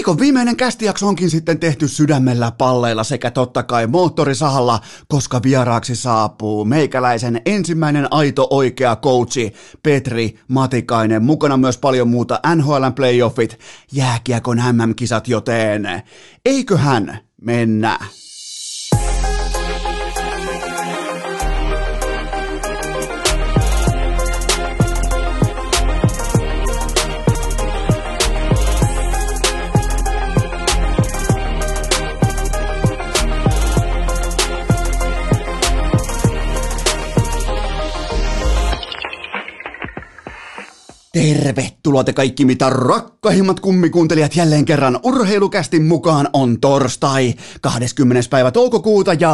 Viikon viimeinen kästijakso onkin sitten tehty sydämellä palleilla sekä totta kai moottorisahalla, koska vieraaksi saapuu meikäläisen ensimmäinen aito oikea coachi Petri Matikainen. Mukana myös paljon muuta NHLn playoffit, jääkiekon MM-kisat, joten eiköhän mennä. Tervetuloa te kaikki mitä rakkahimmat kummikuuntelijat jälleen kerran urheilukästin mukaan on torstai 20. päivä toukokuuta ja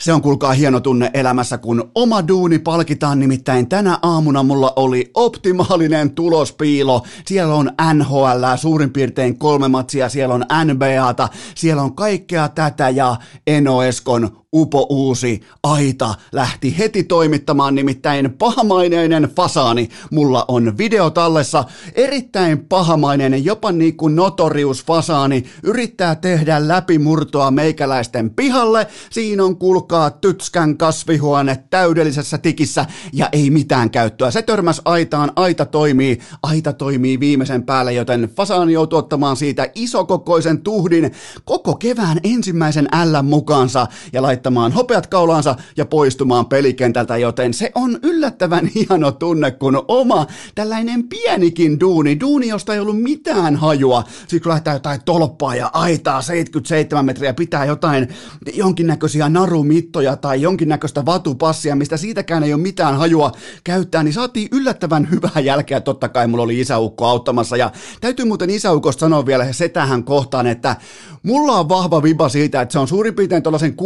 se on kuulkaa hieno tunne elämässä kun oma duuni palkitaan nimittäin tänä aamuna mulla oli optimaalinen tulospiilo. Siellä on NHL suurin piirtein kolme matsia, siellä on NBAta, siellä on kaikkea tätä ja Eno Eskon upo uusi aita lähti heti toimittamaan, nimittäin pahamaineinen fasaani. Mulla on video tallessa, erittäin pahamainen, jopa niin kuin notorius fasaani, yrittää tehdä läpimurtoa meikäläisten pihalle. Siinä on kulkaa tytskän kasvihuone täydellisessä tikissä ja ei mitään käyttöä. Se törmäs aitaan, aita toimii, aita toimii viimeisen päälle, joten fasaani joutuu ottamaan siitä isokokoisen tuhdin koko kevään ensimmäisen L mukaansa ja laittamaan hopeat kaulaansa ja poistumaan pelikentältä, joten se on yllättävän hieno tunne, kun oma tällainen pienikin duuni, duuni, josta ei ollut mitään hajua, sitten kun lähtee jotain tolppaa ja aitaa 77 metriä, pitää jotain jonkinnäköisiä narumittoja tai jonkinnäköistä vatupassia, mistä siitäkään ei ole mitään hajua käyttää, niin saatiin yllättävän hyvää jälkeä, totta kai mulla oli isäukko auttamassa, ja täytyy muuten isäukosta sanoa vielä se tähän kohtaan, että mulla on vahva viba siitä, että se on suurin piirtein tuollaisen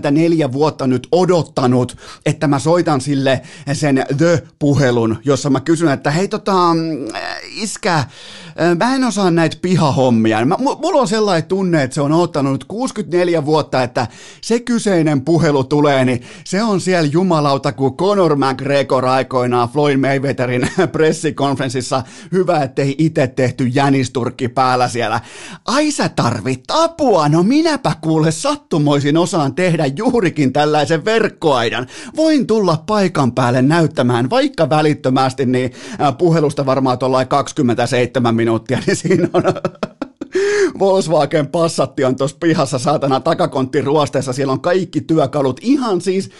64 vuotta nyt odottanut, että mä soitan sille sen The-puhelun, jossa mä kysyn, että hei tota, iskä, mä en osaa näitä pihahommia. Mä, mulla on sellainen tunne, että se on ottanut 64 vuotta, että se kyseinen puhelu tulee, niin se on siellä jumalauta, kuin Conor McGregor aikoinaan Floyd Mayweatherin pressikonferenssissa. Hyvä, ettei itse tehty jänisturkki päällä siellä. Ai sä tarvit apua, no minäpä kuule sattumoisin osaan tehdä juurikin tällaisen verkkoaidan. Voin tulla paikan päälle näyttämään vaikka välittömästi, niin puhelusta varmaan tuollain 27 minuuttia, niin siinä on Volkswagen Passatti on tuossa pihassa saatana takakontti ruosteessa, siellä on kaikki työkalut, ihan siis,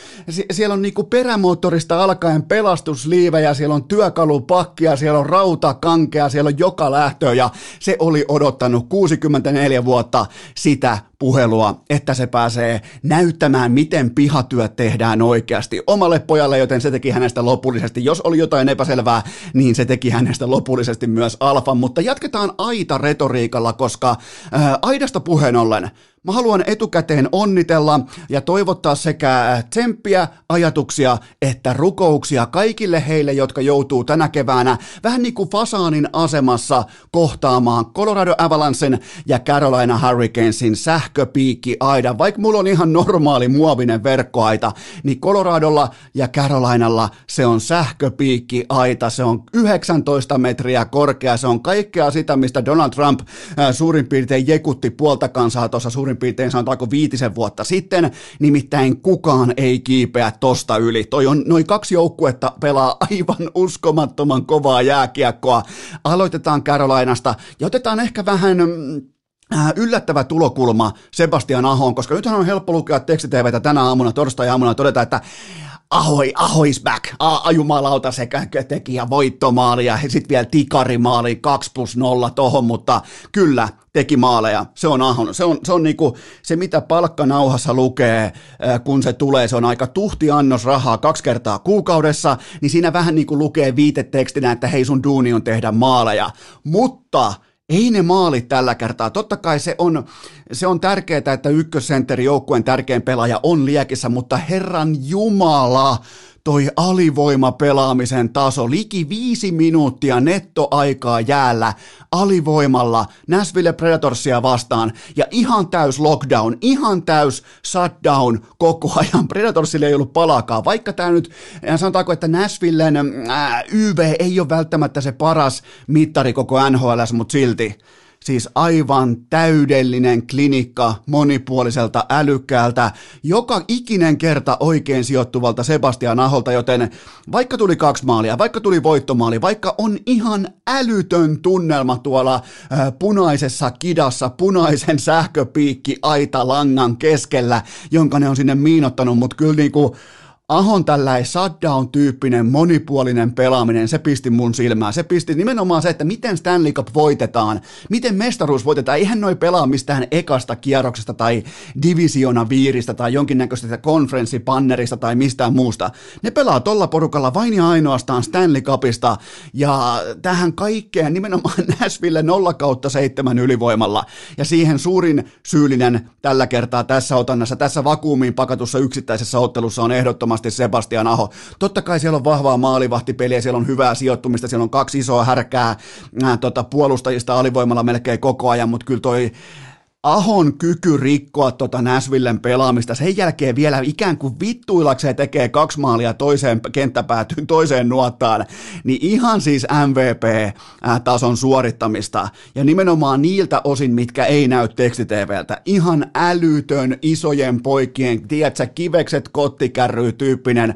siellä on niinku perämoottorista alkaen pelastusliivejä, siellä on työkalupakkia, siellä on rautakankea, siellä on joka lähtö ja se oli odottanut 64 vuotta sitä puhelua, että se pääsee näyttämään, miten pihatyöt tehdään oikeasti omalle pojalle, joten se teki hänestä lopullisesti. Jos oli jotain epäselvää, niin se teki hänestä lopullisesti myös alfan, mutta jatketaan aita retoriikalla, koska ää, aidasta puheen ollen, Mä haluan etukäteen onnitella ja toivottaa sekä tsemppiä, ajatuksia että rukouksia kaikille heille, jotka joutuu tänä keväänä vähän niin kuin fasaanin asemassa kohtaamaan Colorado Avalancen ja Carolina Hurricanesin sähköpiikki aida. Vaikka mulla on ihan normaali muovinen verkkoaita, niin Coloradolla ja Carolinalla se on sähköpiikki aita. Se on 19 metriä korkea. Se on kaikkea sitä, mistä Donald Trump suurin piirtein jekutti puolta kansaa tuossa suurin suurin piirtein sanotaanko viitisen vuotta sitten, nimittäin kukaan ei kiipeä tosta yli. Toi on, noin kaksi joukkuetta pelaa aivan uskomattoman kovaa jääkiekkoa. Aloitetaan Carolinasta ja otetaan ehkä vähän mm, äh, yllättävä tulokulma Sebastian Ahoon, koska nythän on helppo lukea tekstitevetä tänä aamuna, torstai-aamuna todeta, että Ahoi, ahois back, A, jumalauta sekä tekijä voittomaali ja sitten vielä tikarimaali 2 plus 0 tohon, mutta kyllä, teki maaleja. Se on Ahon. Se on, se on niinku, se, mitä palkkanauhassa lukee, kun se tulee, se on aika tuhti annos rahaa kaksi kertaa kuukaudessa, niin siinä vähän niinku lukee viitetekstinä, että hei sun duuni on tehdä maaleja. Mutta ei ne maalit tällä kertaa. Totta kai se on, se on tärkeää, että ykkössentteri joukkueen tärkein pelaaja on liekissä, mutta Herran Jumala, toi alivoimapelaamisen taso, liki viisi minuuttia nettoaikaa jäällä alivoimalla Nashville Predatorsia vastaan ja ihan täys lockdown, ihan täys shutdown koko ajan. Predatorsille ei ollut palaakaan, vaikka tämä nyt, sanotaanko, että Nashvillen YV ei ole välttämättä se paras mittari koko NHL, mutta silti siis aivan täydellinen klinikka monipuoliselta älykkäältä, joka ikinen kerta oikein sijoittuvalta Sebastian Aholta, joten vaikka tuli kaksi maalia, vaikka tuli voittomaali, vaikka on ihan älytön tunnelma tuolla äh, punaisessa kidassa, punaisen sähköpiikki aita langan keskellä, jonka ne on sinne miinottanut, mutta kyllä niinku Ahon tällainen shutdown-tyyppinen monipuolinen pelaaminen, se pisti mun silmään. Se pisti nimenomaan se, että miten Stanley Cup voitetaan, miten mestaruus voitetaan. Eihän noi pelaa mistään ekasta kierroksesta tai divisiona viiristä tai jonkinnäköisestä konferenssipannerista tai mistään muusta. Ne pelaa tolla porukalla vain ja ainoastaan Stanley Cupista ja tähän kaikkeen nimenomaan Nashville 0 kautta 7 ylivoimalla. Ja siihen suurin syyllinen tällä kertaa tässä otannassa, tässä vakuumiin pakatussa yksittäisessä ottelussa on ehdottomasti ehdottomasti Sebastian Aho. Totta kai siellä on vahvaa maalivahtipeliä, siellä on hyvää sijoittumista, siellä on kaksi isoa härkää ää, tota, puolustajista alivoimalla melkein koko ajan, mutta kyllä toi Ahon kyky rikkoa tota Näsvillen pelaamista, sen jälkeen vielä ikään kuin vittuilakseen tekee kaksi maalia toiseen kenttäpäätyyn, toiseen nuottaan, niin ihan siis MVP-tason suorittamista, ja nimenomaan niiltä osin, mitkä ei näy tekstiteveltä, ihan älytön isojen poikien, tiedätkö, kivekset kottikärryy tyyppinen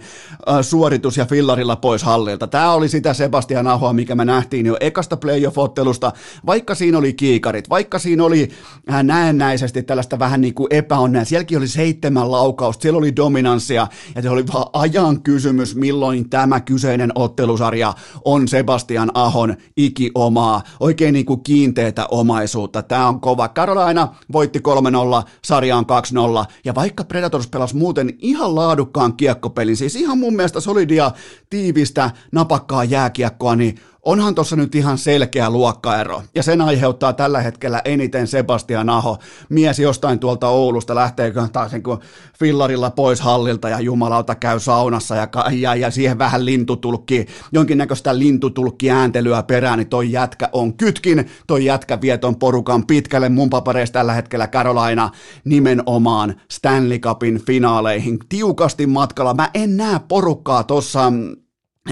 suoritus ja fillarilla pois hallilta. Tämä oli sitä Sebastian Ahoa, mikä me nähtiin jo ekasta playoff-ottelusta, vaikka siinä oli kiikarit, vaikka siinä oli äh, näennäisesti tällaista vähän niin kuin epäonnea. Sielläkin oli seitsemän laukausta, siellä oli dominanssia ja se oli vaan ajan kysymys, milloin tämä kyseinen ottelusarja on Sebastian Ahon ikiomaa, oikein niin kuin kiinteitä omaisuutta. Tämä on kova. Carolina voitti 3-0, sarja on 2-0 ja vaikka Predators pelasi muuten ihan laadukkaan kiekkopelin, siis ihan mun mielestä solidia, tiivistä, napakkaa jääkiekkoa, niin onhan tuossa nyt ihan selkeä luokkaero, ja sen aiheuttaa tällä hetkellä eniten Sebastian Aho, mies jostain tuolta Oulusta, lähteekö taas niin fillarilla pois hallilta ja jumalauta käy saunassa ja, ja, ja siihen vähän lintutulkki, jonkinnäköistä lintutulkki ääntelyä perään, niin toi jätkä on kytkin, toi jätkä vie ton porukan pitkälle mun papereissa tällä hetkellä Carolina nimenomaan Stanley Cupin finaaleihin tiukasti matkalla. Mä en näe porukkaa tossa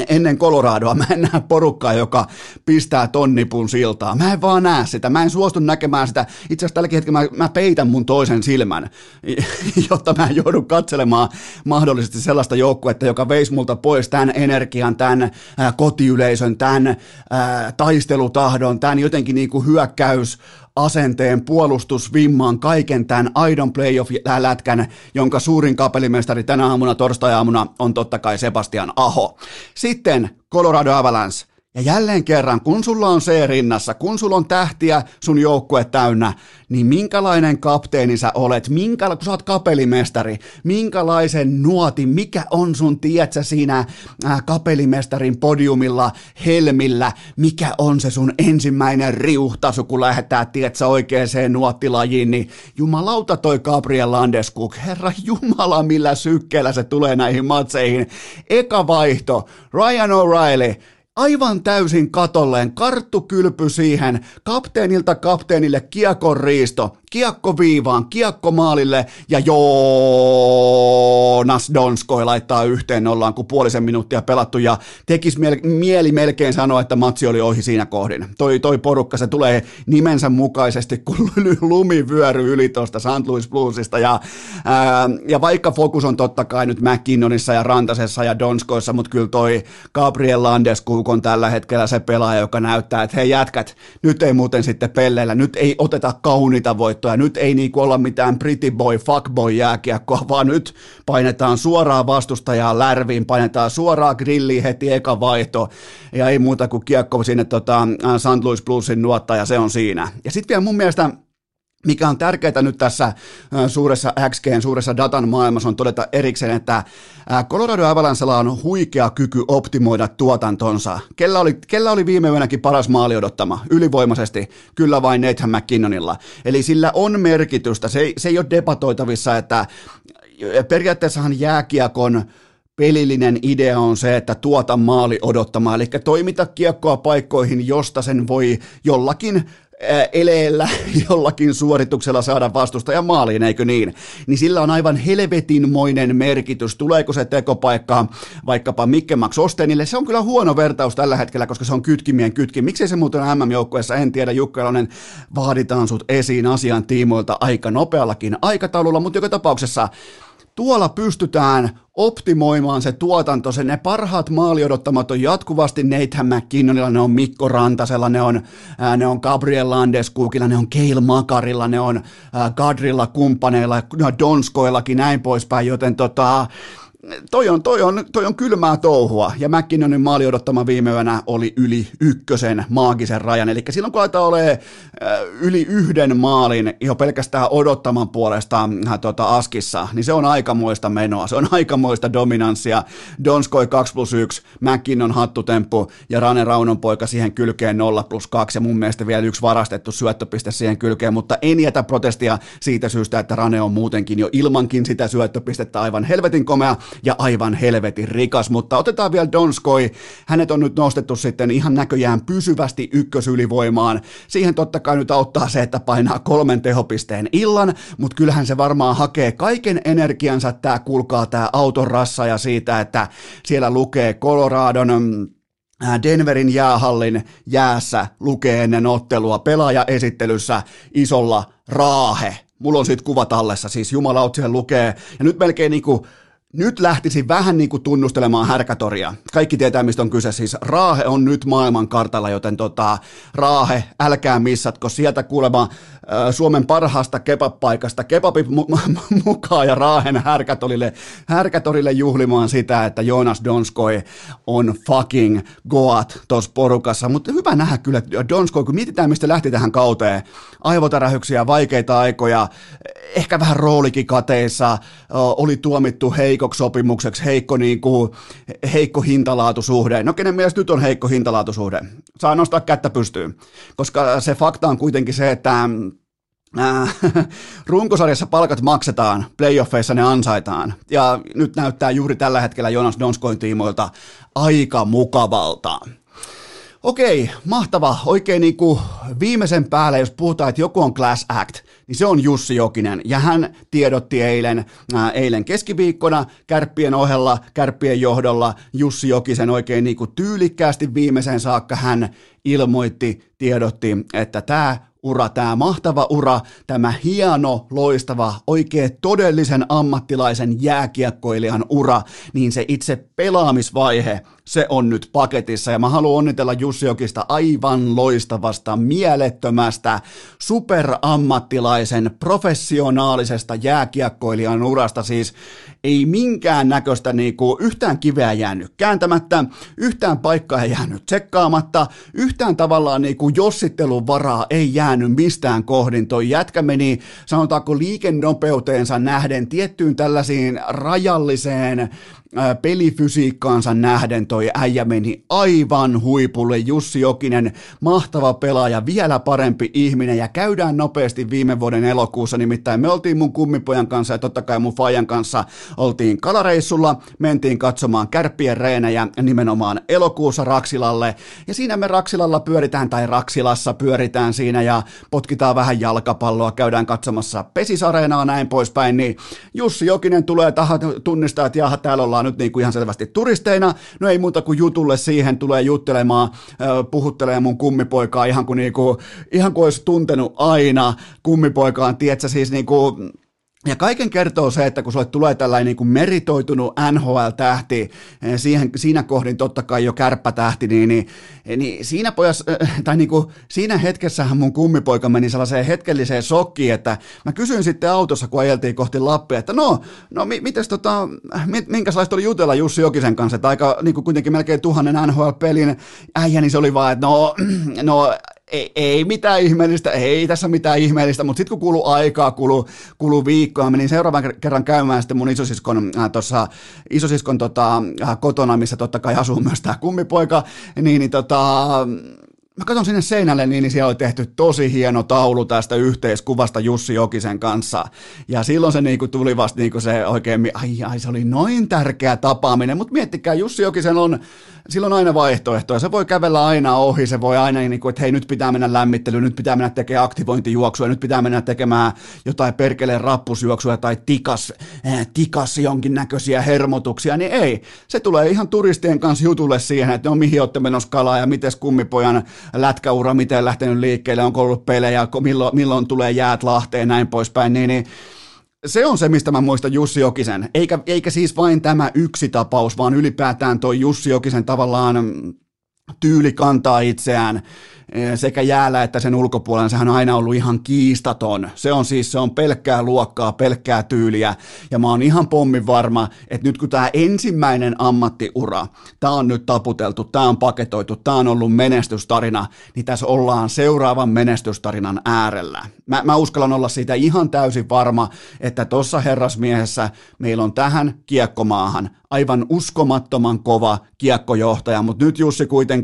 ennen Coloradoa mä en näe porukkaa, joka pistää tonnipun siltaa. Mä en vaan näe sitä. Mä en suostu näkemään sitä. Itse asiassa tälläkin hetkellä mä, mä peitän mun toisen silmän, jotta mä en joudu katselemaan mahdollisesti sellaista joukkuetta, joka veisi multa pois tämän energian, tämän kotiyleisön, tämän taistelutahdon, tämän jotenkin niin kuin hyökkäys asenteen, puolustusvimman, kaiken tämän aidon playoff-lätkän, jonka suurin kapelimestari tänä aamuna, torstai-aamuna, on totta kai Sebastian Aho. Sitten Colorado Avalanche. Ja jälleen kerran, kun sulla on se rinnassa, kun sulla on tähtiä sun joukkue täynnä, niin minkälainen kapteeni sä olet, minkä, kun sä oot kapelimestari, minkälaisen nuoti, mikä on sun, tietsä, siinä äh, kapelimestarin podiumilla, helmillä, mikä on se sun ensimmäinen riuhtasu, kun lähdetään, tietsä, oikeaan nuottilajiin, niin jumalauta toi Gabriel Landeskuk, herra jumala, millä sykkeellä se tulee näihin matseihin. Eka vaihto, Ryan O'Reilly, aivan täysin katolleen, karttu kylpy siihen, kapteenilta kapteenille kiekon riisto, kiekko viivaan, kiekko maalille ja Joonas Donskoi laittaa yhteen nollaan, kun puolisen minuuttia pelattu ja tekisi mieli melkein sanoa, että matsi oli ohi siinä kohdin. Toi, toi porukka, se tulee nimensä mukaisesti, kun lumi vyöry yli tuosta St. Louis Bluesista ja, ää, ja vaikka fokus on totta kai nyt McKinnonissa ja Rantasessa ja Donskoissa, mutta kyllä toi Gabriel Landeskuk on tällä hetkellä se pelaaja, joka näyttää, että hei jätkät, nyt ei muuten sitten pelleillä, nyt ei oteta kauniita voittoja voittoa. Nyt ei niin olla mitään pretty boy, fuckboy jääkiekkoa, vaan nyt painetaan suoraan vastustajaa lärviin, painetaan suoraan grilliin heti eka vaihto ja ei muuta kuin kiekko sinne tota, St. Louis Bluesin nuotta ja se on siinä. Ja sitten vielä mun mielestä mikä on tärkeää nyt tässä suuressa XGn, suuressa datan maailmassa on todeta erikseen, että Colorado Avalancella on huikea kyky optimoida tuotantonsa. Kellä oli, kellä oli viime yönäkin paras maali odottama? Ylivoimaisesti. Kyllä vain Nathan McKinnonilla. Eli sillä on merkitystä. Se, se ei ole debatoitavissa, että periaatteessahan jääkiekon pelillinen idea on se, että tuota maali odottamaan, eli toimita kiekkoa paikkoihin, josta sen voi jollakin eleellä jollakin suorituksella saada vastustajan maaliin, eikö niin? Niin sillä on aivan helvetinmoinen merkitys. Tuleeko se tekopaikka vaikkapa Mikke Max Ostenille? Se on kyllä huono vertaus tällä hetkellä, koska se on kytkimien kytki. Miksei se muuten MM-joukkueessa, en tiedä. Jukka Elonen, vaaditaan sut esiin asian tiimoilta aika nopeallakin aikataululla, mutta joka tapauksessa tuolla pystytään optimoimaan se tuotanto, se ne parhaat maaliodottamat on jatkuvasti Nathan McKinnonilla, ne on Mikko Rantasella, ne on, ää, ne on Gabriel Landeskukilla, ne on Keil Makarilla, ne on ää, Gadrilla kumppaneilla, Donskoillakin näin poispäin, joten tota, toi on, toi, on, toi on kylmää touhua, ja McKinnonin maali odottama viime yönä oli yli ykkösen maagisen rajan, eli silloin kun aletaan olemaan yli yhden maalin jo pelkästään odottaman puolesta äh, tota, askissa, niin se on aikamoista menoa, se on aikamoista dominanssia, Donskoi 2 plus 1, McKinnon hattutemppu ja Rane Raunon poika siihen kylkeen 0 plus 2, ja mun mielestä vielä yksi varastettu syöttöpiste siihen kylkeen, mutta en jätä protestia siitä syystä, että Rane on muutenkin jo ilmankin sitä syöttöpistettä aivan helvetin komea, ja aivan helvetin rikas, mutta otetaan vielä Donskoi, hänet on nyt nostettu sitten ihan näköjään pysyvästi ykkösylivoimaan, siihen totta kai nyt auttaa se, että painaa kolmen tehopisteen illan, mutta kyllähän se varmaan hakee kaiken energiansa, tämä kulkaa tämä auton rassa ja siitä, että siellä lukee Coloradon äh, Denverin jäähallin jäässä lukee ennen ottelua pelaajaesittelyssä isolla raahe. Mulla on siitä kuva tallessa, siis jumalauta lukee, ja nyt melkein niinku nyt lähtisin vähän niin kuin tunnustelemaan härkätoria. Kaikki tietää, mistä on kyse. Siis Raahe on nyt maailman kartalla, joten tota, Raahe, älkää missatko. Sieltä kuulemma Suomen parhaasta kebab-paikasta kebabit mu- mukaan ja Raahen härkätorille, härkätorille juhlimaan sitä, että Jonas Donskoi on fucking goat tuossa porukassa. Mutta hyvä nähdä kyllä Donskoi, kun mietitään, mistä lähti tähän kauteen. Aivotärähyksiä, vaikeita aikoja, ehkä vähän roolikin kateissa, oli tuomittu heikoksi sopimukseksi, heikko, niin kuin, heikko hintalaatusuhde. No kenen mielestä nyt on heikko hintalaatusuhde? Saa nostaa kättä pystyyn, koska se fakta on kuitenkin se, että runkosarjassa palkat maksetaan, playoffeissa ne ansaitaan. Ja nyt näyttää juuri tällä hetkellä Jonas Donskoin tiimoilta aika mukavalta. Okei, mahtava. Oikein niin kuin viimeisen päälle, jos puhutaan, että joku on class act, niin se on Jussi Jokinen. Ja hän tiedotti eilen, ää, eilen keskiviikkona kärppien ohella, kärppien johdolla Jussi Jokisen oikein niin kuin tyylikkäästi viimeisen saakka hän ilmoitti, tiedotti, että tämä ura, tämä mahtava ura, tämä hieno, loistava, oikein todellisen ammattilaisen jääkiekkoilijan ura, niin se itse pelaamisvaihe, se on nyt paketissa. Ja mä haluan onnitella Jussi Jokista aivan loistavasta, mielettömästä, superammattilaisen, professionaalisesta jääkiekkoilijan urasta, siis ei minkään näköistä niinku, yhtään kiveä jäänyt kääntämättä, yhtään paikkaa ei jäänyt tsekkaamatta, yhtään tavallaan niinku jossittelun varaa ei jäänyt mistään kohdin. Toi jätkä meni, sanotaanko liikennopeuteensa nähden tiettyyn tällaisiin rajalliseen pelifysiikkaansa nähden toi äijä meni aivan huipulle. Jussi Jokinen, mahtava pelaaja, vielä parempi ihminen ja käydään nopeasti viime vuoden elokuussa. Nimittäin me oltiin mun kummipojan kanssa ja totta kai mun fajan kanssa oltiin kalareissulla, mentiin katsomaan kärppien reenejä nimenomaan elokuussa Raksilalle ja siinä me Raksilalla pyöritään tai Raksilassa pyöritään siinä ja potkitaan vähän jalkapalloa, käydään katsomassa pesisareenaa näin poispäin, niin Jussi Jokinen tulee tahat tunnistaa, että jaha, täällä ollaan nyt niin kuin ihan selvästi turisteina, no ei muuta kuin jutulle siihen tulee juttelemaan, puhuttelemaan mun kummipoikaa ihan kuin, niin kuin, ihan kuin olisi tuntenut aina kummipoikaan, tiedätkö, siis niin kuin, ja kaiken kertoo se, että kun sulle tulee tällainen niin kuin meritoitunut NHL-tähti, eh, siihen, siinä kohdin totta kai jo kärppätähti, niin, niin, niin siinä pojas, eh, tai niin kuin, siinä hetkessähän mun kummipoika meni sellaiseen hetkelliseen shokkiin, että mä kysyin sitten autossa, kun ajeltiin kohti Lappia, että no, no mites tota, minkälaista oli jutella Jussi Jokisen kanssa, että aika niin kuin kuitenkin melkein tuhannen NHL-pelin äijä, niin se oli vaan, että no, no ei, ei mitään ihmeellistä, ei tässä mitään ihmeellistä, mutta sitten kun kuluu aikaa, kuluu, kuluu viikkoa, menin seuraavan kerran käymään sitten mun isosiskon, äh, tossa, isosiskon tota, äh, kotona, missä totta kai asuu myös tämä kummipoika, niin, niin tota, mä katson sinne seinälle, niin, niin siellä oli tehty tosi hieno taulu tästä yhteiskuvasta Jussi Jokisen kanssa. Ja silloin se niinku tuli vasta niinku se oikein, ai, ai se oli noin tärkeä tapaaminen, mutta miettikää, Jussi Jokisen on, silloin aina vaihtoehtoja. Se voi kävellä aina ohi, se voi aina, niin kuin, että hei nyt pitää mennä lämmittelyyn, nyt pitää mennä tekemään aktivointijuoksua, nyt pitää mennä tekemään jotain perkeleen rappusjuoksua tai tikas, äh, tikas jonkinnäköisiä hermotuksia, niin ei. Se tulee ihan turistien kanssa jutulle siihen, että no mihin olette menossa kalaa ja miten kummipojan lätkäura, miten lähtenyt liikkeelle, onko ollut pelejä, milloin, milloin tulee jäät Lahteen näin poispäin, niin, niin se on se, mistä mä muistan Jussi Jokisen. Eikä, eikä siis vain tämä yksi tapaus, vaan ylipäätään toi Jussi Jokisen tavallaan tyyli kantaa itseään Eh, sekä jäällä että sen ulkopuolella, sehän on aina ollut ihan kiistaton. Se on siis, se on pelkkää luokkaa, pelkkää tyyliä, ja mä oon ihan pommin varma, että nyt kun tämä ensimmäinen ammattiura, tämä on nyt taputeltu, tämä on paketoitu, tämä on ollut menestystarina, niin tässä ollaan seuraavan menestystarinan äärellä. Mä, mä uskallan olla siitä ihan täysin varma, että tuossa herrasmiehessä meillä on tähän kiekkomaahan aivan uskomattoman kova kiekkojohtaja, mutta nyt Jussi kuitenkin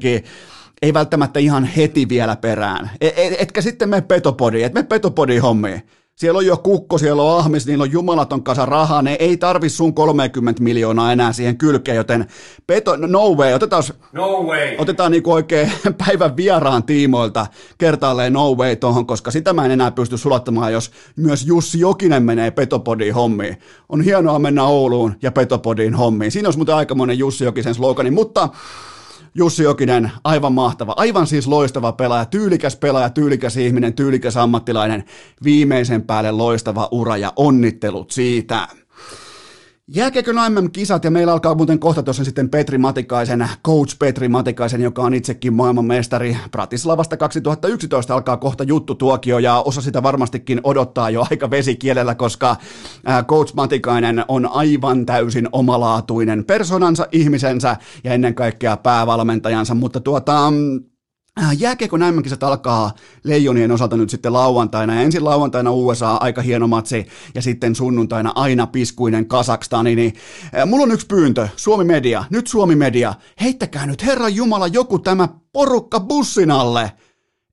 ei välttämättä ihan heti vielä perään. Et, et, etkä sitten me petopodi, et me petopodi hommiin. Siellä on jo kukko, siellä on ahmis, niillä on jumalaton kasa rahaa, ne ei tarvi sun 30 miljoonaa enää siihen kylkeen, joten peto, no way, otetaan, no way. otetaan niinku oikein päivän vieraan tiimoilta kertaalleen no way tohon, koska sitä mä en enää pysty sulattamaan, jos myös Jussi Jokinen menee Petopodiin hommiin. On hienoa mennä Ouluun ja Petopodiin hommiin. Siinä olisi muuten aikamoinen Jussi Jokisen slogani, mutta Jussi Jokinen, aivan mahtava, aivan siis loistava pelaaja, tyylikäs pelaaja, tyylikäs ihminen, tyylikäs ammattilainen, viimeisen päälle loistava ura ja onnittelut siitä. Jääkiekön MM-kisat ja meillä alkaa muuten kohta tuossa sitten Petri Matikaisen, coach Petri Matikaisen, joka on itsekin maailmanmestari. Pratislavasta 2011 alkaa kohta juttu tuokio ja osa sitä varmastikin odottaa jo aika vesikielellä, koska coach Matikainen on aivan täysin omalaatuinen personansa, ihmisensä ja ennen kaikkea päävalmentajansa, mutta tuota, Äh, jääkiekon mm alkaa Leijonien osalta nyt sitten lauantaina. Ja ensin lauantaina USA, aika hieno matsi, ja sitten sunnuntaina aina piskuinen Kasakstani. Niin, äh, mulla on yksi pyyntö, Suomi Media, nyt Suomi Media, heittäkää nyt Herran Jumala joku tämä porukka bussin alle.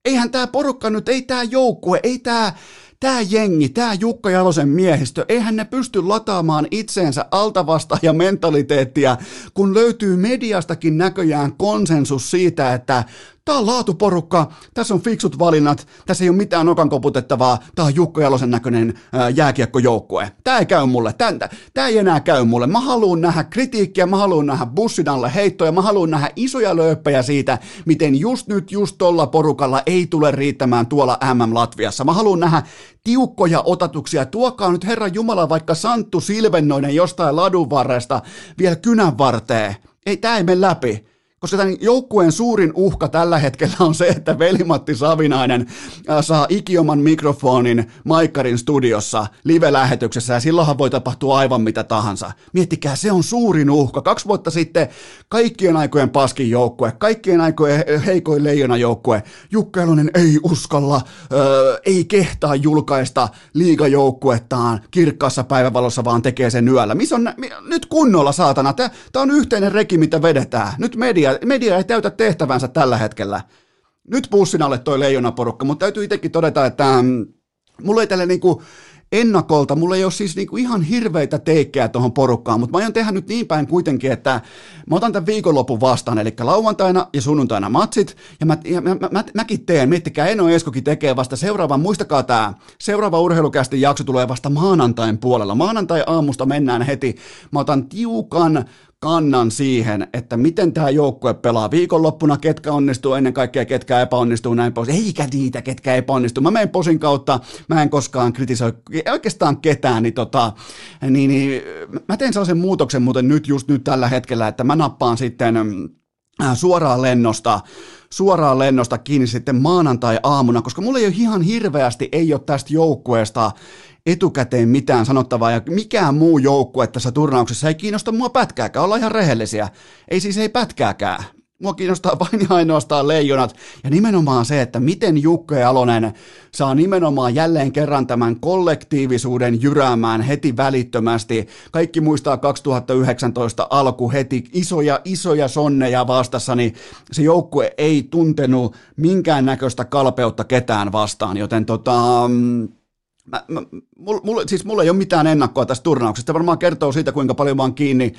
Eihän tämä porukka nyt, ei tämä joukkue, ei tämä tämä jengi, tämä Jukka Jalosen miehistö, eihän ne pysty lataamaan itseensä altavasta ja mentaliteettia, kun löytyy mediastakin näköjään konsensus siitä, että Tämä on laatuporukka, tässä on fiksut valinnat, tässä ei ole mitään nokan koputettavaa, tämä on Jukka Jalosen näköinen ää, jääkiekkojoukkue. Tämä ei käy mulle, tämä, tämä ei enää käy mulle. Mä haluan nähdä kritiikkiä, mä haluan nähdä bussin alle heittoja, mä haluan nähdä isoja lööppejä siitä, miten just nyt, just tolla porukalla ei tule riittämään tuolla MM-Latviassa. Mä haluan nähdä tiukkoja otatuksia. Tuokaa nyt Herran Jumala vaikka Santtu Silvennoinen jostain ladun varresta vielä kynän varteen. Ei, tämä ei mene läpi koska tämän joukkueen suurin uhka tällä hetkellä on se, että Velimatti Savinainen äh, saa ikioman mikrofonin Maikkarin studiossa live-lähetyksessä, ja silloinhan voi tapahtua aivan mitä tahansa. Miettikää, se on suurin uhka. Kaksi vuotta sitten kaikkien aikojen paskin joukkue, kaikkien aikojen heikoin leijona joukkue, Jukka Elonen ei uskalla, öö, ei kehtaa julkaista liigajoukkuettaan kirkkaassa päivävalossa, vaan tekee sen yöllä. Missä on, nyt kunnolla, saatana, tämä on yhteinen reki, mitä vedetään. Nyt media media, ei täytä tehtävänsä tällä hetkellä. Nyt pussin alle toi leijonaporukka, mutta täytyy itsekin todeta, että mm, mulla ei tälle niinku ennakolta, mulla ei ole siis niinku ihan hirveitä teikkejä tuohon porukkaan, mutta mä aion tehdä nyt niin päin kuitenkin, että mä otan tämän viikonlopun vastaan, eli lauantaina ja sunnuntaina matsit, ja, mä, ja mä, mä, mä, mäkin teen, miettikää, Eno Eskokin tekee vasta seuraavan, muistakaa tämä, seuraava urheilukästi jakso tulee vasta maanantain puolella, maanantai aamusta mennään heti, mä otan tiukan kannan siihen, että miten tämä joukkue pelaa viikonloppuna, ketkä onnistuu ennen kaikkea, ketkä epäonnistuu näin pois. Eikä niitä, ketkä epäonnistuu. Mä menen posin kautta, mä en koskaan kritisoi oikeastaan ketään, niin, tota, niin, niin mä teen sellaisen muutoksen muuten nyt just nyt tällä hetkellä, että mä nappaan sitten äh, suoraan lennosta, suoraan lennosta kiinni sitten maanantai-aamuna, koska mulla ei ole ihan hirveästi, ei ole tästä joukkueesta etukäteen mitään sanottavaa ja mikään muu joukkue tässä turnauksessa ei kiinnosta mua pätkääkään, olla ihan rehellisiä. Ei siis ei pätkääkään. Mua kiinnostaa vain ja ainoastaan leijonat. Ja nimenomaan se, että miten Jukka Alonen saa nimenomaan jälleen kerran tämän kollektiivisuuden jyräämään heti välittömästi. Kaikki muistaa 2019 alku heti. Isoja, isoja sonneja vastassa, niin se joukkue ei tuntenut minkäännäköistä kalpeutta ketään vastaan, joten tota, Mä, mä, mulla, siis mulla ei ole mitään ennakkoa tästä turnauksesta. Varmaan kertoo siitä, kuinka paljon mä oon kiinni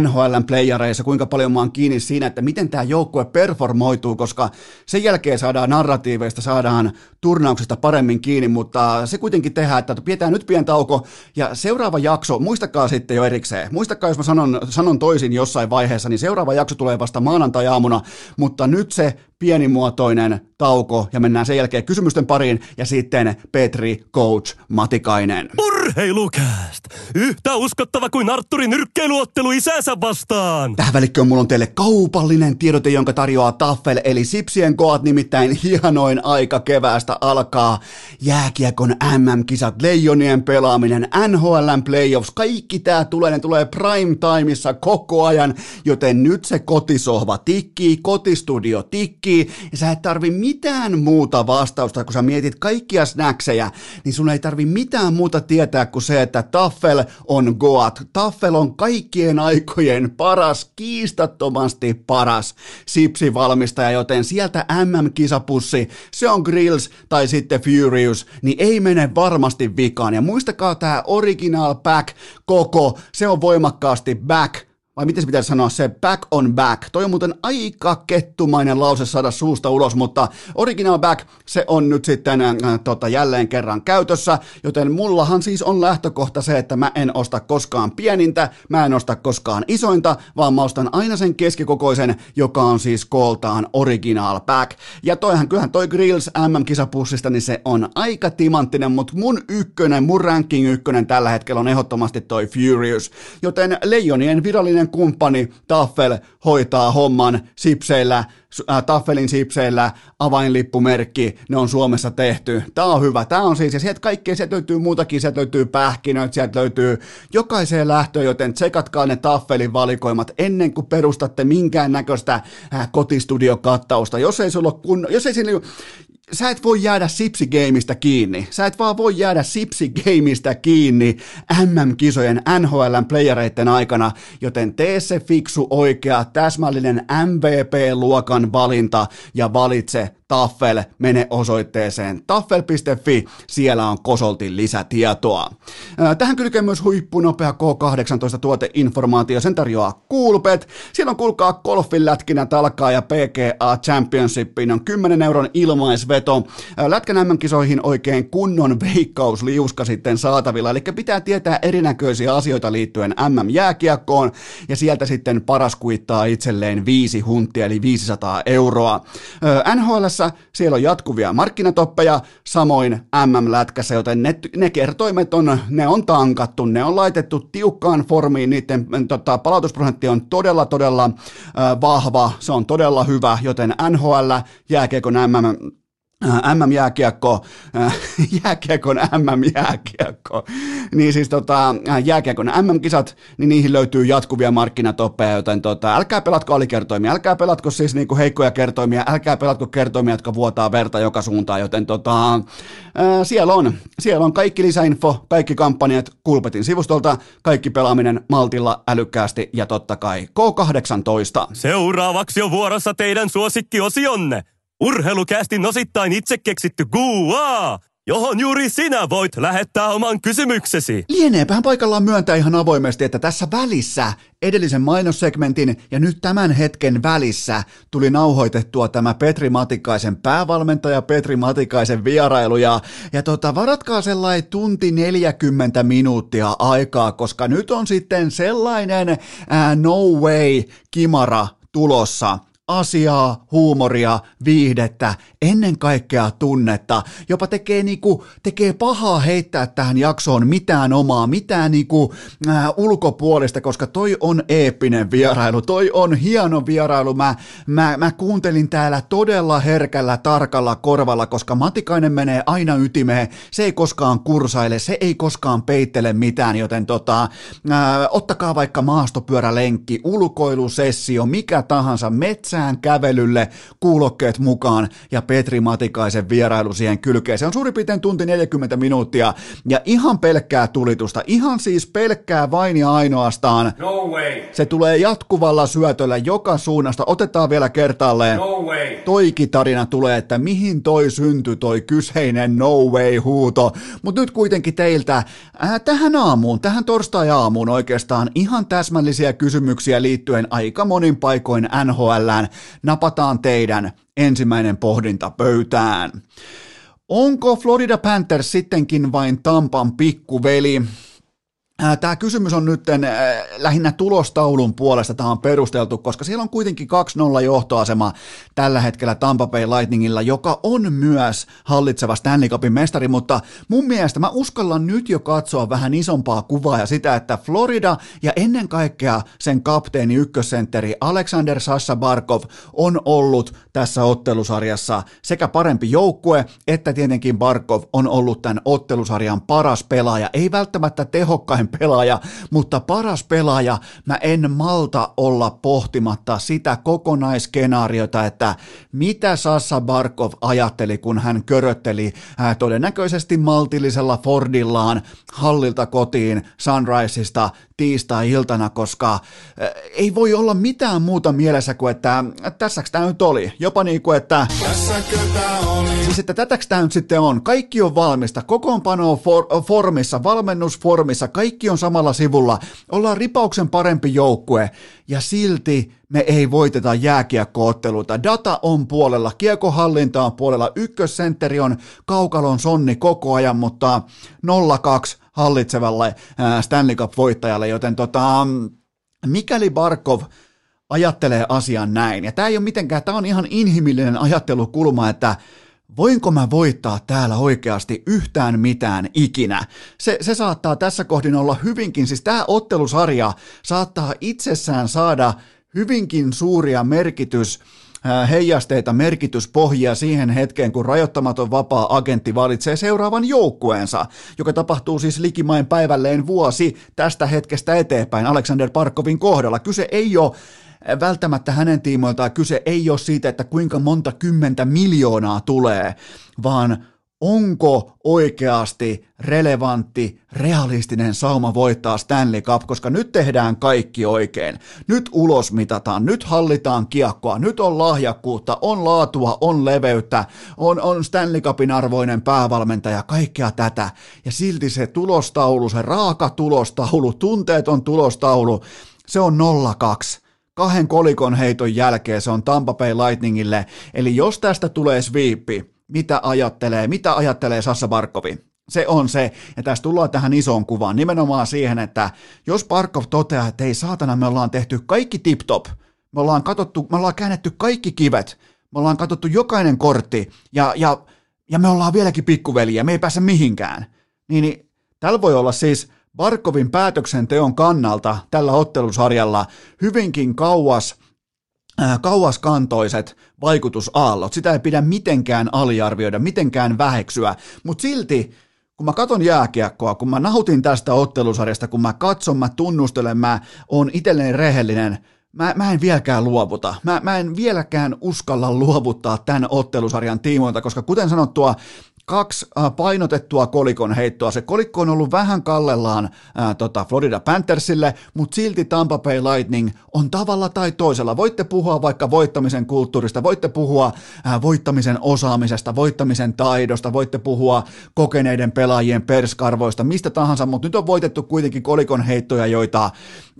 NHLn playareissa, kuinka paljon mä oon kiinni siinä, että miten tämä joukkue performoituu, koska sen jälkeen saadaan narratiiveista, saadaan turnauksesta paremmin kiinni, mutta se kuitenkin tehdään, että pidetään nyt pieni tauko ja seuraava jakso, muistakaa sitten jo erikseen, muistakaa jos mä sanon, sanon toisin jossain vaiheessa, niin seuraava jakso tulee vasta maanantai-aamuna, mutta nyt se pienimuotoinen tauko ja mennään sen jälkeen kysymysten pariin ja sitten Petri Coach Matikainen. Urheilukääst! Yhtä uskottava kuin Arturin nyrkkeiluottelu isänsä vastaan! Tähän välikköön mulla on teille kaupallinen tiedote, jonka tarjoaa Taffel, eli Sipsien koat nimittäin hienoin aika keväästä alkaa. Jääkiekon MM-kisat, leijonien pelaaminen, NHLn playoffs, kaikki tää tulee, ne tulee prime timeissa koko ajan, joten nyt se kotisohva tikkii, kotistudio tikkii, ja sä et tarvi mitään muuta vastausta, kun sä mietit kaikkia snackseja, niin sun ei tarvi mitään muuta tietää kuin se, että Taffel on Goat. Taffel on kaikkien aikojen paras, kiistattomasti paras sipsivalmistaja, joten sieltä MM-kisapussi, se on Grills tai sitten Furious, niin ei mene varmasti vikaan. Ja muistakaa tämä original pack koko, se on voimakkaasti back vai miten se pitäisi sanoa, se back on back. Toi on muuten aika kettumainen lause saada suusta ulos, mutta original back, se on nyt sitten äh, tota, jälleen kerran käytössä, joten mullahan siis on lähtökohta se, että mä en osta koskaan pienintä, mä en osta koskaan isointa, vaan mä ostan aina sen keskikokoisen, joka on siis kooltaan original back. Ja toihan, kyllähän toi Grills MM-kisapussista, niin se on aika timanttinen, mutta mun ykkönen, mun ranking ykkönen tällä hetkellä on ehdottomasti toi Furious, joten Leijonien virallinen kumppani Taffel hoitaa homman sipseillä, äh, Taffelin sipseillä, avainlippumerkki, ne on Suomessa tehty. Tämä on hyvä, tämä on siis, ja sieltä kaikkea, sieltä löytyy muutakin, sieltä löytyy pähkinöitä, sieltä löytyy jokaiseen lähtöön, joten tsekatkaa ne Taffelin valikoimat ennen kuin perustatte minkään näköistä äh, kotistudiokattausta. Jos ei sulla kun, jos ei sillä, sä et voi jäädä Sipsi-gameista kiinni. Sä et vaan voi jäädä Sipsi-gameista kiinni MM-kisojen NHLn playereiden aikana, joten tee se fiksu, oikea, täsmällinen MVP-luokan valinta ja valitse Taffel, mene osoitteeseen taffel.fi, siellä on kosoltin lisätietoa. Tähän kylkee myös huippunopea K18 tuoteinformaatio, sen tarjoaa Coolbet. Siellä on kuulkaa golfin lätkinä talkaa ja PGA Championshipiin on 10 euron ilmaisveto. Lätkän MM-kisoihin oikein kunnon veikkausliuska sitten saatavilla, eli pitää tietää erinäköisiä asioita liittyen MM-jääkiekkoon, ja sieltä sitten paras kuittaa itselleen viisi hunttia, eli 500 euroa. NHL Lätkässä, siellä on jatkuvia markkinatoppeja, samoin MM-lätkässä, joten ne, ne kertoimet on, ne on tankattu, ne on laitettu tiukkaan formiin, niiden tota, palautusprosentti on todella, todella äh, vahva, se on todella hyvä, joten NHL, jääkiekon MM, MM-jääkiekko, jääkiekon MM-jääkiekko, niin siis tota, jääkiekon MM-kisat, niin niihin löytyy jatkuvia markkinatoppeja, joten tota, älkää pelatko alikertoimia, älkää pelatko siis niinku heikkoja kertoimia, älkää pelatko kertoimia, jotka vuotaa verta joka suuntaan, joten tota, ää, siellä on, siellä on kaikki lisäinfo, kaikki kampanjat Kulpetin sivustolta, kaikki pelaaminen maltilla, älykkäästi ja totta kai K18. Seuraavaksi on vuorossa teidän suosikkiosionne. Urheilukästin osittain itse keksitty Gua, johon juuri sinä voit lähettää oman kysymyksesi. Lieneepähän paikallaan myöntää ihan avoimesti, että tässä välissä, edellisen mainossegmentin ja nyt tämän hetken välissä tuli nauhoitettua tämä Petri Matikaisen päävalmentaja Petri Matikaisen vierailu ja, ja tota, varatkaa sellainen tunti 40 minuuttia aikaa, koska nyt on sitten sellainen ää, no way kimara tulossa – asiaa, huumoria, viihdettä, ennen kaikkea tunnetta. Jopa tekee, niinku, tekee pahaa heittää tähän jaksoon mitään omaa, mitään niinku, äh, ulkopuolista, koska toi on eeppinen vierailu, toi on hieno vierailu. Mä, mä, mä kuuntelin täällä todella herkällä, tarkalla korvalla, koska Matikainen menee aina ytimeen, se ei koskaan kursaile, se ei koskaan peittele mitään, joten tota, äh, ottakaa vaikka maastopyörälenkki, ulkoilusessio, mikä tahansa, metsä sisään kävelylle, kuulokkeet mukaan ja Petri Matikaisen vierailu siihen kylkeen. Se on suurin piirtein tunti 40 minuuttia ja ihan pelkkää tulitusta, ihan siis pelkkää vain ja ainoastaan. No way. Se tulee jatkuvalla syötöllä joka suunnasta. Otetaan vielä kertaalleen. No way. Toikin tarina tulee, että mihin toi syntyi toi kyseinen no way huuto. Mutta nyt kuitenkin teiltä ää, tähän aamuun, tähän torstai-aamuun oikeastaan ihan täsmällisiä kysymyksiä liittyen aika monin paikoin NHLään. Napataan teidän ensimmäinen pohdinta pöytään. Onko Florida Panthers sittenkin vain Tampan pikkuveli? Tämä kysymys on nyt lähinnä tulostaulun puolesta tämä on perusteltu, koska siellä on kuitenkin 2-0 johtoasema tällä hetkellä Tampa Bay Lightningilla, joka on myös hallitseva Stanley Cupin mestari, mutta mun mielestä mä uskallan nyt jo katsoa vähän isompaa kuvaa ja sitä, että Florida ja ennen kaikkea sen kapteeni ykkössentteri Alexander Sassa Barkov on ollut tässä ottelusarjassa sekä parempi joukkue, että tietenkin Barkov on ollut tämän ottelusarjan paras pelaaja, ei välttämättä tehokkain pelaaja, mutta paras pelaaja, mä en malta olla pohtimatta sitä kokonaiskenaariota, että mitä Sassa Barkov ajatteli, kun hän körötteli ää, todennäköisesti maltillisella Fordillaan hallilta kotiin Sunriseista tiistai-iltana, koska ää, ei voi olla mitään muuta mielessä kuin, että tässä tämä nyt oli. Jopa niin kuin, että... Siis, että tätäks tämä nyt sitten on. Kaikki on valmista. Kokoonpano on for, formissa, valmennusformissa. Kaikki on samalla sivulla. Ollaan ripauksen parempi joukkue. Ja silti me ei voiteta jääkiekkootteluita. Data on puolella, kiekohallinta on puolella, ykkössentteri on kaukalon sonni koko ajan, mutta 0-2 hallitsevalle Stanley Cup-voittajalle, joten tota, mikäli Barkov ajattelee asian näin, ja tämä ei ole mitenkään, tämä on ihan inhimillinen ajattelukulma, että voinko mä voittaa täällä oikeasti yhtään mitään ikinä? Se, se saattaa tässä kohdin olla hyvinkin, siis tämä ottelusarja saattaa itsessään saada hyvinkin suuria merkitys, heijasteita, merkityspohjia siihen hetkeen, kun rajoittamaton vapaa agentti valitsee seuraavan joukkueensa, joka tapahtuu siis likimain päivälleen vuosi tästä hetkestä eteenpäin Alexander Parkovin kohdalla. Kyse ei ole välttämättä hänen tiimoiltaan kyse ei ole siitä, että kuinka monta kymmentä miljoonaa tulee, vaan onko oikeasti relevantti, realistinen sauma voittaa Stanley Cup, koska nyt tehdään kaikki oikein. Nyt ulos mitataan, nyt hallitaan kiekkoa, nyt on lahjakkuutta, on laatua, on leveyttä, on, on Stanley Cupin arvoinen päävalmentaja, kaikkea tätä. Ja silti se tulostaulu, se raaka tulostaulu, tunteeton tulostaulu, se on 0-2 kahden kolikon heiton jälkeen se on Tampa Bay Lightningille. Eli jos tästä tulee sweepi, mitä ajattelee, mitä ajattelee Sassa Barkovi? Se on se, ja tässä tullaan tähän isoon kuvaan, nimenomaan siihen, että jos Barkov toteaa, että ei saatana, me ollaan tehty kaikki tip-top, me ollaan, katsottu, me ollaan käännetty kaikki kivet, me ollaan katsottu jokainen kortti, ja, ja, ja me ollaan vieläkin pikkuveliä, me ei pääse mihinkään, niin, niin tällä voi olla siis Barkovin päätöksenteon kannalta tällä ottelusarjalla hyvinkin kauas äh, kauaskantoiset vaikutusaallot. Sitä ei pidä mitenkään aliarvioida, mitenkään väheksyä, mutta silti kun mä katon jääkiekkoa, kun mä nautin tästä ottelusarjasta, kun mä katson, mä tunnustelen, mä oon itselleni rehellinen, mä, mä en vieläkään luovuta. Mä, mä en vieläkään uskalla luovuttaa tämän ottelusarjan tiimoilta, koska kuten sanottua, kaksi äh, painotettua kolikon heittoa. Se kolikko on ollut vähän kallellaan ää, äh, tota Florida Panthersille, mutta silti Tampa Bay Lightning on tavalla tai toisella. Voitte puhua vaikka voittamisen kulttuurista, voitte puhua ää, äh, voittamisen osaamisesta, voittamisen taidosta, voitte puhua kokeneiden pelaajien perskarvoista, mistä tahansa, mutta nyt on voitettu kuitenkin kolikon heittoja, joita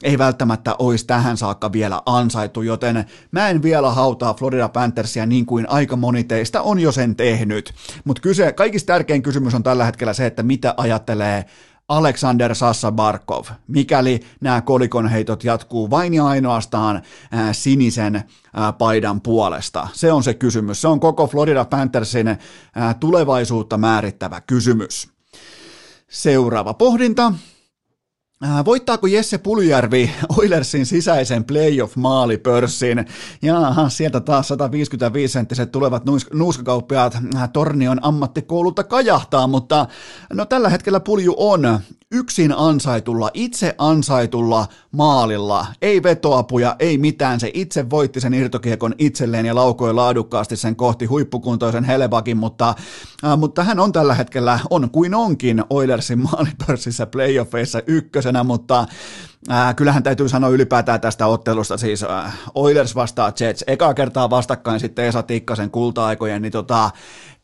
ei välttämättä olisi tähän saakka vielä ansaittu, joten mä en vielä hautaa Florida Panthersia niin kuin aika moni teistä on jo sen tehnyt. Mutta kyse, kaikista tärkein kysymys on tällä hetkellä se, että mitä ajattelee Alexander Sassa Barkov, mikäli nämä kolikonheitot jatkuu vain ja ainoastaan sinisen paidan puolesta. Se on se kysymys. Se on koko Florida Panthersin tulevaisuutta määrittävä kysymys. Seuraava pohdinta. Äh, voittaako Jesse Puljärvi Oilersin sisäisen playoff-maalipörssin? Ja sieltä taas 155-senttiset tulevat nuuskakauppiaat. Äh, Tornion ammattikoululta kajahtaa, mutta no tällä hetkellä Pulju on yksin ansaitulla, itse ansaitulla maalilla, ei vetoapuja, ei mitään, se itse voitti sen irtokiekon itselleen ja laukoi laadukkaasti sen kohti huippukuntoisen Helebakin, mutta, äh, mutta hän on tällä hetkellä, on kuin onkin Oilersin maalipörssissä playoffeissa ykkösenä, mutta Äh, kyllähän täytyy sanoa ylipäätään tästä ottelusta, siis äh, Oilers vastaa Jets, eka kertaa vastakkain sitten Esa Tikkasen kulta-aikojen, niin tota,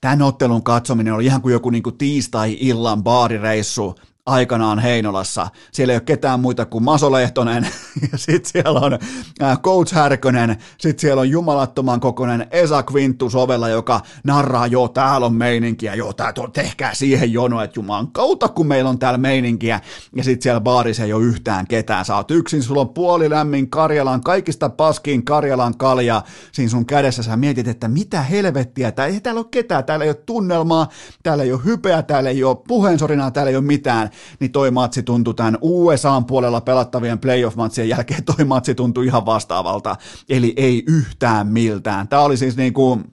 tämän ottelun katsominen oli ihan kuin joku niin kuin tiistai-illan baarireissu aikanaan Heinolassa. Siellä ei ole ketään muita kuin Maso Lehtonen, ja sitten siellä on äh, Coach Härkönen, sitten siellä on jumalattoman kokoinen Esa Quintus ovella, joka narraa, joo, täällä on meininkiä, joo, tää, to, tehkää siihen jono, että jumalan kautta, kun meillä on täällä meininkiä, ja sitten siellä baarissa ei ole yhtään ketään, sä oot yksin, sulla on puoli lämmin Karjalan, kaikista paskiin Karjalan kalja siinä sun kädessä, sä mietit, että mitä helvettiä, tää, ei täällä ole ketään, täällä ei ole tunnelmaa, täällä ei ole hypeä, täällä ei ole puheensorinaa, täällä ei ole mitään, niin toi matsi tuntui tämän USAn puolella pelattavien playoff-matsien jälkeen, toi matsi tuntui ihan vastaavalta, eli ei yhtään miltään. Tämä oli siis niin kuin,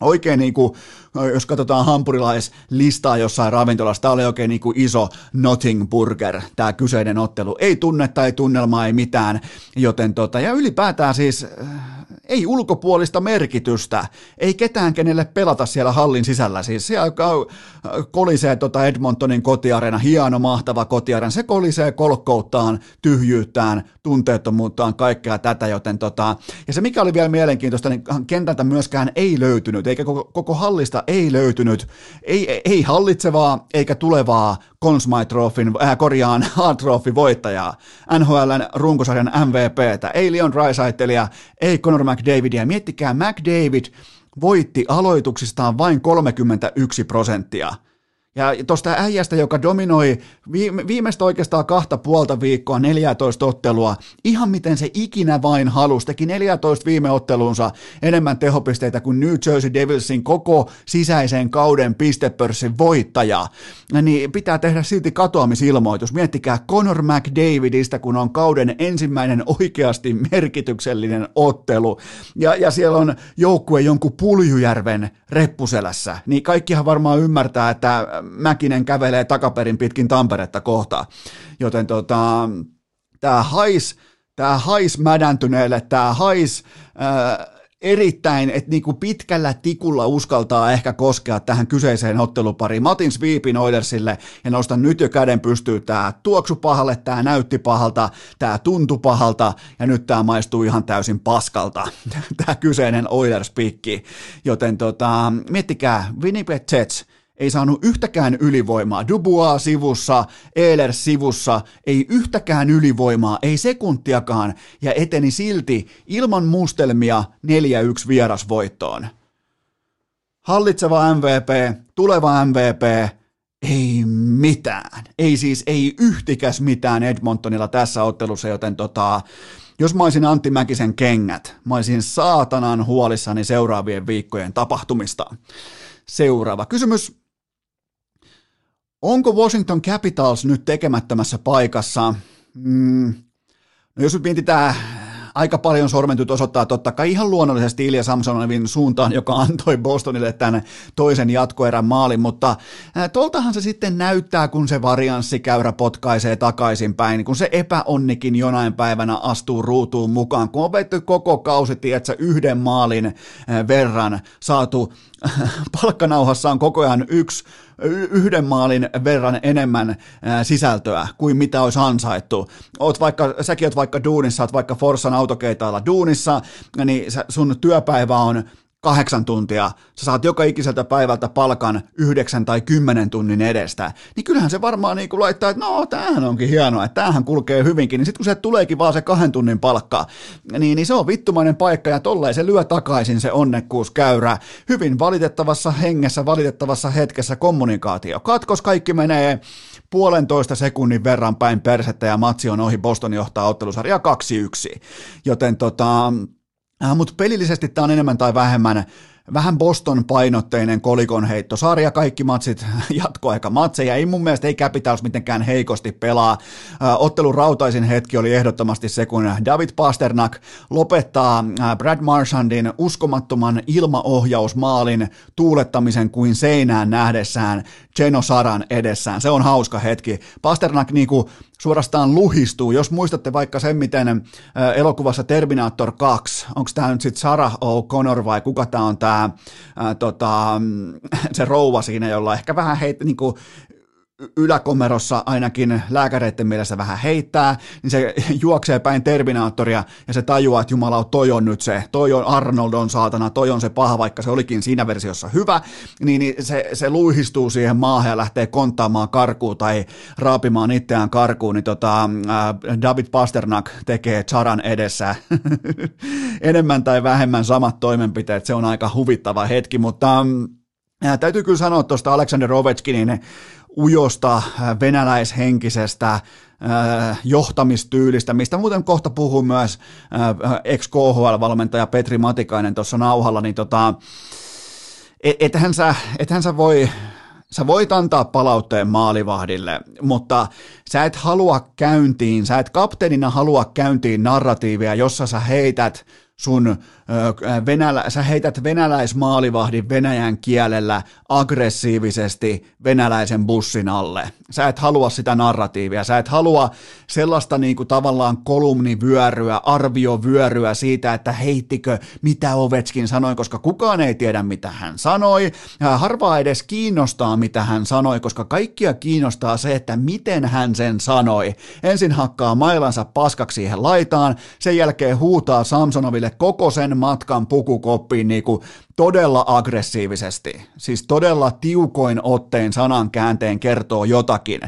oikein niin kuin, jos katsotaan hampurilaislistaa jossain ravintolassa, tämä oli oikein niin kuin iso Notting Burger, tämä kyseinen ottelu. Ei tunnetta, ei tunnelmaa, ei mitään, joten tota, ja ylipäätään siis ei ulkopuolista merkitystä, ei ketään kenelle pelata siellä hallin sisällä. Siis siellä kolisee tota Edmontonin kotiarena, hieno mahtava kotiarena, se kolisee kolkkouttaan, tyhjyyttään, tunteettomuuttaan, kaikkea tätä, joten tota, ja se mikä oli vielä mielenkiintoista, niin kentältä myöskään ei löytynyt, eikä koko, koko hallista ei löytynyt, ei, ei hallitsevaa eikä tulevaa Smythe äh, korjaan Trophy voittajaa, NHLn runkosarjan MVPtä, ei Leon Raisaitelia, ei Conor McDavidia. Miettikää, McDavid voitti aloituksistaan vain 31 prosenttia. Ja tuosta äijästä, joka dominoi viimeistä oikeastaan kahta puolta viikkoa, 14 ottelua, ihan miten se ikinä vain halusi, teki 14 viime ottelunsa enemmän tehopisteitä kuin New Jersey Devilsin koko sisäisen kauden pistepörssin voittaja, niin pitää tehdä silti katoamisilmoitus. Miettikää Conor McDavidistä, kun on kauden ensimmäinen oikeasti merkityksellinen ottelu, ja, ja siellä on joukkue jonkun Puljujärven reppuselässä, niin kaikkihan varmaan ymmärtää, että Mäkinen kävelee takaperin pitkin Tamperetta kohta. Joten tota, tämä hais, tämä hais mädäntyneelle, tämä hais ää, erittäin, että niinku pitkällä tikulla uskaltaa ehkä koskea tähän kyseiseen ottelupariin. Matin Sweepin Oilersille ja nostan nyt jo käden pystyy tämä tuoksu pahalle, tämä näytti pahalta, tämä tuntu pahalta ja nyt tämä maistuu ihan täysin paskalta, tämä kyseinen Oilers-pikki. Joten tota, miettikää, Winnipeg Jets, ei saanut yhtäkään ylivoimaa. Dubois sivussa, Eiler sivussa, ei yhtäkään ylivoimaa, ei sekuntiakaan, ja eteni silti ilman mustelmia 4-1 vierasvoittoon. Hallitseva MVP, tuleva MVP, ei mitään. Ei siis, ei yhtikäs mitään Edmontonilla tässä ottelussa, joten tota, jos mä olisin Antti Mäkisen kengät, mä olisin saatanan huolissani seuraavien viikkojen tapahtumista. Seuraava kysymys. Onko Washington Capitals nyt tekemättömässä paikassa? Mm, no jos nyt mietitään, aika paljon sormentyt osoittaa totta kai ihan luonnollisesti Ilja Samsonovin suuntaan, joka antoi Bostonille tämän toisen jatkoerän maalin, mutta toltahan se sitten näyttää, kun se varianssikäyrä potkaisee takaisinpäin, kun se epäonnikin jonain päivänä astuu ruutuun mukaan, kun on vetty koko kausi, tiedätkö, yhden maalin verran saatu palkkanauhassa on koko ajan yksi yhden maalin verran enemmän sisältöä kuin mitä olisi ansaittu. Oot vaikka, säkin oot vaikka duunissa, oot vaikka Forssan autokeitailla duunissa, niin sun työpäivä on kahdeksan tuntia, sä saat joka ikiseltä päivältä palkan yhdeksän tai kymmenen tunnin edestä, niin kyllähän se varmaan niin laittaa, että no tämähän onkin hienoa, että tämähän kulkee hyvinkin, niin sitten kun se tuleekin vaan se kahden tunnin palkka, niin, niin se on vittumainen paikka ja tolleen se lyö takaisin se onnekkuuskäyrä. Hyvin valitettavassa hengessä, valitettavassa hetkessä kommunikaatio. Katkos kaikki menee puolentoista sekunnin verran päin persettä ja matsi on ohi, Boston johtaa ottelusarjaa 2-1. Joten tota, Äh, mutta pelillisesti tämä on enemmän tai vähemmän vähän Boston-painotteinen kolikon heitto. Sarja kaikki matsit jatkoaika matseja. Ei mun mielestä ei Capitals mitenkään heikosti pelaa. Ottelun rautaisin hetki oli ehdottomasti se, kun David Pasternak lopettaa Brad Marchandin uskomattoman ilmaohjausmaalin tuulettamisen kuin seinään nähdessään Geno Saran edessään. Se on hauska hetki. Pasternak niinku suorastaan luhistuu. Jos muistatte vaikka sen, miten elokuvassa Terminator 2, onko tämä nyt sitten Sarah O'Connor vai kuka tämä on tämä tota, se rouva siinä, jolla ehkä vähän heit, niin kuin, yläkomerossa ainakin lääkäreiden mielessä vähän heittää, niin se juoksee päin Terminaattoria ja se tajuaa, että jumala, toi on nyt se, toi on Arnold on saatana, toi on se paha, vaikka se olikin siinä versiossa hyvä, niin, niin se, se luihistuu siihen maahan ja lähtee konttaamaan karkuun tai raapimaan itseään karkuun, niin tota, äh, David Pasternak tekee Charan edessä. Enemmän tai vähemmän samat toimenpiteet, se on aika huvittava hetki, mutta äh, täytyy kyllä sanoa tuosta Alexander Ovechkinin ujosta, äh, venäläishenkisestä äh, johtamistyylistä, mistä muuten kohta puhuu myös äh, ex-KHL-valmentaja Petri Matikainen tuossa nauhalla, niin tota, ethän sä, ethän sä voi sä voit antaa palautteen maalivahdille, mutta sä et halua käyntiin, sä et kapteenina halua käyntiin narratiivia, jossa sä heität sun venälä, sä heität venäläismaalivahdin venäjän kielellä aggressiivisesti venäläisen bussin alle. Sä et halua sitä narratiivia, sä et halua sellaista niin kuin tavallaan kolumnivyöryä, arviovyöryä siitä, että heittikö mitä Ovetskin sanoi, koska kukaan ei tiedä mitä hän sanoi. Harvaa edes kiinnostaa mitä hän sanoi, koska kaikkia kiinnostaa se, että miten hän sen sanoi. Ensin hakkaa mailansa paskaksi siihen laitaan, sen jälkeen huutaa Samsonoville koko sen matkan pukukoppiin niin kuin todella aggressiivisesti, siis todella tiukoin otteen sanan käänteen kertoo jotakin.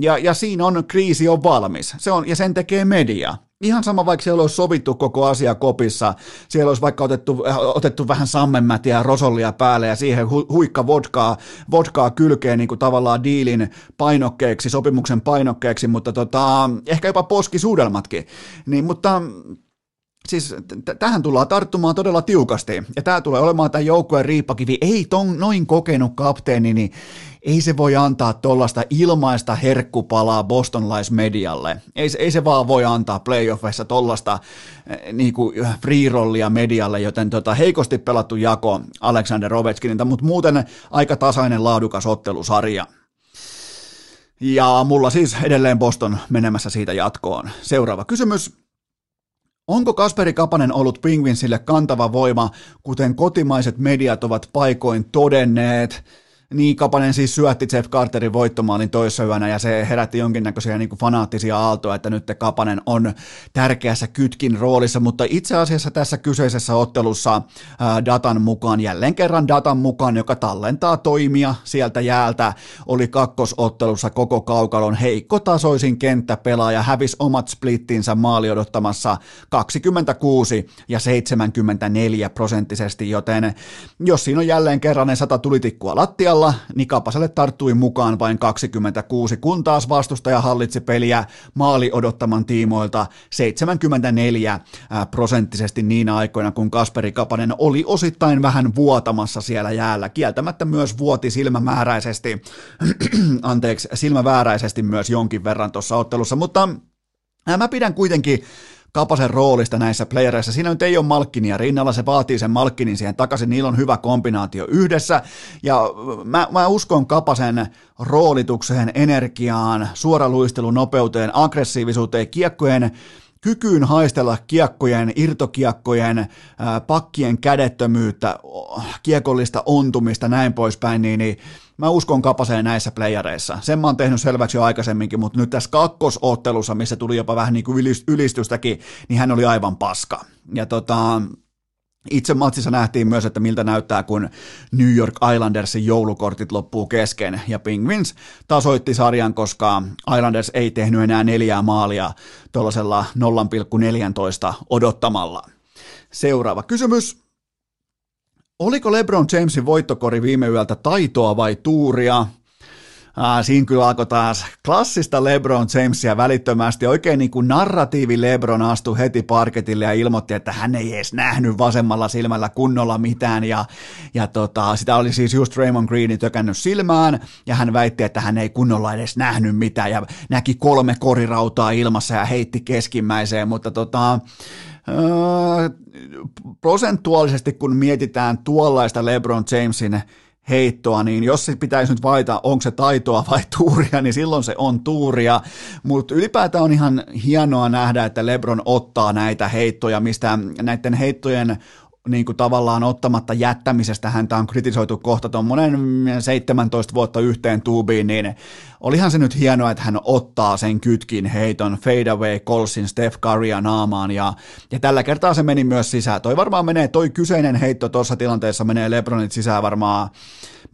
Ja, ja siinä on, kriisi on valmis, se on, ja sen tekee media. Ihan sama, vaikka siellä olisi sovittu koko asia kopissa, siellä olisi vaikka otettu, äh, otettu vähän sammenmätiä ja rosollia päälle ja siihen hu, huikka vodkaa, vodkaa kylkeen niin kuin tavallaan diilin painokkeeksi, sopimuksen painokkeeksi, mutta tota, ehkä jopa poskisuudelmatkin. Niin, mutta siis t- tähän tullaan tarttumaan todella tiukasti, ja tämä tulee olemaan tämä joukkueen riippakivi. Ei ton noin kokenut kapteeni, niin ei se voi antaa tuollaista ilmaista herkkupalaa bostonlaismedialle. Ei, ei se vaan voi antaa playoffeissa tuollaista eh, niinku free-rollia medialle, joten tota, heikosti pelattu jako Alexander Ovechkinilta, mutta muuten aika tasainen laadukas ottelusarja. Ja mulla siis edelleen Boston menemässä siitä jatkoon. Seuraava kysymys. Onko Kasperi Kapanen ollut Pingvinsille kantava voima, kuten kotimaiset mediat ovat paikoin todenneet? Niin, Kapanen siis syötti Jeff Carterin voittomaalin toissa yönä ja se herätti jonkinnäköisiä niin kuin fanaattisia aaltoja, että nyt Kapanen on tärkeässä kytkin roolissa, mutta itse asiassa tässä kyseisessä ottelussa ää, datan mukaan, jälleen kerran datan mukaan, joka tallentaa toimia sieltä jäältä, oli kakkosottelussa koko kaukalon heikkotasoisin kenttäpelaaja, hävisi omat splittinsä maali odottamassa 26 ja 74 prosenttisesti, joten jos siinä on jälleen kerran ne sata tulitikkua lattialla, Samalla Nikapaselle tarttui mukaan vain 26, kun taas vastustaja hallitsi peliä maali odottaman tiimoilta 74 prosenttisesti niin aikoina, kun Kasperi Kapanen oli osittain vähän vuotamassa siellä jäällä. Kieltämättä myös vuoti silmämääräisesti, anteeksi, silmävääräisesti myös jonkin verran tuossa ottelussa, mutta Mä pidän kuitenkin Kapasen roolista näissä playereissa. Siinä nyt ei ole Malkkinia rinnalla, se vaatii sen Malkkinin siihen takaisin, niillä on hyvä kombinaatio yhdessä, ja mä, mä uskon Kapasen roolitukseen, energiaan, suoraluistelun nopeuteen, aggressiivisuuteen, kiekkojen kykyyn haistella kiekkojen, irtokiekkojen, pakkien kädettömyyttä, kiekollista ontumista, näin poispäin, niin, niin mä uskon Kapaseen näissä playareissa. Sen mä oon tehnyt selväksi jo aikaisemminkin, mutta nyt tässä kakkosottelussa, missä tuli jopa vähän niin kuin ylistystäkin, niin hän oli aivan paska. Ja tota, itse matsissa nähtiin myös, että miltä näyttää, kun New York Islandersin joulukortit loppuu kesken, ja Penguins tasoitti sarjan, koska Islanders ei tehnyt enää neljää maalia tuollaisella 0,14 odottamalla. Seuraava kysymys. Oliko LeBron Jamesin voittokori viime yöltä taitoa vai tuuria? Ah, siinä kyllä alkoi taas klassista LeBron Jamesia välittömästi. Oikein niin kuin narratiivi LeBron astui heti parketille ja ilmoitti, että hän ei edes nähnyt vasemmalla silmällä kunnolla mitään. Ja, ja tota, sitä oli siis just Raymond Greenin tökännyt silmään ja hän väitti, että hän ei kunnolla edes nähnyt mitään ja näki kolme korirautaa ilmassa ja heitti keskimmäiseen, mutta tota, Prosentuaalisesti kun mietitään tuollaista LeBron Jamesin heittoa, niin jos se pitäisi nyt valita, onko se taitoa vai tuuria, niin silloin se on tuuria, mutta ylipäätään on ihan hienoa nähdä, että LeBron ottaa näitä heittoja, mistä näiden heittojen niin kuin tavallaan ottamatta jättämisestä häntä on kritisoitu kohta tuommoinen 17 vuotta yhteen tuubiin, niin olihan se nyt hienoa, että hän ottaa sen kytkin heiton fadeaway Colsin Steph Currya naamaan ja, ja tällä kertaa se meni myös sisään. Toi varmaan menee, toi kyseinen heitto tuossa tilanteessa menee Lebronit sisään varmaan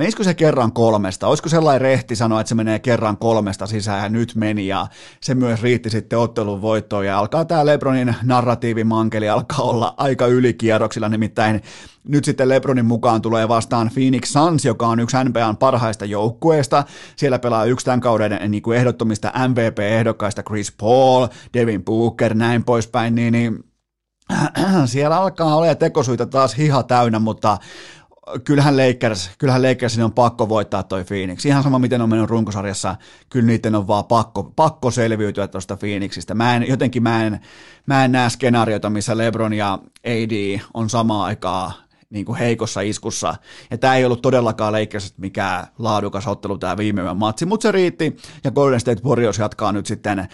Menisikö se kerran kolmesta? Olisiko sellainen rehti sanoa, että se menee kerran kolmesta sisään ja nyt meni ja se myös riitti sitten ottelun voittoon ja alkaa tämä Lebronin narratiivimankeli alkaa olla aika ylikierroksilla, nimittäin nyt sitten Lebronin mukaan tulee vastaan Phoenix Suns, joka on yksi NBAn parhaista joukkueista. Siellä pelaa yksi tämän kauden niin kuin ehdottomista MVP-ehdokkaista Chris Paul, Devin Booker, näin poispäin, niin, niin siellä alkaa olla tekosyitä taas hiha täynnä, mutta kyllähän Lakers, kyllähän Lakersin on pakko voittaa toi Phoenix. Ihan sama, miten on mennyt runkosarjassa, kyllä niiden on vaan pakko, pakko selviytyä tuosta Phoenixistä. Mä en, jotenkin mä en, mä en näe skenaariota, missä LeBron ja AD on samaan aikaa niin kuin heikossa iskussa. Ja tämä ei ollut todellakaan Lakers mikään laadukas ottelu tämä viime matsi, mutta se riitti. Ja Golden State Warriors jatkaa nyt sitten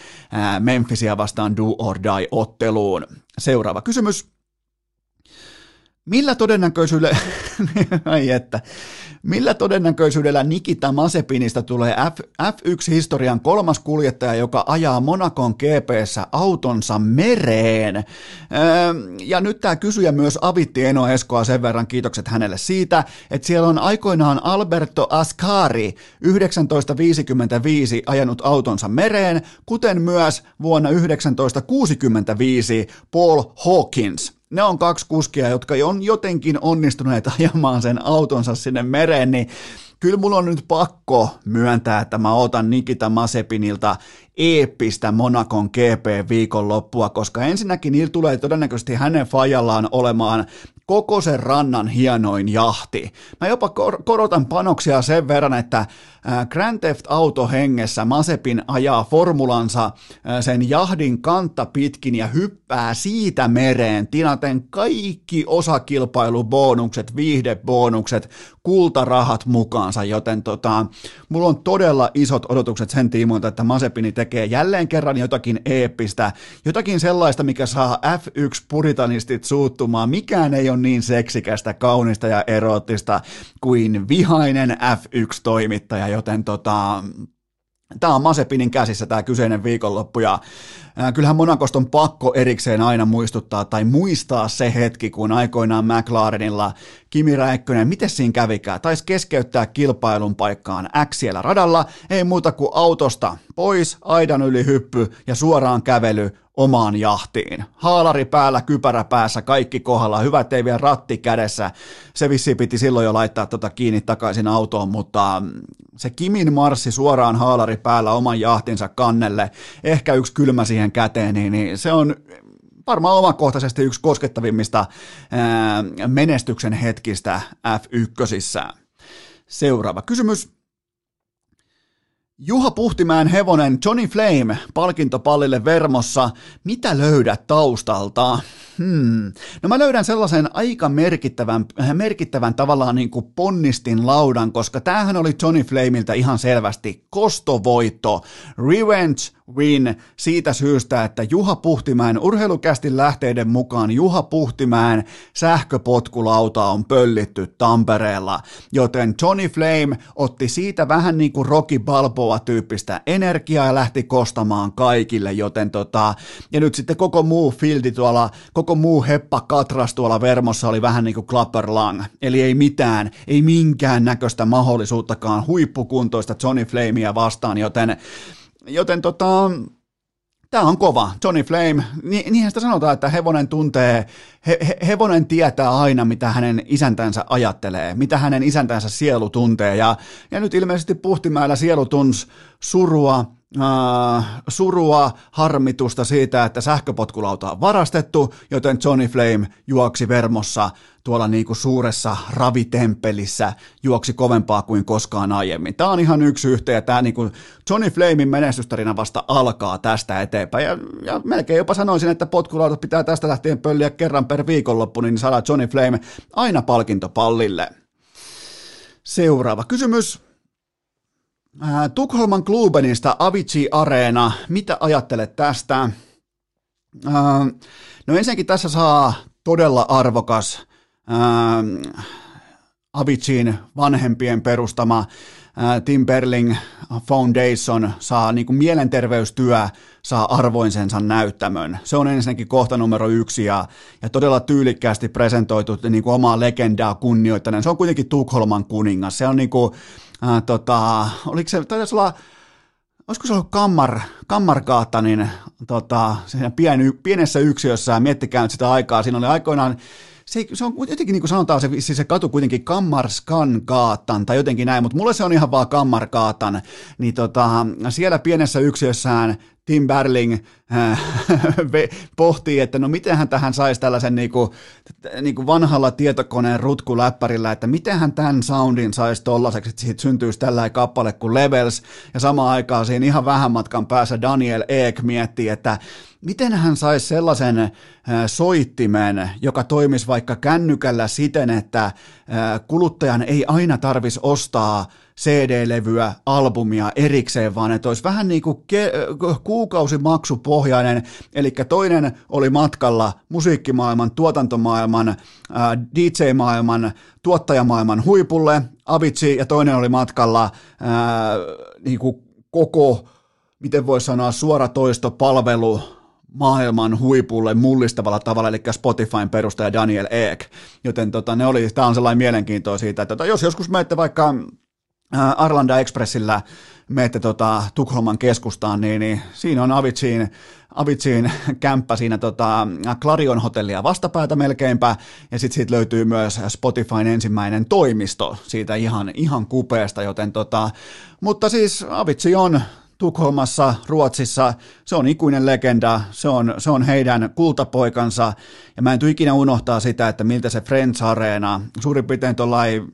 Memphisia vastaan do or die otteluun. Seuraava kysymys. Millä todennäköisyydellä, ai että, millä todennäköisyydellä Nikita Masepinista tulee F, F1-historian kolmas kuljettaja, joka ajaa Monakon GPssä autonsa mereen? Öö, ja nyt tämä kysyjä myös avitti Eno Eskoa sen verran, kiitokset hänelle siitä, että siellä on aikoinaan Alberto Ascari 1955 ajanut autonsa mereen, kuten myös vuonna 1965 Paul Hawkins ne on kaksi kuskia, jotka on jotenkin onnistuneet ajamaan sen autonsa sinne mereen, niin kyllä mulla on nyt pakko myöntää, että mä otan Nikita Masepinilta eeppistä Monakon GP-viikonloppua, koska ensinnäkin niillä tulee todennäköisesti hänen fajallaan olemaan koko sen rannan hienoin jahti. Mä jopa kor- korotan panoksia sen verran, että Grand Theft Auto hengessä Masepin ajaa formulansa sen jahdin kantta pitkin ja hyppää siitä mereen, tinaten kaikki osakilpailubonukset, viihdebonukset, kultarahat mukaansa, joten tota, mulla on todella isot odotukset sen tiimoilta, että Masepini tekee jälleen kerran jotakin eeppistä, jotakin sellaista, mikä saa F1-puritanistit suuttumaan. Mikään ei ole niin seksikästä, kaunista ja eroottista kuin vihainen F1-toimittaja, joten tota, Tämä on Masepinin käsissä tämä kyseinen viikonloppu ja kyllähän Monakosta on pakko erikseen aina muistuttaa tai muistaa se hetki, kun aikoinaan McLarenilla Kimi Räikkönen, miten siinä kävikään, taisi keskeyttää kilpailun paikkaan X siellä radalla, ei muuta kuin autosta pois, aidan yli hyppy ja suoraan kävely omaan jahtiin. Haalari päällä, kypärä päässä, kaikki kohdalla, hyvät ei vielä ratti kädessä. Se vissi piti silloin jo laittaa tota kiinni takaisin autoon, mutta mm, se Kimin marssi suoraan haalari päällä oman jahtinsa kannelle, ehkä yksi kylmä siihen käteen, niin, niin se on varmaan omakohtaisesti yksi koskettavimmista ää, menestyksen hetkistä F1. Seuraava kysymys. Juha Puhtimäen hevonen Johnny Flame palkintopallille Vermossa. Mitä löydät taustalta? Hmm. No mä löydän sellaisen aika merkittävän, merkittävän tavallaan niin kuin ponnistin laudan, koska tämähän oli Johnny Flameilta ihan selvästi kostovoitto, revenge win siitä syystä, että Juha Puhtimäen urheilukästin lähteiden mukaan Juha Puhtimäen sähköpotkulauta on pöllitty Tampereella, joten Johnny Flame otti siitä vähän niin kuin Rocky Balboa-tyyppistä energiaa ja lähti kostamaan kaikille, joten tota, ja nyt sitten koko muu fieldi tuolla, koko muu heppa katras tuolla Vermossa oli vähän niin kuin Lang, eli ei mitään, ei minkään näköistä mahdollisuuttakaan huippukuntoista Johnny Flamea vastaan, joten Joten tota, Tämä on kova. Johnny Flame, Ni, niinhän sitä sanotaan, että hevonen tuntee, he, he, hevonen tietää aina, mitä hänen isäntänsä ajattelee, mitä hänen isäntänsä sielu tuntee. Ja, ja nyt ilmeisesti Puhtimäellä sielu tunsi surua, äh, surua, harmitusta siitä, että sähköpotkulauta on varastettu, joten Johnny Flame juoksi Vermossa tuolla niinku suuressa ravitemppelissä, juoksi kovempaa kuin koskaan aiemmin. Tämä on ihan yksi yhteen, ja tämä niinku Johnny Flamein menestystarina vasta alkaa tästä eteenpäin, ja, ja melkein jopa sanoisin, että potkulauta pitää tästä lähtien pölliä kerran per viikonloppu, niin saadaan Johnny Flame aina palkintopallille. Seuraava kysymys. Tukholman Klubenista Avicii Areena, mitä ajattelet tästä? No ensinnäkin tässä saa todella arvokas Aviciin vanhempien perustama Tim Berling Foundation saa niin kuin mielenterveystyö saa arvoinsensa näyttämön. Se on ensinnäkin kohta numero yksi ja, ja todella tyylikkäästi presentoitu niin kuin omaa legendaa kunnioittaneen. Se on kuitenkin Tukholman kuningas. Se on niin kuin, äh, tota, oliko se, taisi olla, olisiko se ollut Kammar, Kammargaatta, niin tota, pien, pienessä yksiössä, miettikää nyt sitä aikaa, siinä oli aikoinaan se, se on jotenkin niin kuin sanotaan se, siis se katu kuitenkin Kammarskan kaatan tai jotenkin näin, mutta mulle se on ihan vaan Kammarkaatan, niin tota, siellä pienessä yksiössään Tim Berling äh, pohtii, että no miten tähän saisi tällaisen niinku, niinku vanhalla tietokoneen rutkuläppärillä, että miten hän tämän soundin saisi tollaiseksi, että siitä syntyisi tällainen kappale kuin Levels, ja samaan aikaan siinä ihan vähän matkan päässä Daniel Eek miettii, että miten hän saisi sellaisen äh, soittimen, joka toimisi vaikka kännykällä siten, että äh, kuluttajan ei aina tarvitsisi ostaa CD-levyä, albumia erikseen, vaan että olisi vähän niin kuin ke- kuukausimaksupohjainen, eli toinen oli matkalla musiikkimaailman, tuotantomaailman, äh, DJ-maailman, tuottajamaailman huipulle, Avicii, ja toinen oli matkalla äh, niin kuin koko, miten voi sanoa, suoratoistopalvelu, maailman huipulle mullistavalla tavalla, eli Spotifyn perustaja Daniel Ek. Joten tota, ne oli, tämä on sellainen mielenkiintoa siitä, että tota, jos joskus menette vaikka Arlanda Expressillä menette tota, Tukholman keskustaan, niin, niin siinä on Avitsiin, Avitsiin kämppä siinä tota, Clarion hotellia vastapäätä melkeinpä, ja sitten siitä löytyy myös Spotifyn ensimmäinen toimisto siitä ihan, ihan kupeesta, joten tota, mutta siis Avitsi on Tukholmassa, Ruotsissa, se on ikuinen legenda, se on, se on heidän kultapoikansa, ja mä en tule ikinä unohtaa sitä, että miltä se Friends Arena, suurin piirtein tuollainen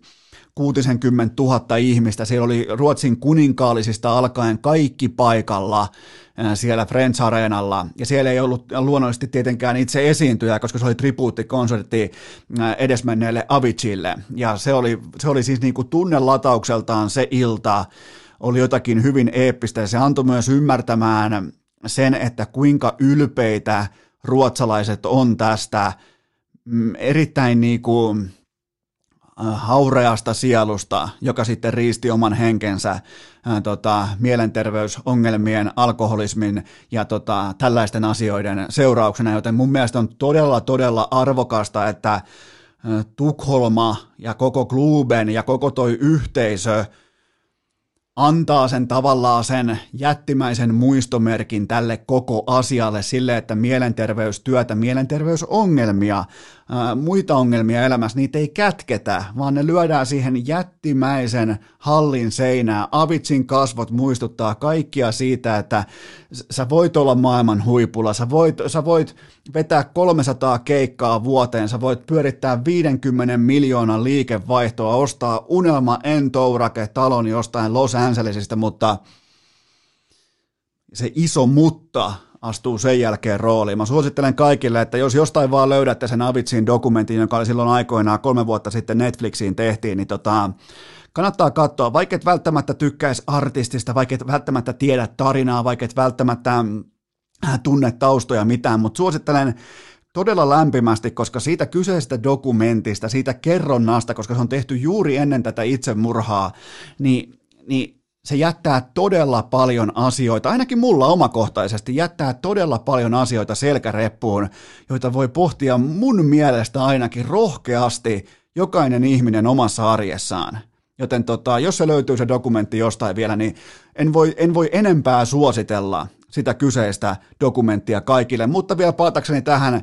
60 000 ihmistä. Siellä oli Ruotsin kuninkaallisista alkaen kaikki paikalla siellä Friends Areenalla. Ja siellä ei ollut luonnollisesti tietenkään itse esiintyjä, koska se oli tribuuttikonsertti edesmenneelle Avicille. Ja se oli, se oli siis niin kuin tunnelataukseltaan se ilta, oli jotakin hyvin eeppistä ja se antoi myös ymmärtämään sen, että kuinka ylpeitä ruotsalaiset on tästä mm, erittäin niin kuin, Äh, haureasta sielusta, joka sitten riisti oman henkensä äh, tota, mielenterveysongelmien, alkoholismin ja tota, tällaisten asioiden seurauksena, joten mun mielestä on todella, todella arvokasta, että äh, Tukholma ja koko kluben ja koko toi yhteisö – antaa sen tavallaan sen jättimäisen muistomerkin tälle koko asialle sille, että mielenterveystyötä, mielenterveysongelmia, ää, muita ongelmia elämässä, niitä ei kätketä, vaan ne lyödään siihen jättimäisen hallin seinään. Avitsin kasvot muistuttaa kaikkia siitä, että sä voit olla maailman huipulla, sä voit, sä voit vetää 300 keikkaa vuoteen, sä voit pyörittää 50 miljoonan liikevaihtoa, ostaa unelma entourake talon jostain Los Angelesista, mutta se iso mutta astuu sen jälkeen rooliin. Mä suosittelen kaikille, että jos jostain vaan löydätte sen Avitsin dokumentin, joka oli silloin aikoinaan kolme vuotta sitten Netflixiin tehtiin, niin tota, kannattaa katsoa, vaikka et välttämättä tykkäisi artistista, vaikka et välttämättä tiedä tarinaa, vaikka et välttämättä äh, tunne taustoja mitään, mutta suosittelen todella lämpimästi, koska siitä kyseisestä dokumentista, siitä kerronnasta, koska se on tehty juuri ennen tätä itsemurhaa, niin, niin se jättää todella paljon asioita, ainakin mulla omakohtaisesti, jättää todella paljon asioita selkäreppuun, joita voi pohtia mun mielestä ainakin rohkeasti jokainen ihminen omassa arjessaan. Joten tota, jos se löytyy se dokumentti jostain vielä, niin en voi, en voi enempää suositella sitä kyseistä dokumenttia kaikille. Mutta vielä palatakseni tähän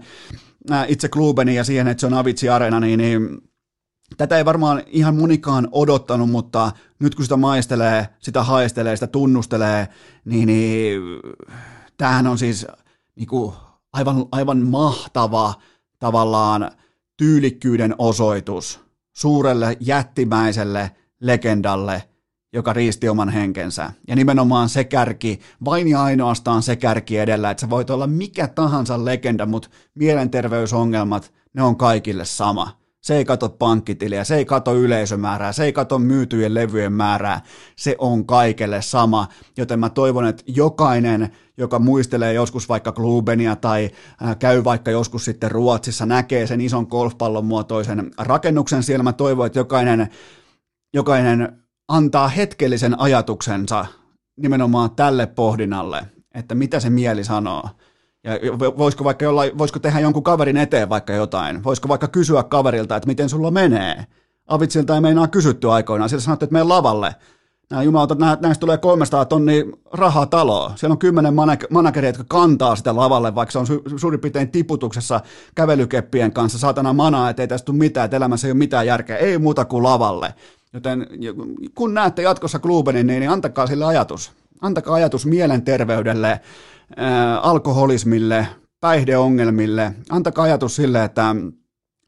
itse klubeni ja siihen, että se on Avitsi Arena, niin, niin tätä ei varmaan ihan monikaan odottanut, mutta nyt kun sitä maistelee, sitä haistelee, sitä tunnustelee, niin, niin tämähän on siis niin kuin, aivan, aivan mahtava tavallaan tyylikkyyden osoitus suurelle jättimäiselle legendalle, joka riisti oman henkensä. Ja nimenomaan se kärki, vain ja ainoastaan se kärki edellä, että sä voit olla mikä tahansa legenda, mutta mielenterveysongelmat, ne on kaikille sama. Se ei kato pankkitiliä, se ei kato yleisömäärää, se ei kato myytyjen levyjen määrää, se on kaikelle sama. Joten mä toivon, että jokainen, joka muistelee joskus vaikka Klubenia tai äh, käy vaikka joskus sitten Ruotsissa, näkee sen ison golfpallon muotoisen rakennuksen siellä. Mä toivon, että jokainen, jokainen antaa hetkellisen ajatuksensa nimenomaan tälle pohdinnalle, että mitä se mieli sanoo. Ja voisiko vaikka jollain, voisiko tehdä jonkun kaverin eteen vaikka jotain? Voisiko vaikka kysyä kaverilta, että miten sulla menee? Avitsilta ei meinaa kysytty aikoinaan. Sillä sanottu, että mene lavalle. Nämä jumalautat, näistä tulee 300 tonni rahaa taloa. Siellä on kymmenen manageria, jotka kantaa sitä lavalle, vaikka se on su- suurin piirtein tiputuksessa kävelykeppien kanssa. Saatana manaa, että ei tästä tule mitään, että elämässä ei ole mitään järkeä. Ei muuta kuin lavalle. Joten kun näette jatkossa Klubenin, niin antakaa sille ajatus. Antakaa ajatus mielenterveydelle, alkoholismille, päihdeongelmille. Antakaa ajatus sille, että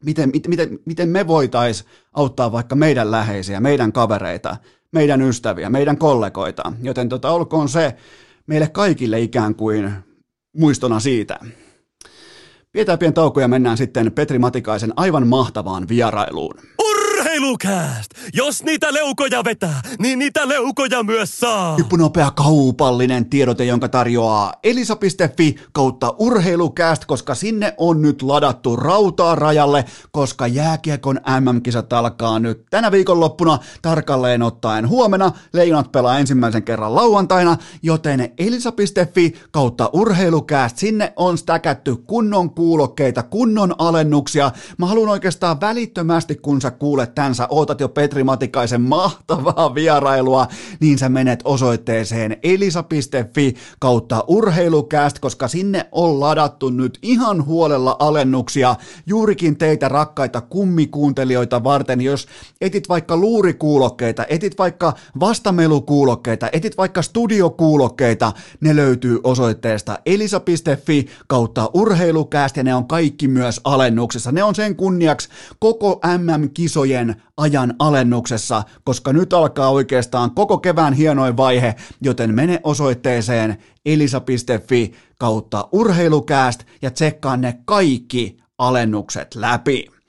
miten, miten, miten me voitaisiin auttaa vaikka meidän läheisiä, meidän kavereita, meidän ystäviä, meidän kollegoita. Joten tota, olkoon se meille kaikille ikään kuin muistona siitä. Pidetään pieni tauko ja mennään sitten Petri Matikaisen aivan mahtavaan vierailuun. Urheilukääst! Jos niitä leukoja vetää, niin niitä leukoja myös saa! Hyppynopea kaupallinen tiedote, jonka tarjoaa elisa.fi kautta urheilukääst, koska sinne on nyt ladattu rautaa rajalle, koska jääkiekon MM-kisat alkaa nyt tänä viikonloppuna tarkalleen ottaen huomenna. Leijonat pelaa ensimmäisen kerran lauantaina, joten elisa.fi kautta urheilukääst, sinne on stäkätty kunnon kuulokkeita, kunnon alennuksia. Mä haluan oikeastaan välittömästi, kun sä kuulet tämän sä ootat jo Petri Matikaisen mahtavaa vierailua, niin sä menet osoitteeseen elisa.fi kautta urheilukääst, koska sinne on ladattu nyt ihan huolella alennuksia juurikin teitä rakkaita kummikuuntelijoita varten, jos etit vaikka luurikuulokkeita, etit vaikka vastamelukuulokkeita, etit vaikka studiokuulokkeita, ne löytyy osoitteesta elisa.fi kautta urheilukääst ja ne on kaikki myös alennuksessa. Ne on sen kunniaksi koko MM-kisojen ajan alennuksessa, koska nyt alkaa oikeastaan koko kevään hienoin vaihe, joten mene osoitteeseen elisa.fi kautta urheilukääst ja tsekkaa ne kaikki alennukset läpi.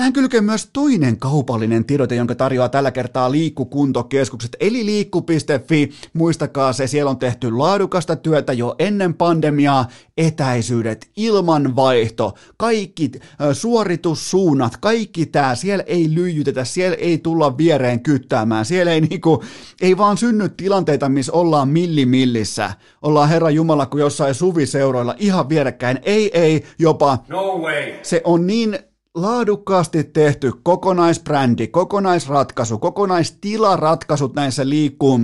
Tähän kylkee myös toinen kaupallinen tiedote, jonka tarjoaa tällä kertaa liikkukuntokeskukset, eli liikku.fi. Muistakaa se, siellä on tehty laadukasta työtä jo ennen pandemiaa, etäisyydet, ilmanvaihto, kaikki suoritussuunnat, kaikki tämä, siellä ei lyijytetä, siellä ei tulla viereen kyttäämään, siellä ei, niinku, ei vaan synny tilanteita, missä ollaan millimillissä, ollaan Herra Jumala kuin jossain suviseuroilla ihan vierekkäin, ei, ei, jopa, no way. se on niin laadukkaasti tehty kokonaisbrändi, kokonaisratkaisu, kokonaistilaratkaisut näissä liikkuu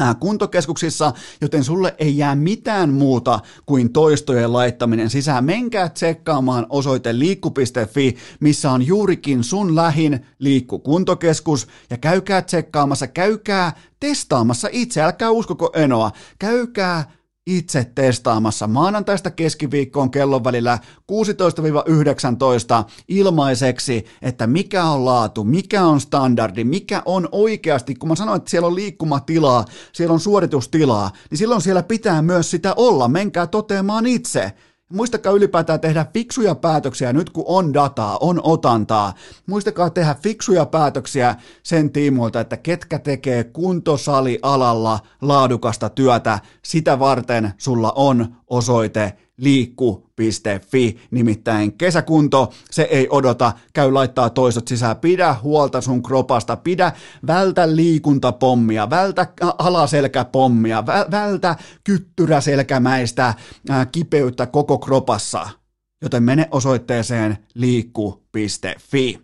äh, kuntokeskuksissa, joten sulle ei jää mitään muuta kuin toistojen laittaminen sisään. Menkää tsekkaamaan osoite liikku.fi, missä on juurikin sun lähin liikkukuntokeskus ja käykää tsekkaamassa, käykää testaamassa itse, älkää uskoko enoa, käykää itse testaamassa maanantaista keskiviikkoon kellon välillä 16-19 ilmaiseksi, että mikä on laatu, mikä on standardi, mikä on oikeasti, kun mä sanoin, että siellä on liikkumatilaa, siellä on suoritustilaa, niin silloin siellä pitää myös sitä olla, menkää toteamaan itse. Muistakaa ylipäätään tehdä fiksuja päätöksiä nyt kun on dataa, on otantaa. Muistakaa tehdä fiksuja päätöksiä sen tiimoilta, että ketkä tekee kuntosalialalla laadukasta työtä. Sitä varten sulla on osoite liikku.fi, nimittäin kesäkunto, se ei odota, käy laittaa toisot sisään, pidä huolta sun kropasta, pidä, vältä liikuntapommia, vältä alaselkäpommia, vältä kyttyräselkämäistä ää, kipeyttä koko kropassa, joten mene osoitteeseen liikku.fi.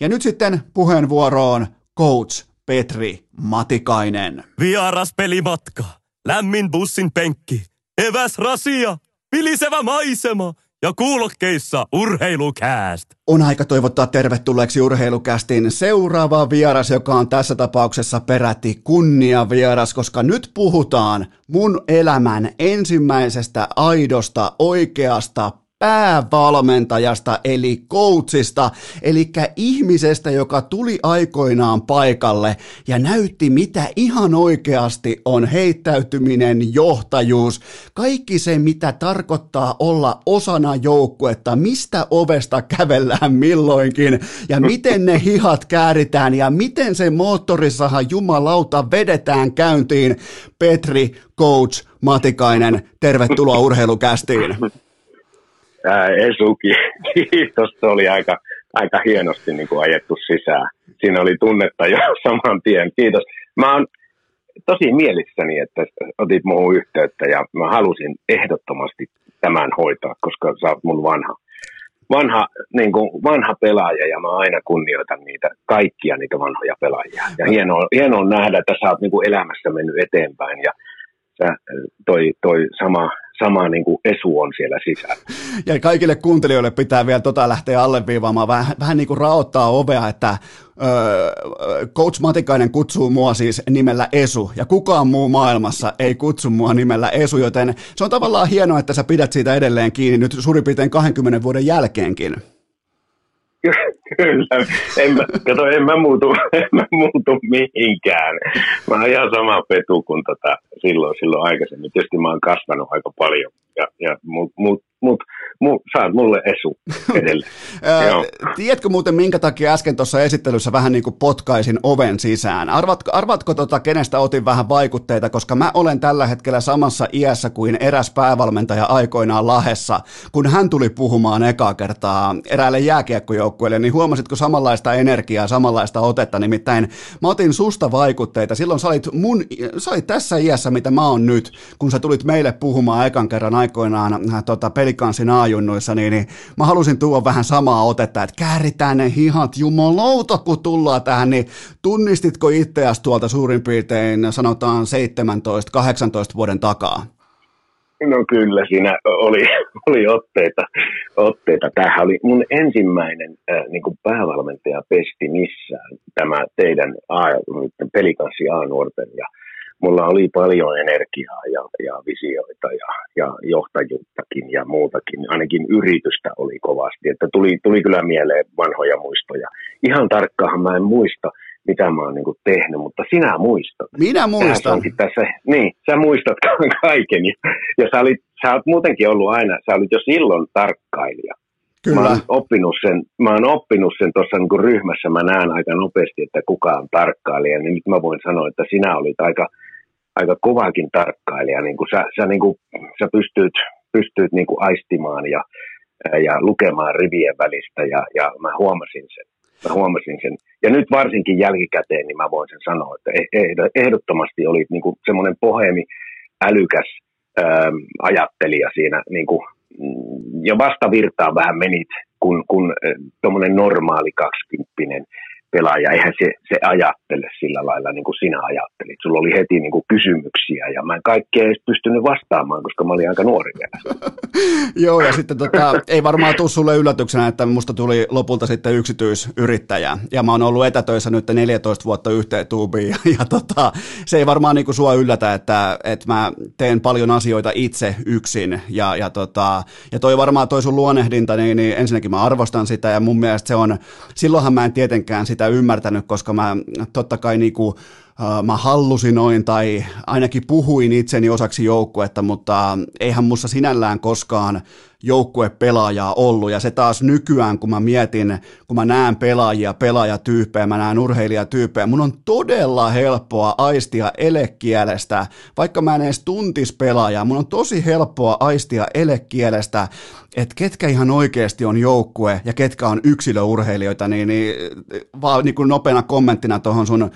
Ja nyt sitten puheenvuoroon coach Petri Matikainen. Vieras pelimatka, lämmin bussin penkki, eväs rasia, vilisevä maisema ja kuulokkeissa urheilukääst. On aika toivottaa tervetulleeksi urheilukästin seuraava vieras, joka on tässä tapauksessa peräti kunnia vieras, koska nyt puhutaan mun elämän ensimmäisestä aidosta, oikeasta, päävalmentajasta eli coachista, eli ihmisestä, joka tuli aikoinaan paikalle ja näytti, mitä ihan oikeasti on heittäytyminen, johtajuus, kaikki se, mitä tarkoittaa olla osana joukkuetta, mistä ovesta kävellään milloinkin ja miten ne hihat kääritään ja miten se moottorisaha jumalauta vedetään käyntiin. Petri, coach Matikainen, tervetuloa urheilukästiin. Ää, Esuki, kiitos. Se oli aika, aika hienosti niin kuin ajettu sisään. Siinä oli tunnetta jo saman tien. Kiitos. Mä oon tosi mielissäni, että otit muuhun yhteyttä ja mä halusin ehdottomasti tämän hoitaa, koska sä oot mun vanha, vanha, niin kuin vanha pelaaja ja mä aina kunnioitan niitä, kaikkia niitä vanhoja pelaajia. Ja hienoa, hienoa nähdä, että sä oot niin kuin elämässä mennyt eteenpäin ja sä, toi, toi sama sama niin kuin esu on siellä sisällä. Ja kaikille kuuntelijoille pitää vielä tota lähteä alleviivaamaan, vähän, vähän niin kuin raottaa ovea, että öö, Coach Matikainen kutsuu mua siis nimellä Esu, ja kukaan muu maailmassa ei kutsu mua nimellä Esu, joten se on tavallaan hienoa, että sä pidät siitä edelleen kiinni nyt suurin piirtein 20 vuoden jälkeenkin. Kyllä, en mä, kato, en mä, muutu, en mä muutu mihinkään. Mä oon ihan sama petu kuin tota, silloin, silloin aikaisemmin. Tietysti mä oon kasvanut aika paljon, ja, ja, mut, mut, mut, mut, saat mulle esu edelleen. Tiedätkö muuten, minkä takia äsken tuossa esittelyssä vähän niin kuin potkaisin oven sisään? Arvatko, arvatko tota, kenestä otin vähän vaikutteita, koska mä olen tällä hetkellä samassa iässä kuin eräs päävalmentaja aikoinaan Lahessa, kun hän tuli puhumaan ekaa kertaa eräälle jääkiekkojoukkueelle, niin huomasitko samanlaista energiaa, samanlaista otetta, nimittäin mä otin susta vaikutteita. Silloin sä olit, mun, sä olit tässä iässä, mitä mä oon nyt, kun sä tulit meille puhumaan ekan kerran aikoinaan äh, pelikanssin aajunnuissa, niin, niin mä halusin tuoda vähän samaa otetta, että kääritään ne hihat jumalauta, kun tullaan tähän, niin tunnistitko itseäsi tuolta suurin piirtein sanotaan 17-18 vuoden takaa? No kyllä, siinä oli, oli otteita, otteita. Tämähän oli mun ensimmäinen äh, niin kuin päävalmentaja pesti missään, tämä teidän A, pelikanssi A-nuorten. Ja mulla oli paljon energiaa ja, ja visioita ja, ja johtajuuttakin ja muutakin. Ainakin yritystä oli kovasti, että tuli, tuli kyllä mieleen vanhoja muistoja. Ihan tarkkaan mä en muista, mitä mä oon niin tehnyt, mutta sinä muistat. Minä muistan. Tässä, niin, sä muistat kaiken. Ja sä, olit, sä oot muutenkin ollut aina, sä olit jo silloin tarkkailija. Kyllä. Mä oon oppinut sen, mä oon oppinut sen tuossa niin ryhmässä, mä näen aika nopeasti, että kuka on tarkkailija, niin nyt mä voin sanoa, että sinä olit aika, aika kovakin tarkkailija, niin kuin sä, sä, niin kuin, sä pystyt, pystyt niin kuin aistimaan ja, ja lukemaan rivien välistä ja, ja mä huomasin sen. Mä huomasin sen. Ja nyt varsinkin jälkikäteen, niin mä voin sen sanoa, että eh, ehdottomasti oli niin kuin semmoinen pohemi, älykäs ähm, ajattelija siinä, niin kuin, mm, ja vastavirtaan vähän menit, kun, kun äh, tuommoinen normaali kaksikymppinen pelaaja, eihän se, se ajattele sillä lailla niin kuin sinä ajattelit. Sulla oli heti niin kuin kysymyksiä ja mä en kaikkea edes pystynyt vastaamaan, koska mä olin aika nuori vielä. Joo, ja sitten tota, ei varmaan tule sulle yllätyksenä, että musta tuli lopulta sitten yksityisyrittäjä. Ja mä oon ollut etätöissä nyt 14 vuotta yhteen tuubiin. Ja, ja tota, se ei varmaan niin kuin sua yllätä, että, että mä teen paljon asioita itse yksin. Ja, ja, tota, ja toi varmaan toi sun luonehdinta, niin, niin ensinnäkin mä arvostan sitä ja mun mielestä se on, silloinhan mä en tietenkään sitä sitä ymmärtänyt, koska mä totta kai niinku, uh, mä hallusinoin tai ainakin puhuin itseni osaksi joukkuetta, mutta eihän mussa sinällään koskaan joukkuepelaajaa ollut. Ja se taas nykyään, kun mä mietin, kun mä näen pelaajia, pelaajatyyppejä, mä näen urheilijatyyppejä, mun on todella helppoa aistia elekielestä, vaikka mä en edes tuntis pelaajaa, mun on tosi helppoa aistia elekielestä, että ketkä ihan oikeasti on joukkue ja ketkä on yksilöurheilijoita, niin, niin vaan niin kuin nopeana kommenttina tuohon sun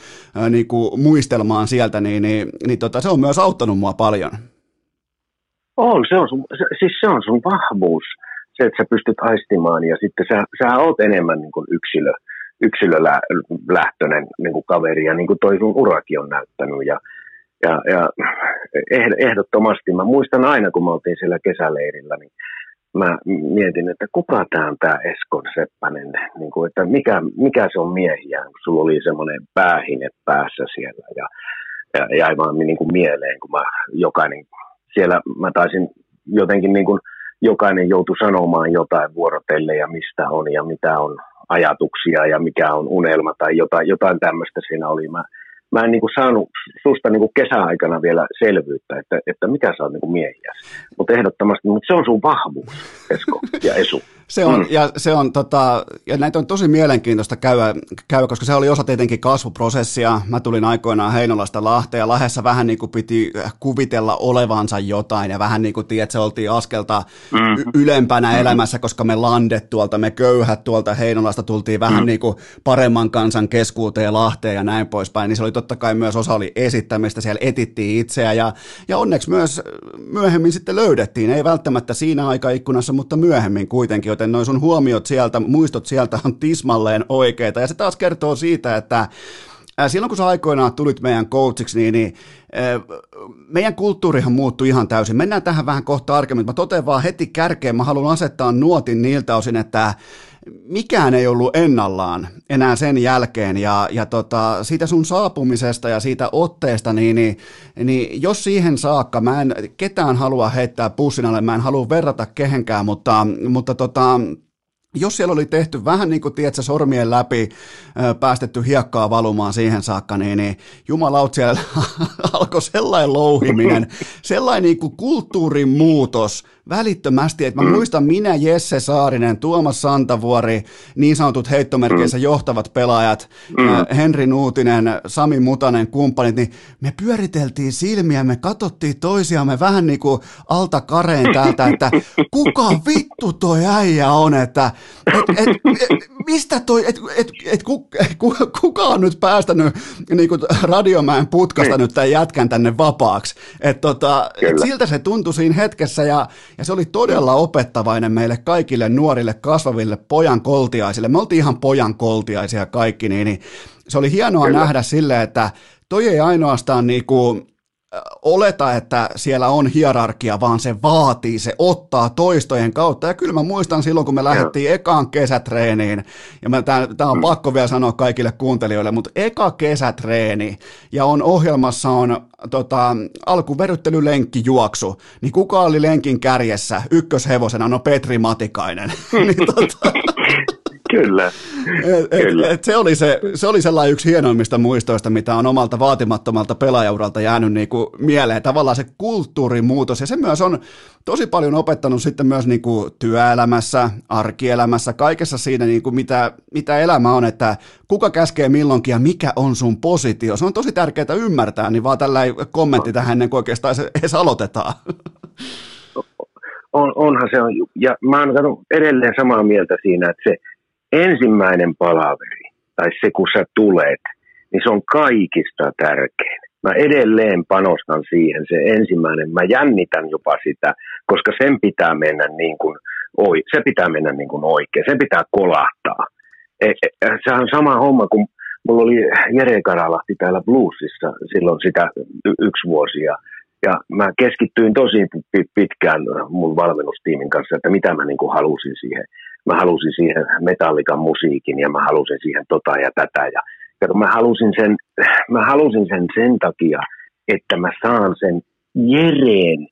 niin kuin muistelmaan sieltä, niin, niin, niin tota, se on myös auttanut mua paljon. On, se on sun, se, siis se on sun vahvuus, se, että sä pystyt aistimaan ja sitten sä, sä oot enemmän niin kuin yksilö, yksilölähtöinen niin kuin kaveri ja niin kuin toi sun urakin on näyttänyt ja, ja, ja ehdottomasti. Mä muistan aina, kun me oltiin siellä kesäleirillä, niin mä mietin, että kuka tämä on tämä Eskon Seppänen, niin kuin, että mikä, mikä se on miehiä, kun sulla oli semmoinen päähine päässä siellä ja, ja jäi vaan niin kuin mieleen, kun mä jokainen, siellä mä taisin jotenkin niin kuin, jokainen joutui sanomaan jotain vuorotelle ja mistä on ja mitä on ajatuksia ja mikä on unelma tai jotain, jotain tämmöistä siinä oli. Mä, mä en niin kuin saanut susta niin kuin kesäaikana vielä selvyyttä, että, että mikä sä oot niin miehiä. Mutta ehdottomasti, mutta se on sun vahvuus, Esko ja Esu. Se on, mm. ja, se on tota, ja näitä on tosi mielenkiintoista käydä, käydä, koska se oli osa tietenkin kasvuprosessia. Mä tulin aikoinaan Heinolasta Lahteen ja Lahdessa vähän niin kuin piti kuvitella olevansa jotain ja vähän niin kuin tiedät, se oltiin askelta mm. ylempänä mm. elämässä, koska me landet tuolta, me köyhät tuolta Heinolasta tultiin vähän mm. niin kuin paremman kansan keskuuteen Lahteen ja näin poispäin, niin se oli totta kai myös osa oli esittämistä, siellä etittiin itseä ja, ja onneksi myös myöhemmin sitten löydettiin, ei välttämättä siinä aikaikkunassa, mutta myöhemmin kuitenkin joten noin sun huomiot sieltä, muistot sieltä on tismalleen oikeita. Ja se taas kertoo siitä, että silloin kun sä aikoinaan tulit meidän coachiksi, niin, niin meidän kulttuurihan muuttui ihan täysin. Mennään tähän vähän kohta tarkemmin. Mä totean vaan heti kärkeen, mä haluan asettaa nuotin niiltä osin, että mikään ei ollut ennallaan enää sen jälkeen. Ja, ja tota, siitä sun saapumisesta ja siitä otteesta, niin, niin, niin jos siihen saakka, mä en ketään halua heittää pussin alle, mä en halua verrata kehenkään, mutta, mutta tota, jos siellä oli tehty vähän niin kuin, tiedätkö, sormien läpi päästetty hiekkaa valumaan siihen saakka, niin, niin jumalaut siellä alkoi sellainen louhiminen, sellainen niin kuin kulttuurin muutos, välittömästi, että mä mm. muistan minä, Jesse Saarinen, Tuomas Santavuori, niin sanotut heittomerkeissä mm. johtavat pelaajat, mm. Henri Nuutinen, Sami Mutanen, kumppanit, niin me pyöriteltiin silmiä, me katsottiin toisiamme vähän niin kuin alta kareen täältä, että kuka vittu toi äijä on, että et, et, et, mistä toi, et, et, et, kuka on nyt päästänyt niin kuin Radiomäen putkasta niin. nyt tämän jätkän tänne vapaaksi, että tota, et siltä se tuntui siinä hetkessä ja ja se oli todella opettavainen meille kaikille nuorille kasvaville pojan koltiaisille. Me oltiin ihan pojan koltiaisia kaikki, niin, niin se oli hienoa Kyllä. nähdä silleen, että toi ei ainoastaan niinku, oleta, että siellä on hierarkia, vaan se vaatii, se ottaa toistojen kautta. Ja kyllä mä muistan silloin, kun me lähdettiin ekaan kesätreeniin, ja tämä on mm. pakko vielä sanoa kaikille kuuntelijoille, mutta eka kesätreeni, ja on ohjelmassa on tota, alkuveryttelylenkki juoksu, niin kuka oli lenkin kärjessä ykköshevosena? No Petri Matikainen. niin, tota, Kyllä. Et, et, Kyllä. Et se, oli se, se oli sellainen yksi hienoimmista muistoista, mitä on omalta vaatimattomalta pelaajauralta jäänyt niin kuin mieleen. Tavallaan se kulttuurimuutos, ja se myös on tosi paljon opettanut sitten myös niin kuin työelämässä, arkielämässä, kaikessa siinä, niin kuin mitä, mitä elämä on, että kuka käskee milloinkin ja mikä on sun positio. Se on tosi tärkeää ymmärtää, niin vaan tällä kommentti tähän ennen kuin oikeastaan edes aloitetaan. On, onhan se on, ja mä oon edelleen samaa mieltä siinä, että se ensimmäinen palaveri, tai se kun sä tulet, niin se on kaikista tärkein. Mä edelleen panostan siihen, se ensimmäinen, mä jännitän jopa sitä, koska sen pitää mennä niin kuin, oi, se pitää mennä niin kuin oikein, sen pitää kolahtaa. E, e, se on sama homma kuin mulla oli Jere Karalahti täällä Bluesissa silloin sitä y- yksi vuosi ja, ja mä keskittyin tosi pitkään mun valmennustiimin kanssa, että mitä mä niin kuin halusin siihen mä halusin siihen metallikan musiikin ja mä halusin siihen tota ja tätä. Ja, ja mä, halusin sen, mä halusin sen sen takia, että mä saan sen Jereen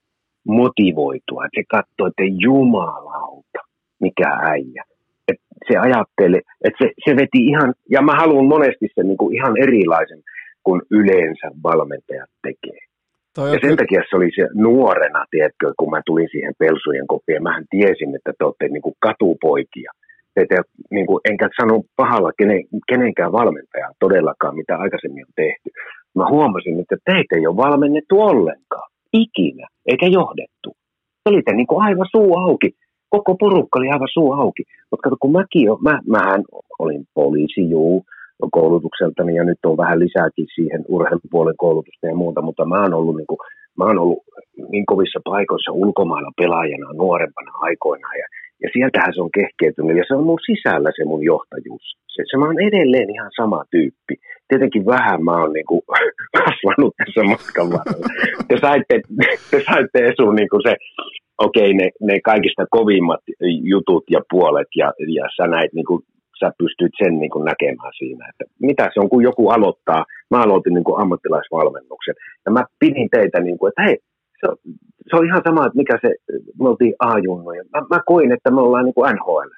motivoitua. Että se katsoo, että jumalauta, mikä äijä. Et se ajatteli, että se, se veti ihan, ja mä haluan monesti sen niin kuin ihan erilaisen kuin yleensä valmentajat tekee. Toi ja sen takia se oli se nuorena, tiedätkö, kun mä tulin siihen pelsujen kopiin, mähän tiesin, että te olette niin kuin katupoikia. Te, te, niin kuin, enkä sano pahalla kenen, kenenkään valmentajan todellakaan, mitä aikaisemmin on tehty. Mä huomasin, että teitä ei ole valmennettu ollenkaan, ikinä, eikä johdettu. Te olitte niin kuin aivan suu auki. Koko porukka oli aivan suu auki. Mutta kun mäkin, mä, mähän olin poliisi, juu, koulutukseltani ja nyt on vähän lisääkin siihen urheilupuolen koulutusta ja muuta, mutta mä oon ollut niin, kuin, mä oon ollut niin kovissa paikoissa ulkomailla pelaajana nuorempana aikoina ja, Ja sieltähän se on kehkeytynyt ja se on mun sisällä se mun johtajuus. Se, se mä oon edelleen ihan sama tyyppi. Tietenkin vähän mä oon niinku kasvanut tässä matkan varrella. Te saitte, te saitte Esu niinku se, okei ne, ne kaikista kovimmat jutut ja puolet ja, ja sä näit niinku sä pystyt sen niin kuin näkemään siinä, että mitä se on, kun joku aloittaa. Mä aloitin niin kuin ammattilaisvalmennuksen ja mä pidin teitä, niin kuin, että hei, se on, se on ihan sama, että mikä se, me oltiin A-junnoja. Mä, mä koin, että me ollaan niin kuin NHL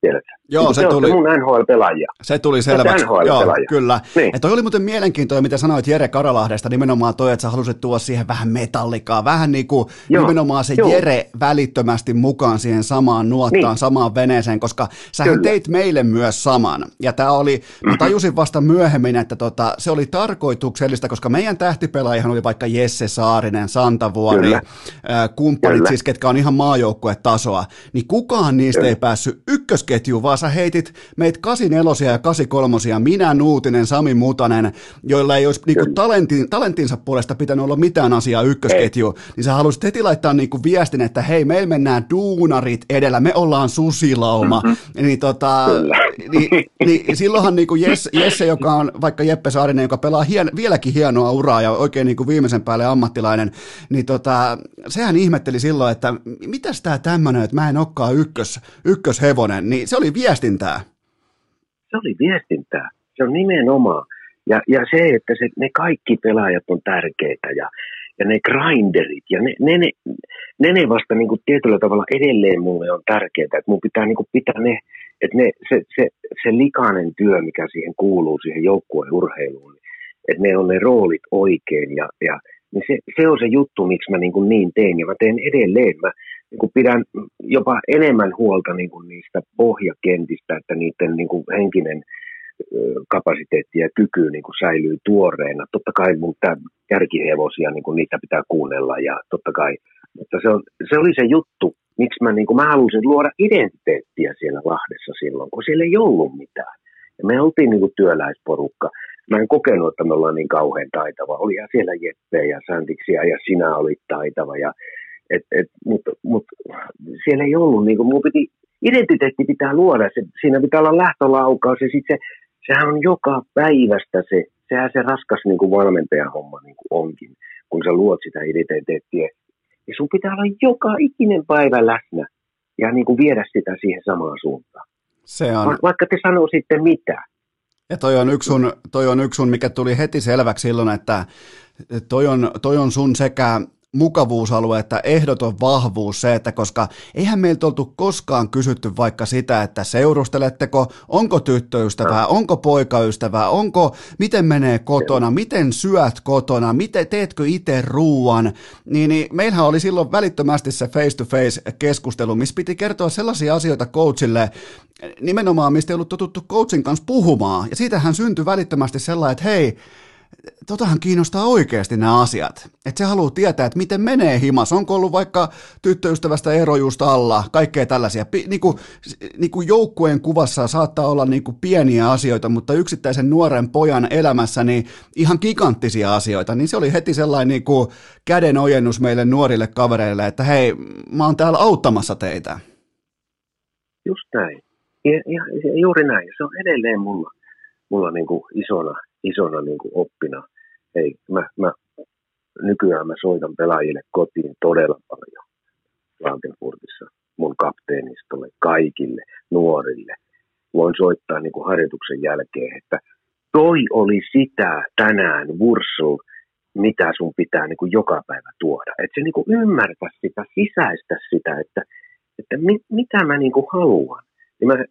tiedätkö? Joo, niin se, se tuli. mun NHL-pelaajia. Se tuli selväksi. Joo, kyllä. Niin. Toi oli muuten mielenkiintoinen, mitä sanoit Jere Karalahdesta, nimenomaan toi, että sä halusit tuoda siihen vähän metallikaa, vähän niin kuin Joo. nimenomaan se Joo. Jere välittömästi mukaan siihen samaan nuottaan, niin. samaan veneeseen, koska sä teit meille myös saman. Ja tämä oli, mm-hmm. mä tajusin vasta myöhemmin, että tota, se oli tarkoituksellista, koska meidän tähtipelaajahan oli vaikka Jesse Saarinen, Santavuori, kyllä. kumppanit kyllä. siis, ketkä on ihan maajoukkuetasoa, niin kukaan niistä kyllä. ei päässyt ykkös vaan sä heitit meitä 84 ja 83, minä Nuutinen, Sami Mutanen, joilla ei olisi niinku talentin, talentinsa puolesta pitänyt olla mitään asiaa ykkösketju, niin sä halusit heti laittaa niinku viestin, että hei, meillä mennään duunarit edellä, me ollaan susilauma. Mm-hmm. Niin, tota, niin, niin, silloinhan niinku Jesse, Jesse, joka on vaikka Jeppe Saarinen, joka pelaa hien, vieläkin hienoa uraa ja oikein niinku viimeisen päälle ammattilainen, niin tota, sehän ihmetteli silloin, että mitäs tää tämmönen, että mä en olekaan ykkös, ykköshevonen, niin se oli viestintää. Se oli viestintää. Se on nimenomaan. Ja, ja se, että se, ne kaikki pelaajat on tärkeitä ja, ja ne grinderit ja ne, ne, ne, ne, vasta niin kuin tietyllä tavalla edelleen mulle on tärkeää, että mun pitää niin kuin pitää ne, että ne, se, se, se likainen työ, mikä siihen kuuluu, siihen joukkueen urheiluun, että ne on ne roolit oikein ja, ja niin se, se on se juttu, miksi mä niin, kuin niin teen ja mä teen edelleen. Mä, niin kuin pidän jopa enemmän huolta niin kuin niistä pohjakentistä, että niiden niin kuin henkinen kapasiteetti ja kyky niin kuin säilyy tuoreena. Totta kai mun tämä kärkihevosia, niin kuin niitä pitää kuunnella ja totta kai, mutta se, on, se oli se juttu, miksi mä, niin kuin, mä halusin luoda identiteettiä siellä Lahdessa silloin, kun siellä ei ollut mitään. Ja me oltiin niin kuin työläisporukka. Mä en kokenut, että me ollaan niin kauhean taitava. Oli siellä Jeppe ja Santiksia ja sinä olit taitava ja et, et, Mutta mut, siellä ei ollut, niin kuin, mun piti, identiteetti pitää luoda, se, siinä pitää olla lähtölaukaus ja sitten se, sehän on joka päivästä se, sehän se raskas niin kuin valmentajan homma niin kuin onkin, kun sä luot sitä identiteettiä. Ja sun pitää olla joka ikinen päivä läsnä ja niin kuin viedä sitä siihen samaan suuntaan. Se on... Va- vaikka te sanoo sitten mitä. Ja toi on, yksi sun, toi on yksi sun, mikä tuli heti selväksi silloin, että toi on, toi on sun sekä mukavuusalue, että ehdoton vahvuus se, että koska eihän meiltä oltu koskaan kysytty vaikka sitä, että seurusteletteko, onko tyttöystävää, onko poikaystävää, onko, miten menee kotona, miten syöt kotona, miten teetkö itse ruuan, niin, niin meillähän oli silloin välittömästi se face-to-face keskustelu, missä piti kertoa sellaisia asioita coachille, nimenomaan mistä ei ollut totuttu coachin kanssa puhumaan, ja siitähän syntyi välittömästi sellainen, että hei, totahan kiinnostaa oikeasti nämä asiat. Että se haluaa tietää, että miten menee himas. Onko ollut vaikka tyttöystävästä ero just alla, kaikkea tällaisia. Pi, niin kuin, niin kuin joukkueen kuvassa saattaa olla niin kuin pieniä asioita, mutta yksittäisen nuoren pojan elämässä niin ihan giganttisia asioita. Niin se oli heti sellainen niin kuin käden ojennus meille nuorille kavereille, että hei, mä oon täällä auttamassa teitä. Just näin. Ja, ja, juuri näin. Se on edelleen mulla, mulla niin kuin isona isona niin kuin oppina. Hei, mä, mä, nykyään mä soitan pelaajille kotiin todella paljon Lankenfurtissa, mun kapteenistolle, kaikille nuorille. Voin soittaa niin kuin harjoituksen jälkeen, että toi oli sitä tänään, Wursul, mitä sun pitää niin kuin joka päivä tuoda. Että se niin kuin ymmärtää sitä, sisäistä sitä, että, että mit, mitä mä niin kuin haluan niin mä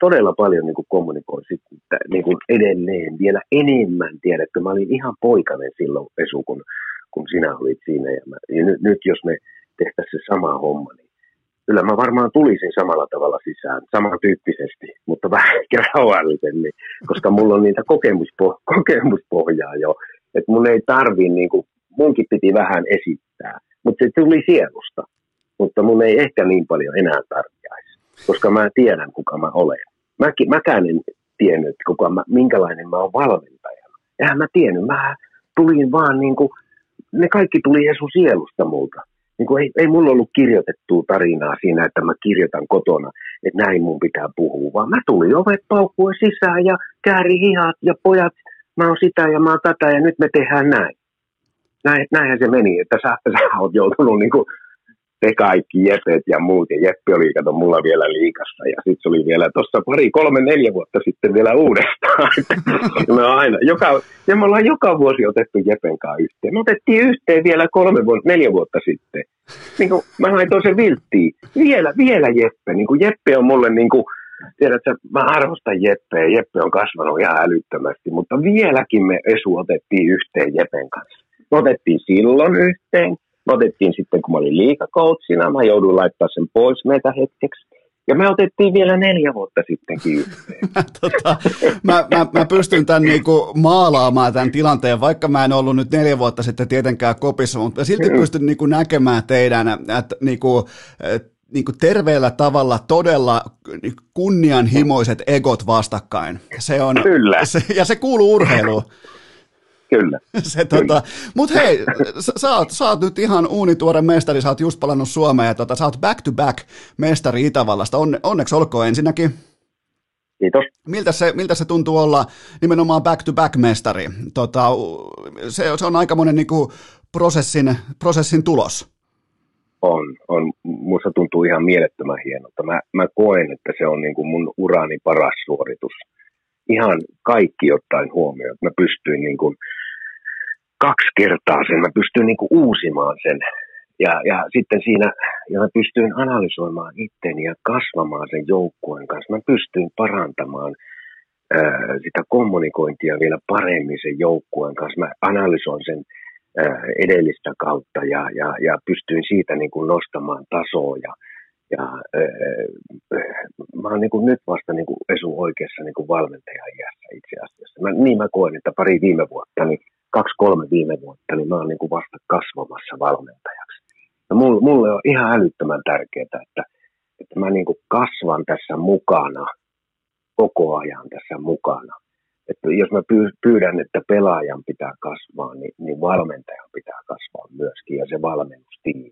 todella paljon niin kuin kommunikoin sitten niin kuin edelleen vielä enemmän, tiedätkö, mä olin ihan poikainen silloin Esu, kun, kun sinä olit siinä. Ja, mä, ja nyt, nyt jos me tehtäisiin se sama homma, niin kyllä mä varmaan tulisin samalla tavalla sisään, samantyyppisesti, mutta vähän rauhallisemmin, koska mulla on niitä kokemuspo- kokemuspohjaa jo, että mun ei tarvi, niin kuin, munkin piti vähän esittää, mutta se tuli sielusta, mutta mun ei ehkä niin paljon enää tarvitse koska mä tiedän, kuka mä olen. Mäkin, mäkään en tiennyt, kuka mä, minkälainen mä oon valmentajana. Eihän mä tiennyt, mä tulin vaan niin kuin, ne kaikki tuli Jeesus sielusta multa. niin kuin ei, ei mulla ollut kirjoitettua tarinaa siinä, että mä kirjoitan kotona, että näin mun pitää puhua, vaan mä tulin ovet paukkuen sisään ja kääri hihat ja pojat, mä oon sitä ja mä oon tätä ja nyt me tehdään näin. näin näinhän se meni, että sä, sä oot joutunut niin kuin te kaikki Jepet ja muut, ja Jeppi oli kato mulla vielä liikassa, ja sitten se oli vielä tuossa pari, kolme, neljä vuotta sitten vielä uudestaan. me aina, joka, ja me ollaan joka vuosi otettu Jepen kanssa yhteen. Me otettiin yhteen vielä kolme vuotta, neljä vuotta sitten. Niin kuin, mä laitoin sen vilttiin. Vielä, vielä Jeppe. Niin kuin Jeppe on mulle niin kuin, tiedätkö, mä arvostan Jeppeä, Jeppe on kasvanut ihan älyttömästi, mutta vieläkin me Esu otettiin yhteen Jepen kanssa. Me otettiin silloin yhteen, me otettiin sitten, kun mä olin liikakoutsina, mä jouduin laittaa sen pois meitä hetkeksi. Ja me otettiin vielä neljä vuotta sittenkin yhteen. tota, mä, mä, mä pystyn tämän niinku maalaamaan tämän tilanteen, vaikka mä en ollut nyt neljä vuotta sitten tietenkään kopissa, mutta silti mm. pystyn niinku näkemään teidän, että niinku, et, niinku terveellä tavalla todella kunnianhimoiset egot vastakkain. Se on, Kyllä. Se, ja se kuuluu urheiluun. Kyllä. Se, tota, Mutta hei, sä, sä, oot, sä oot nyt ihan uunituore mestari, sä oot just palannut Suomeen ja tota, sä oot back-to-back mestari Itävallasta. Onne, onneksi olkoon ensinnäkin. Kiitos. Miltä se, miltä se tuntuu olla nimenomaan back-to-back mestari? Tota, se, se on aikamoinen niinku prosessin, prosessin tulos. On, on. Musta tuntuu ihan mielettömän hienolta. Mä, mä koen, että se on niinku mun urani paras suoritus ihan kaikki ottaen huomioon. Mä pystyin niin kuin kaksi kertaa sen, mä pystyin niin kuin uusimaan sen. Ja, ja sitten siinä, ja mä pystyin analysoimaan itteni ja kasvamaan sen joukkueen kanssa. Mä pystyin parantamaan ää, sitä kommunikointia vielä paremmin sen joukkueen kanssa. Mä analysoin sen ää, edellistä kautta ja, ja, ja pystyin siitä niin kuin nostamaan tasoa ja, ja äh, mä oon niin kuin nyt vasta niin kuin Esu oikeassa niin valmentajan iässä itse asiassa. Mä, niin mä koen, että pari viime vuotta, niin kaksi kolme viime vuotta, niin mä oon niin kuin vasta kasvamassa valmentajaksi. Ja mulle, mulle on ihan älyttömän tärkeää, että, että mä niin kuin kasvan tässä mukana, koko ajan tässä mukana. Että jos mä pyydän, että pelaajan pitää kasvaa, niin, niin valmentajan pitää kasvaa myöskin ja se valmennustiimi.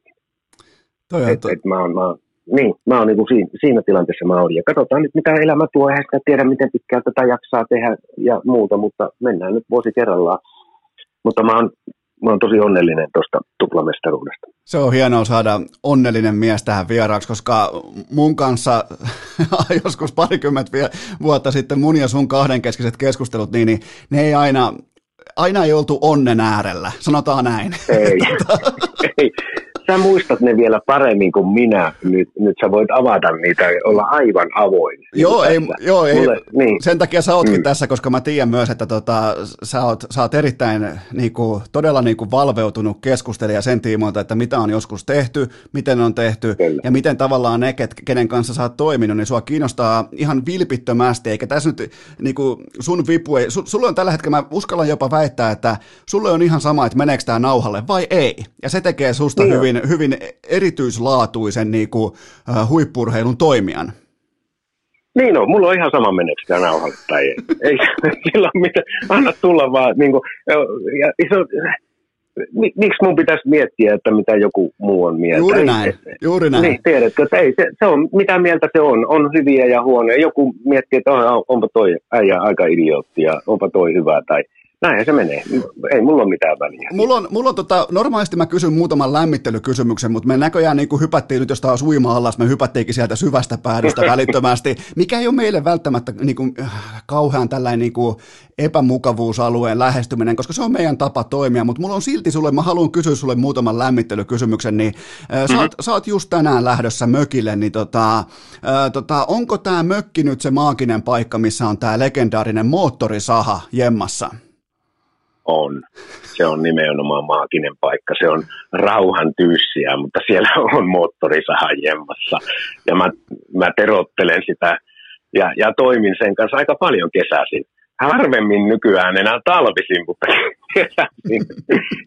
Toi et, et mä, oon, mä, oon, niin, mä oon niin siinä, siinä tilanteessa mä oon. Ja katsotaan nyt, mitä elämä tuo. Eihän sitä tiedä, miten pitkään tätä jaksaa tehdä ja muuta, mutta mennään nyt vuosi kerrallaan. Mutta mä oon, mä oon tosi onnellinen tuosta tuplamestaruudesta. Se on hienoa saada onnellinen mies tähän vieraaksi, koska mun kanssa joskus parikymmentä vuotta sitten mun ja sun kahdenkeskiset keskustelut, niin, niin ne ei aina, aina ei oltu onnen äärellä, sanotaan näin. Ei, ei sä muistat ne vielä paremmin kuin minä. Nyt, nyt sä voit avata niitä ja olla aivan avoin. Joo, ei, joo ei, Mulle, niin. sen takia sä ootkin mm. tässä, koska mä tiedän myös, että tota, sä, oot, sä oot erittäin niinku, todella niinku valveutunut keskustelija sen tiimoilta, että mitä on joskus tehty, miten on tehty Kyllä. ja miten tavallaan ne, kenen kanssa sä oot toiminut, niin sua kiinnostaa ihan vilpittömästi, eikä tässä nyt niinku, sun vipu ei, su, sulle on tällä hetkellä, mä uskallan jopa väittää, että sulle on ihan sama, että meneekö tämä nauhalle vai ei, ja se tekee susta niin hyvin hyvin erityislaatuisen niin kuin, uh, huippurheilun toimijan. Niin on, mulla on ihan sama meneekö sitä nauhalle tai ei. ei sillä ole mitään, anna tulla vaan. Niin kuin, ja, iso, miksi mun pitäisi miettiä, että mitä joku muu on mieltä? Juuri näin, ei, juuri näin. Niin, tiedätkö, että ei, se, se, on, mitä mieltä se on. On hyviä ja huonoja. Joku miettii, että on, onpa toi äijä aika idiootti ja onpa toi hyvä tai näin se menee. Ei mulla ole mitään väliä. Mulla on, mulla on tota, normaalisti mä kysyn muutaman lämmittelykysymyksen, mutta me näköjään niin kuin hypättiin nyt jos taas uima alas, me hypättiinkin sieltä syvästä päädystä välittömästi, mikä ei ole meille välttämättä niin kuin, äh, kauhean tällainen niin kuin epämukavuusalueen lähestyminen, koska se on meidän tapa toimia, mutta mulla on silti sulle, mä haluan kysyä sulle muutaman lämmittelykysymyksen, niin äh, sä, oot, mm-hmm. sä oot just tänään lähdössä mökille, niin tota, äh, tota, onko tämä mökki nyt se maaginen paikka, missä on tämä legendaarinen moottorisaha jemmassa? On. Se on nimenomaan maaginen paikka. Se on rauhan tyyssiä, mutta siellä on moottorisaha jemmassa. Ja mä, mä terottelen sitä ja, ja toimin sen kanssa aika paljon kesäisin. Harvemmin nykyään enää talvisin, mutta kesäisin.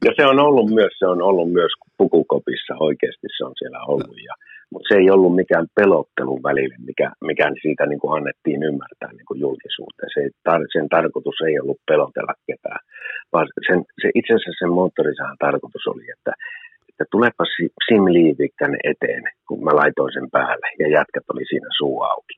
Ja se on ollut myös, se on ollut myös pukukopissa, oikeasti se on siellä ollut. Ja, mutta se ei ollut mikään pelottelun välille, mikä, mikä siitä niin kuin annettiin ymmärtää niin kuin julkisuuteen. Se, sen tarkoitus ei ollut pelotella ketään, vaan sen, se, itse asiassa sen moottorisahan tarkoitus oli, että, että tulepa Sim tänne eteen, kun mä laitoin sen päälle ja jätkät oli siinä suu auki.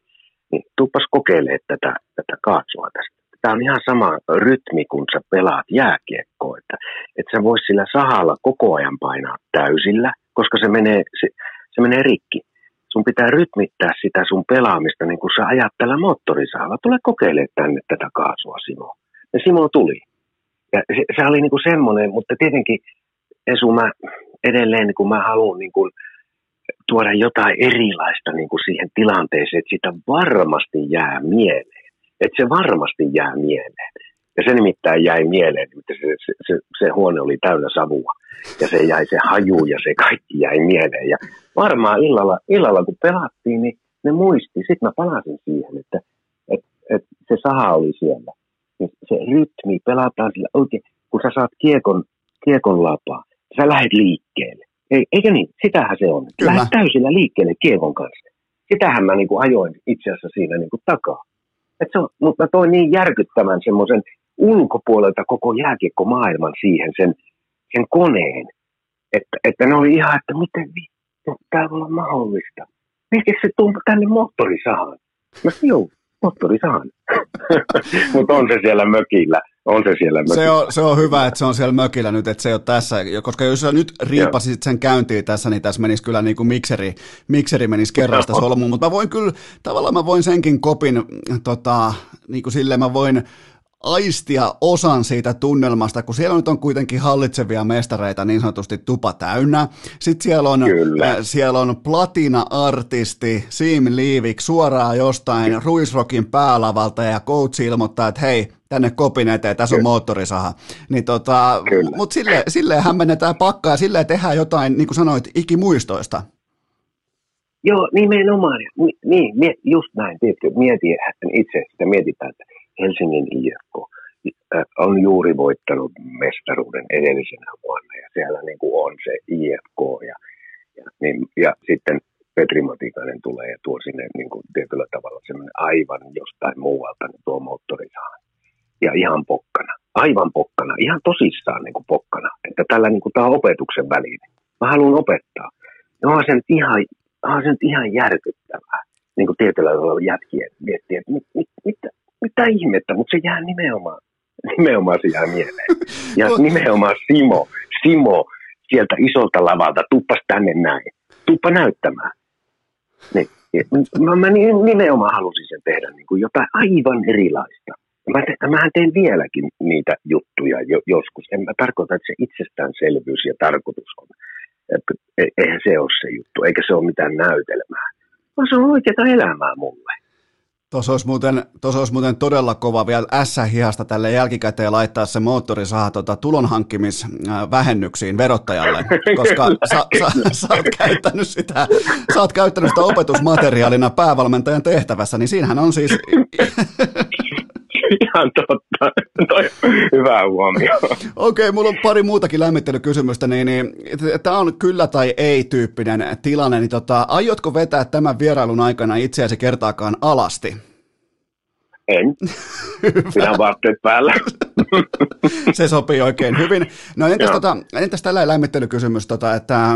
Niin tuupas kokeilemaan tätä, tätä kaasua tästä. Tämä on ihan sama rytmi, kun sä pelaat jääkiekkoa, että, että sä vois sillä sahalla koko ajan painaa täysillä, koska se menee, se, se menee rikki. Sun pitää rytmittää sitä sun pelaamista niin kuin sä ajat tällä moottorisahalla. Tule kokeilemaan tänne tätä kaasua, Simo. Ja Simo tuli. Ja se, se oli niin kuin semmoinen, mutta tietenkin Esu, mä edelleen niin kuin mä haluan niin kuin tuoda jotain erilaista niin kuin siihen tilanteeseen, että sitä varmasti jää mieleen. Että se varmasti jää mieleen. Ja se nimittäin jäi mieleen, että se, se, se, se huone oli täynnä savua. Ja se jäi se haju ja se kaikki jäi mieleen. Ja varmaan illalla, illalla kun pelattiin, niin ne muisti. Sitten mä palasin siihen, että, että, että se saha oli siellä. Ja se rytmi, pelataan sillä oikein. Kun sä saat kiekon, kiekon lapaa, sä lähdet liikkeelle. Ei, eikö niin? Sitähän se on. Kyllä. Lähdet täysillä liikkeelle kiekon kanssa. Sitähän mä niin kuin ajoin itse asiassa siinä niin kuin takaa. Et se on, mutta mä toin niin järkyttävän semmoisen ulkopuolelta koko jääkiekkomaailman siihen, sen, sen koneen, että, että ne oli ihan, että miten vittu, tämä voi olla mahdollista. Miksi se tuntuu tänne moottorisahan? Mä joo, moottorisahan. Mutta on se siellä mökillä. On se siellä mökillä. Se on, se on hyvä, että se on siellä mökillä nyt, että se ei ole tässä, koska jos sä nyt riipasit sen käyntiin tässä, niin tässä menisi kyllä niin kuin mikseri, mikseri menisi kerrasta solmuun, mutta mä voin kyllä, tavallaan mä voin senkin kopin, tota, niin kuin silleen mä voin aistia osan siitä tunnelmasta, kun siellä nyt on kuitenkin hallitsevia mestareita niin sanotusti tupa täynnä. Sitten siellä on, äh, siellä on platina-artisti Sim Liivik suoraan jostain Ruisrokin päälavalta ja coach ilmoittaa, että hei, tänne kopin eteen, tässä on moottorisaha. Niin tota, Mutta sille, silleen hämmennetään pakkaa ja silleen tehdään jotain, niin kuin sanoit, ikimuistoista. Joo, nimenomaan. Niin, just näin, tiedätkö, mieti itse sitä mietitään, että Helsingin IFK on juuri voittanut mestaruuden edellisenä vuonna ja siellä niin kuin on se IFK ja, ja, niin, ja sitten Petri Matikainen tulee ja tuo sinne niin kuin tietyllä tavalla semmoinen aivan jostain muualta niin tuo moottorisahan. Ja ihan pokkana, aivan pokkana, ihan tosissaan niin kuin pokkana. Että tällä niin kuin, tämä on opetuksen väline. Mä haluan opettaa. No on se nyt ihan, on se nyt ihan järkyttävää. Niin kuin tietyllä tavalla jätkien miettiä, että mit, mit, mitä, mitä ihmettä, mutta se jää nimenomaan, nimenomaan se jää mieleen. Ja nimenomaan Simo, Simo sieltä isolta lavalta, tuppas tänne näin, tuppa näyttämään. Niin, mä, mä nimenomaan halusin sen tehdä niin kuin jotain aivan erilaista. Mä te, mähän teen vieläkin niitä juttuja jo, joskus. En mä tarkoita, että se itsestäänselvyys ja tarkoitus on. E, eihän se ole se juttu, eikä se ole mitään näytelmää. Vaan se on oikeaa elämää mulle. Tuossa olisi, muuten, tuossa olisi muuten todella kova vielä S-hihasta tälle jälkikäteen laittaa se moottorisaha tota, tulonhankkimisvähennyksiin verottajalle, koska sä, sä, sä, oot käyttänyt sitä, sä oot käyttänyt sitä opetusmateriaalina päävalmentajan tehtävässä, niin siinähän on siis... Ihan totta. Toi hyvä huomio. Okei, okay, mulla on pari muutakin lämmittelykysymystä, niin, niin tämä on kyllä tai ei tyyppinen tilanne, niin tota, aiotko vetää tämän vierailun aikana itseäsi kertaakaan alasti? En. Pidän vaatteet päällä. Se sopii oikein hyvin. No entäs, tota, entäs tällä lämmittelykysymys, tota, että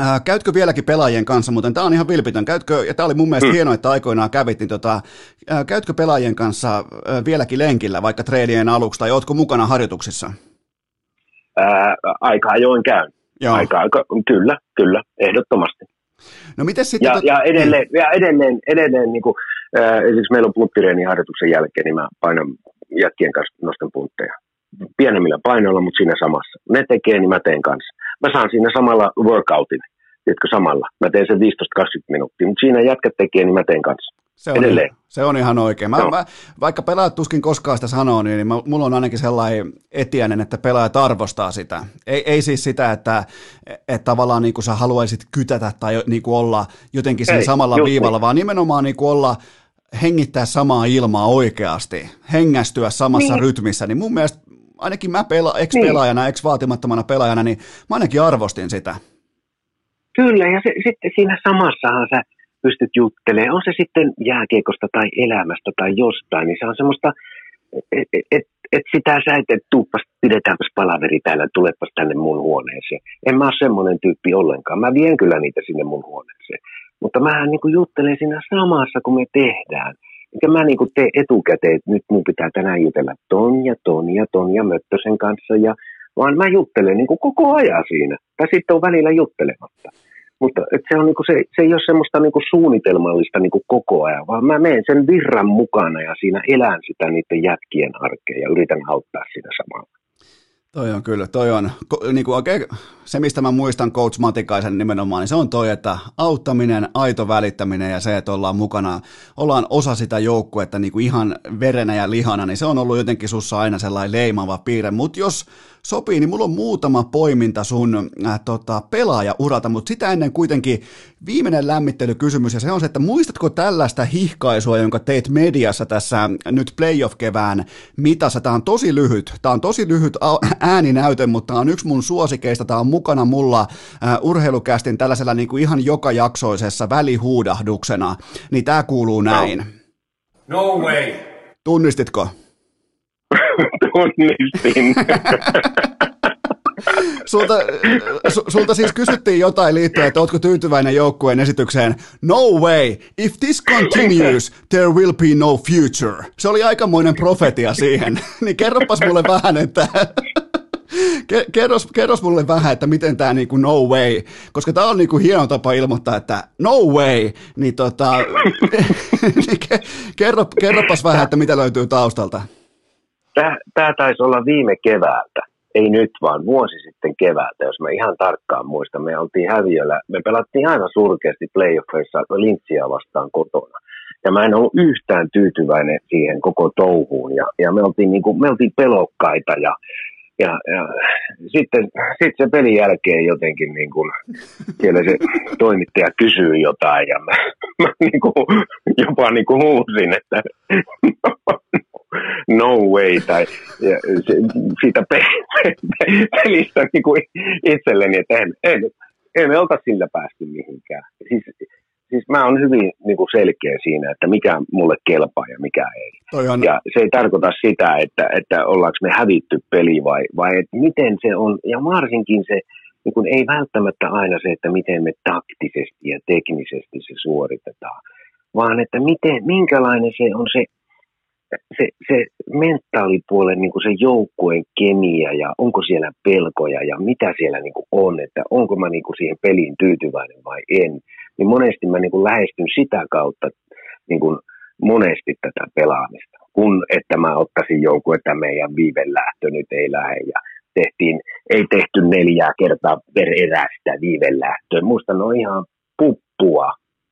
Äh, käytkö vieläkin pelaajien kanssa, muuten tämä on ihan vilpitön, käytkö, ja tämä oli mun mielestä mm. hienoa, että aikoinaan kävit, niin tota, äh, käytkö pelaajien kanssa äh, vieläkin lenkillä, vaikka treenien aluksi, tai ootko mukana harjoituksissa? Ää, aika ajoin käyn. Joo. Aika, aika, kyllä, kyllä, ehdottomasti. No miten sitten... Ja, tot... ja edelleen, ja edelleen, edelleen niin kuin, äh, esimerkiksi meillä on punttireeni harjoituksen jälkeen, niin mä painan jätkien kanssa, nostan puntteja. Pienemmillä painoilla, mutta siinä samassa. Ne tekee, niin mä teen kanssa mä saan siinä samalla workoutin, tiedätkö, samalla. Mä teen sen 15-20 minuuttia, mutta siinä jätkät tekee, niin mä teen kanssa. Se on, Edelleen. se on ihan oikein. Mä, no. mä, vaikka pelaajat tuskin koskaan sitä sanoo, niin, mä, mulla on ainakin sellainen etiäinen, että pelaajat arvostaa sitä. Ei, ei siis sitä, että, että tavallaan niin kuin sä haluaisit kytätä tai niin kuin olla jotenkin siinä ei, samalla viivalla, niin. vaan nimenomaan niin kuin olla hengittää samaa ilmaa oikeasti, hengästyä samassa niin. rytmissä, niin mun mielestä ainakin mä pela, ex-pelaajana, niin. ex-vaatimattomana pelaajana, niin mä ainakin arvostin sitä. Kyllä, ja se, sitten siinä samassahan sä pystyt juttelemaan, on se sitten jääkiekosta tai elämästä tai jostain, niin se on semmoista, että et, et, et sitä sä et, et tuuppas, pidetäänpäs palaveri täällä, tulepas tänne mun huoneeseen. En mä ole semmoinen tyyppi ollenkaan. Mä vien kyllä niitä sinne mun huoneeseen. Mutta mä niin juttelen siinä samassa, kun me tehdään. Enkä mä niin tee etukäteen, että nyt mun pitää tänään jutella ton ja ton ja ton ja Möttösen kanssa. Ja, vaan mä juttelen niin koko ajan siinä. Tai sitten on välillä juttelematta. Mutta se, on, niin kuin, se, se ei ole semmoista niin kuin suunnitelmallista niin kuin koko ajan, vaan mä menen sen virran mukana ja siinä elän sitä niiden jätkien arkea ja yritän auttaa sitä samalla. Toi on kyllä, toi on. Niin kuin oikein, se, mistä mä muistan Coach Matikaisen nimenomaan, niin se on toi, että auttaminen, aito välittäminen ja se, että ollaan mukana, ollaan osa sitä joukkuetta niin kuin ihan verenä ja lihana, niin se on ollut jotenkin sussa aina sellainen leimava piirre, mutta jos sopii, niin mulla on muutama poiminta sun äh, tota, pelaajauralta, mutta sitä ennen kuitenkin viimeinen lämmittelykysymys, ja se on se, että muistatko tällaista hihkaisua, jonka teit mediassa tässä nyt playoff-kevään mitassa? Tämä on tosi lyhyt, tämä on tosi lyhyt ääninäyte, mutta tämä on yksi mun suosikeista, tämä on mukana mulla äh, urheilukästin tällaisella niin kuin ihan joka jaksoisessa välihuudahduksena, niin tämä kuuluu näin. No, no way. Tunnistitko? Tunnistin. sulta, su, sulta siis kysyttiin jotain liittyen, että oletko tyytyväinen joukkueen esitykseen. No way, if this continues, there will be no future. Se oli aikamoinen profetia siihen. niin kerropas mulle vähän, että kerros, kerros mulle vähän, että miten tämä niinku no way, koska tämä on niinku hieno tapa ilmoittaa, että no way, niin tota, niin kerro, kerropas vähän, että mitä löytyy taustalta tämä taisi olla viime keväältä, ei nyt vaan vuosi sitten keväältä, jos mä ihan tarkkaan muistan. Me oltiin häviöllä, me pelattiin aina surkeasti playoffeissa Lintsiä vastaan kotona. Ja mä en ollut yhtään tyytyväinen siihen koko touhuun. Ja, ja me, oltiin niinku, me oltiin pelokkaita ja, ja, ja sitten, sitten se pelin jälkeen jotenkin niin kuin, siellä se toimittaja kysyy jotain ja mä, mä niin kuin, jopa niin kuin huusin, että no way, tai ja se, siitä pelistä niin kuin itselleni, että en, en, en me olta sillä päästy mihinkään. Siis, siis mä oon hyvin niin kuin selkeä siinä, että mikä mulle kelpaa ja mikä ei. On... Ja se ei tarkoita sitä, että, että ollaanko me hävitty peli vai, vai että miten se on, ja varsinkin se, niin kuin ei välttämättä aina se, että miten me taktisesti ja teknisesti se suoritetaan, vaan että miten, minkälainen se on se se, mentaalipuolen niin kuin se joukkueen kemia ja onko siellä pelkoja ja mitä siellä niin kuin on, että onko mä niin kuin siihen peliin tyytyväinen vai en, niin monesti mä niin kuin lähestyn sitä kautta niin kuin monesti tätä pelaamista, kun että mä ottaisin jonkun, että meidän viivelähtö nyt ei lähde ja tehtiin, ei tehty neljää kertaa per erää sitä viivelähtöä. Musta ne on ihan puppua,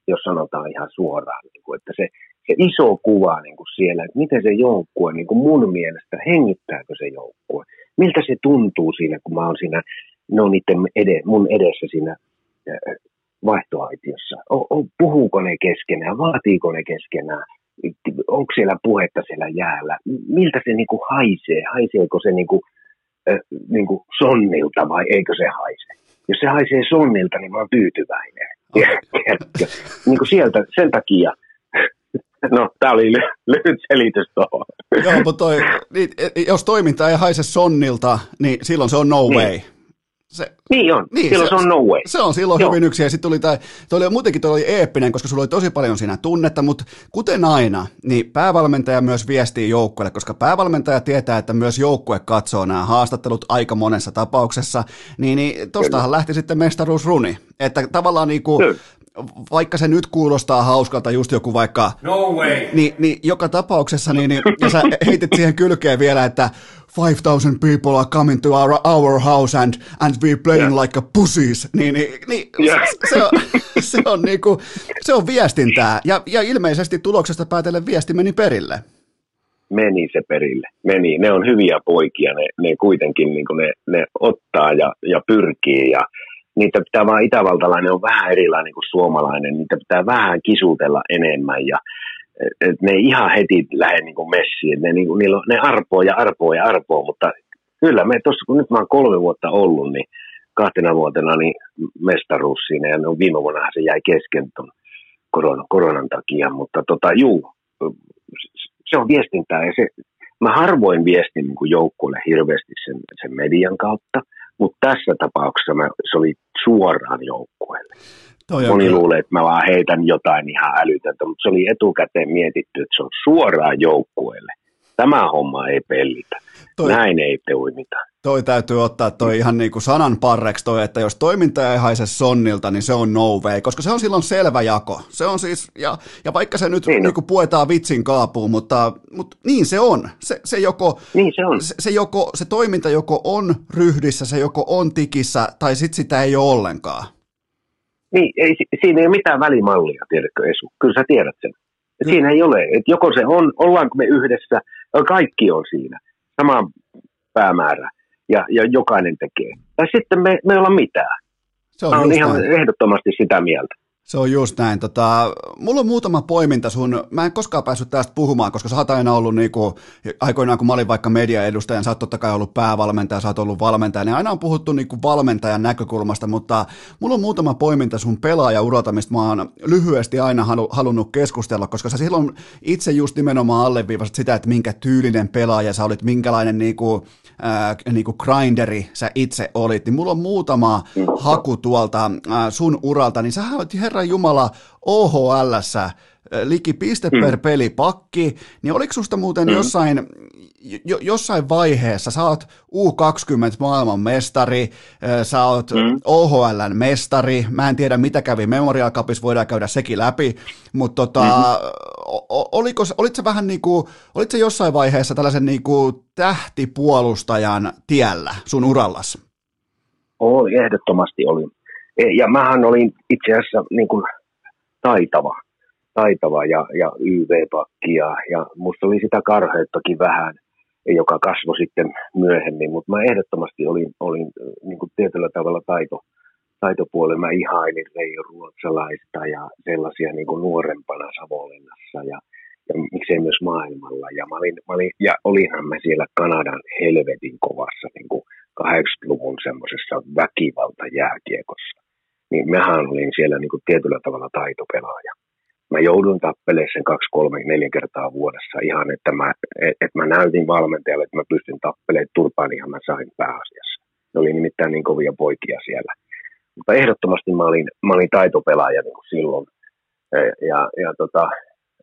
jos sanotaan ihan suoraan, niin kuin, että se se iso kuva niin kuin siellä, että miten se joukkue niin kuin mun mielestä, hengittääkö se joukkue, miltä se tuntuu siinä, kun mä oon siinä, no niiden ede, mun edessä siinä vaihtoaitiossa. O, o, puhuuko ne keskenään, vaatiiko ne keskenään, onko siellä puhetta siellä jäällä, miltä se niin kuin haisee, haiseeko se niin kuin, äh, niin kuin sonnilta vai eikö se haise. Jos se haisee sonnilta, niin mä oon tyytyväinen. Okay. niin kuin sieltä, sen takia No, tämä oli lyhyt selitys tuohon. Joo, mutta toi, niin, jos toiminta ei haise sonnilta, niin silloin se on no niin. way. Se, niin on, niin, silloin se, se on no way. Se on silloin Joo. hyvin yksi, ja sitten tuli tämä, toi oli muutenkin toi oli eeppinen, koska sulla oli tosi paljon siinä tunnetta, mutta kuten aina, niin päävalmentaja myös viestii joukkueelle, koska päävalmentaja tietää, että myös joukkue katsoo nämä haastattelut aika monessa tapauksessa, niin, niin tostahan Kyllä. lähti sitten mestaruusruni, että tavallaan niin kuin, vaikka se nyt kuulostaa hauskalta, just joku vaikka... No way! Niin, niin joka tapauksessa, niin, niin, ja sä heitit siihen kylkeen vielä, että 5000 people are coming to our, our house and, and we playing yeah. like a pussies, niin, niin, niin yeah. se, se, on, se, on niinku, se on viestintää, ja, ja ilmeisesti tuloksesta päätellen viesti meni perille. Meni se perille, meni. Ne on hyviä poikia, ne, ne kuitenkin niin ne, ne ottaa ja, ja pyrkii, ja niitä pitää vaan itävaltalainen on vähän erilainen kuin suomalainen, niitä pitää vähän kisutella enemmän ja et ne ei ihan heti lähde niin kuin messiin, ne, niin kuin, niillä ne arpoo ja arpoo ja arpoo, mutta kyllä me tuossa, kun nyt mä oon kolme vuotta ollut, niin kahtena vuotena niin mestaruus siinä ja no, viime vuonna se jäi kesken ton koronan, koronan takia, mutta tota, juu, se on viestintää ja se, mä harvoin viestin niin joukkueelle hirveästi sen, sen median kautta, mutta tässä tapauksessa mä, se oli suoraan joukkueelle. Toi Moni kyllä. luulee, että mä vaan heitän jotain ihan älytöntä, mutta se oli etukäteen mietitty, että se on suoraan joukkueelle. Tämä homma ei pellitä. Toi, Näin ei toimita. Toi täytyy ottaa toi ihan niin kuin sanan parreksi toi, että jos toiminta ei haise sonnilta, niin se on no way, koska se on silloin selvä jako. Se on siis, ja, ja vaikka se nyt niin, niin kuin puetaan vitsin kaapuun, mutta, mutta niin se on. Se, se, joko, niin se, on. Se, se, joko, se toiminta joko on ryhdissä, se joko on tikissä, tai sitten sitä ei ole ollenkaan. Niin, ei, siinä ei ole mitään välimallia, tiedätkö Esu? Kyllä sä tiedät sen. Et siinä ei ole. Et joko se on, ollaanko me yhdessä, kaikki on siinä. Sama päämäärä ja, ja jokainen tekee. Tai sitten me, me ei olla mitään. Se on Mä olen ihan näin. ehdottomasti sitä mieltä. Se on just näin. Tota, mulla on muutama poiminta sun, mä en koskaan päässyt tästä puhumaan, koska sä oot aina ollut niinku, aikoinaan kun mä olin vaikka mediaedustaja, sä oot totta kai ollut päävalmentaja, sä oot ollut valmentaja, niin aina on puhuttu niinku valmentajan näkökulmasta, mutta mulla on muutama poiminta sun pelaajauralta, mistä mä oon lyhyesti aina halu, halunnut keskustella, koska sä silloin itse just nimenomaan alleviivasit sitä, että minkä tyylinen pelaaja sä olit, minkälainen niinku, äh, niinku grinderi sä itse olit, niin mulla on muutama haku tuolta äh, sun uralta, niin sä olet herran jumala ohl liki piste mm. per peli pakki, niin oliko susta muuten mm. jossain, jo, jossain vaiheessa, sä oot U20 maailman mestari, sä oot mm. OHLn mestari, mä en tiedä mitä kävi Memorial Cupissa, voidaan käydä sekin läpi, mutta tota, mm-hmm. oliko, olit sä vähän niinku, olit sä jossain vaiheessa tällaisen niinku tähtipuolustajan tiellä sun urallas? Oli, ehdottomasti olin. E, ja mähän olin itse asiassa niin kuin taitava, taitava ja, ja YV-pakki ja, ja musta oli sitä karheuttakin vähän, joka kasvoi sitten myöhemmin, mutta mä ehdottomasti olin, olin niin kuin tietyllä tavalla taito, taitopuolella. Mä ihailin Reijo Ruotsalaista ja sellaisia niin kuin nuorempana Savonlinnassa ja, ja miksei myös maailmalla. Ja, mä olin, mä olin, ja olinhan mä siellä Kanadan helvetin kovassa niin kuin 80-luvun semmoisessa väkivaltajääkiekossa niin mähän olin siellä niin kuin tietyllä tavalla taitopelaaja. Mä joudun tappelemaan sen kaksi, kolme, neljä kertaa vuodessa ihan, että mä, että mä näytin valmentajalle, että mä pystyn tappelemaan turpaan ihan mä sain pääasiassa. Ne oli nimittäin niin kovia poikia siellä. Mutta ehdottomasti mä olin, mä olin taitopelaaja niin kuin silloin. E, ja, ja tota,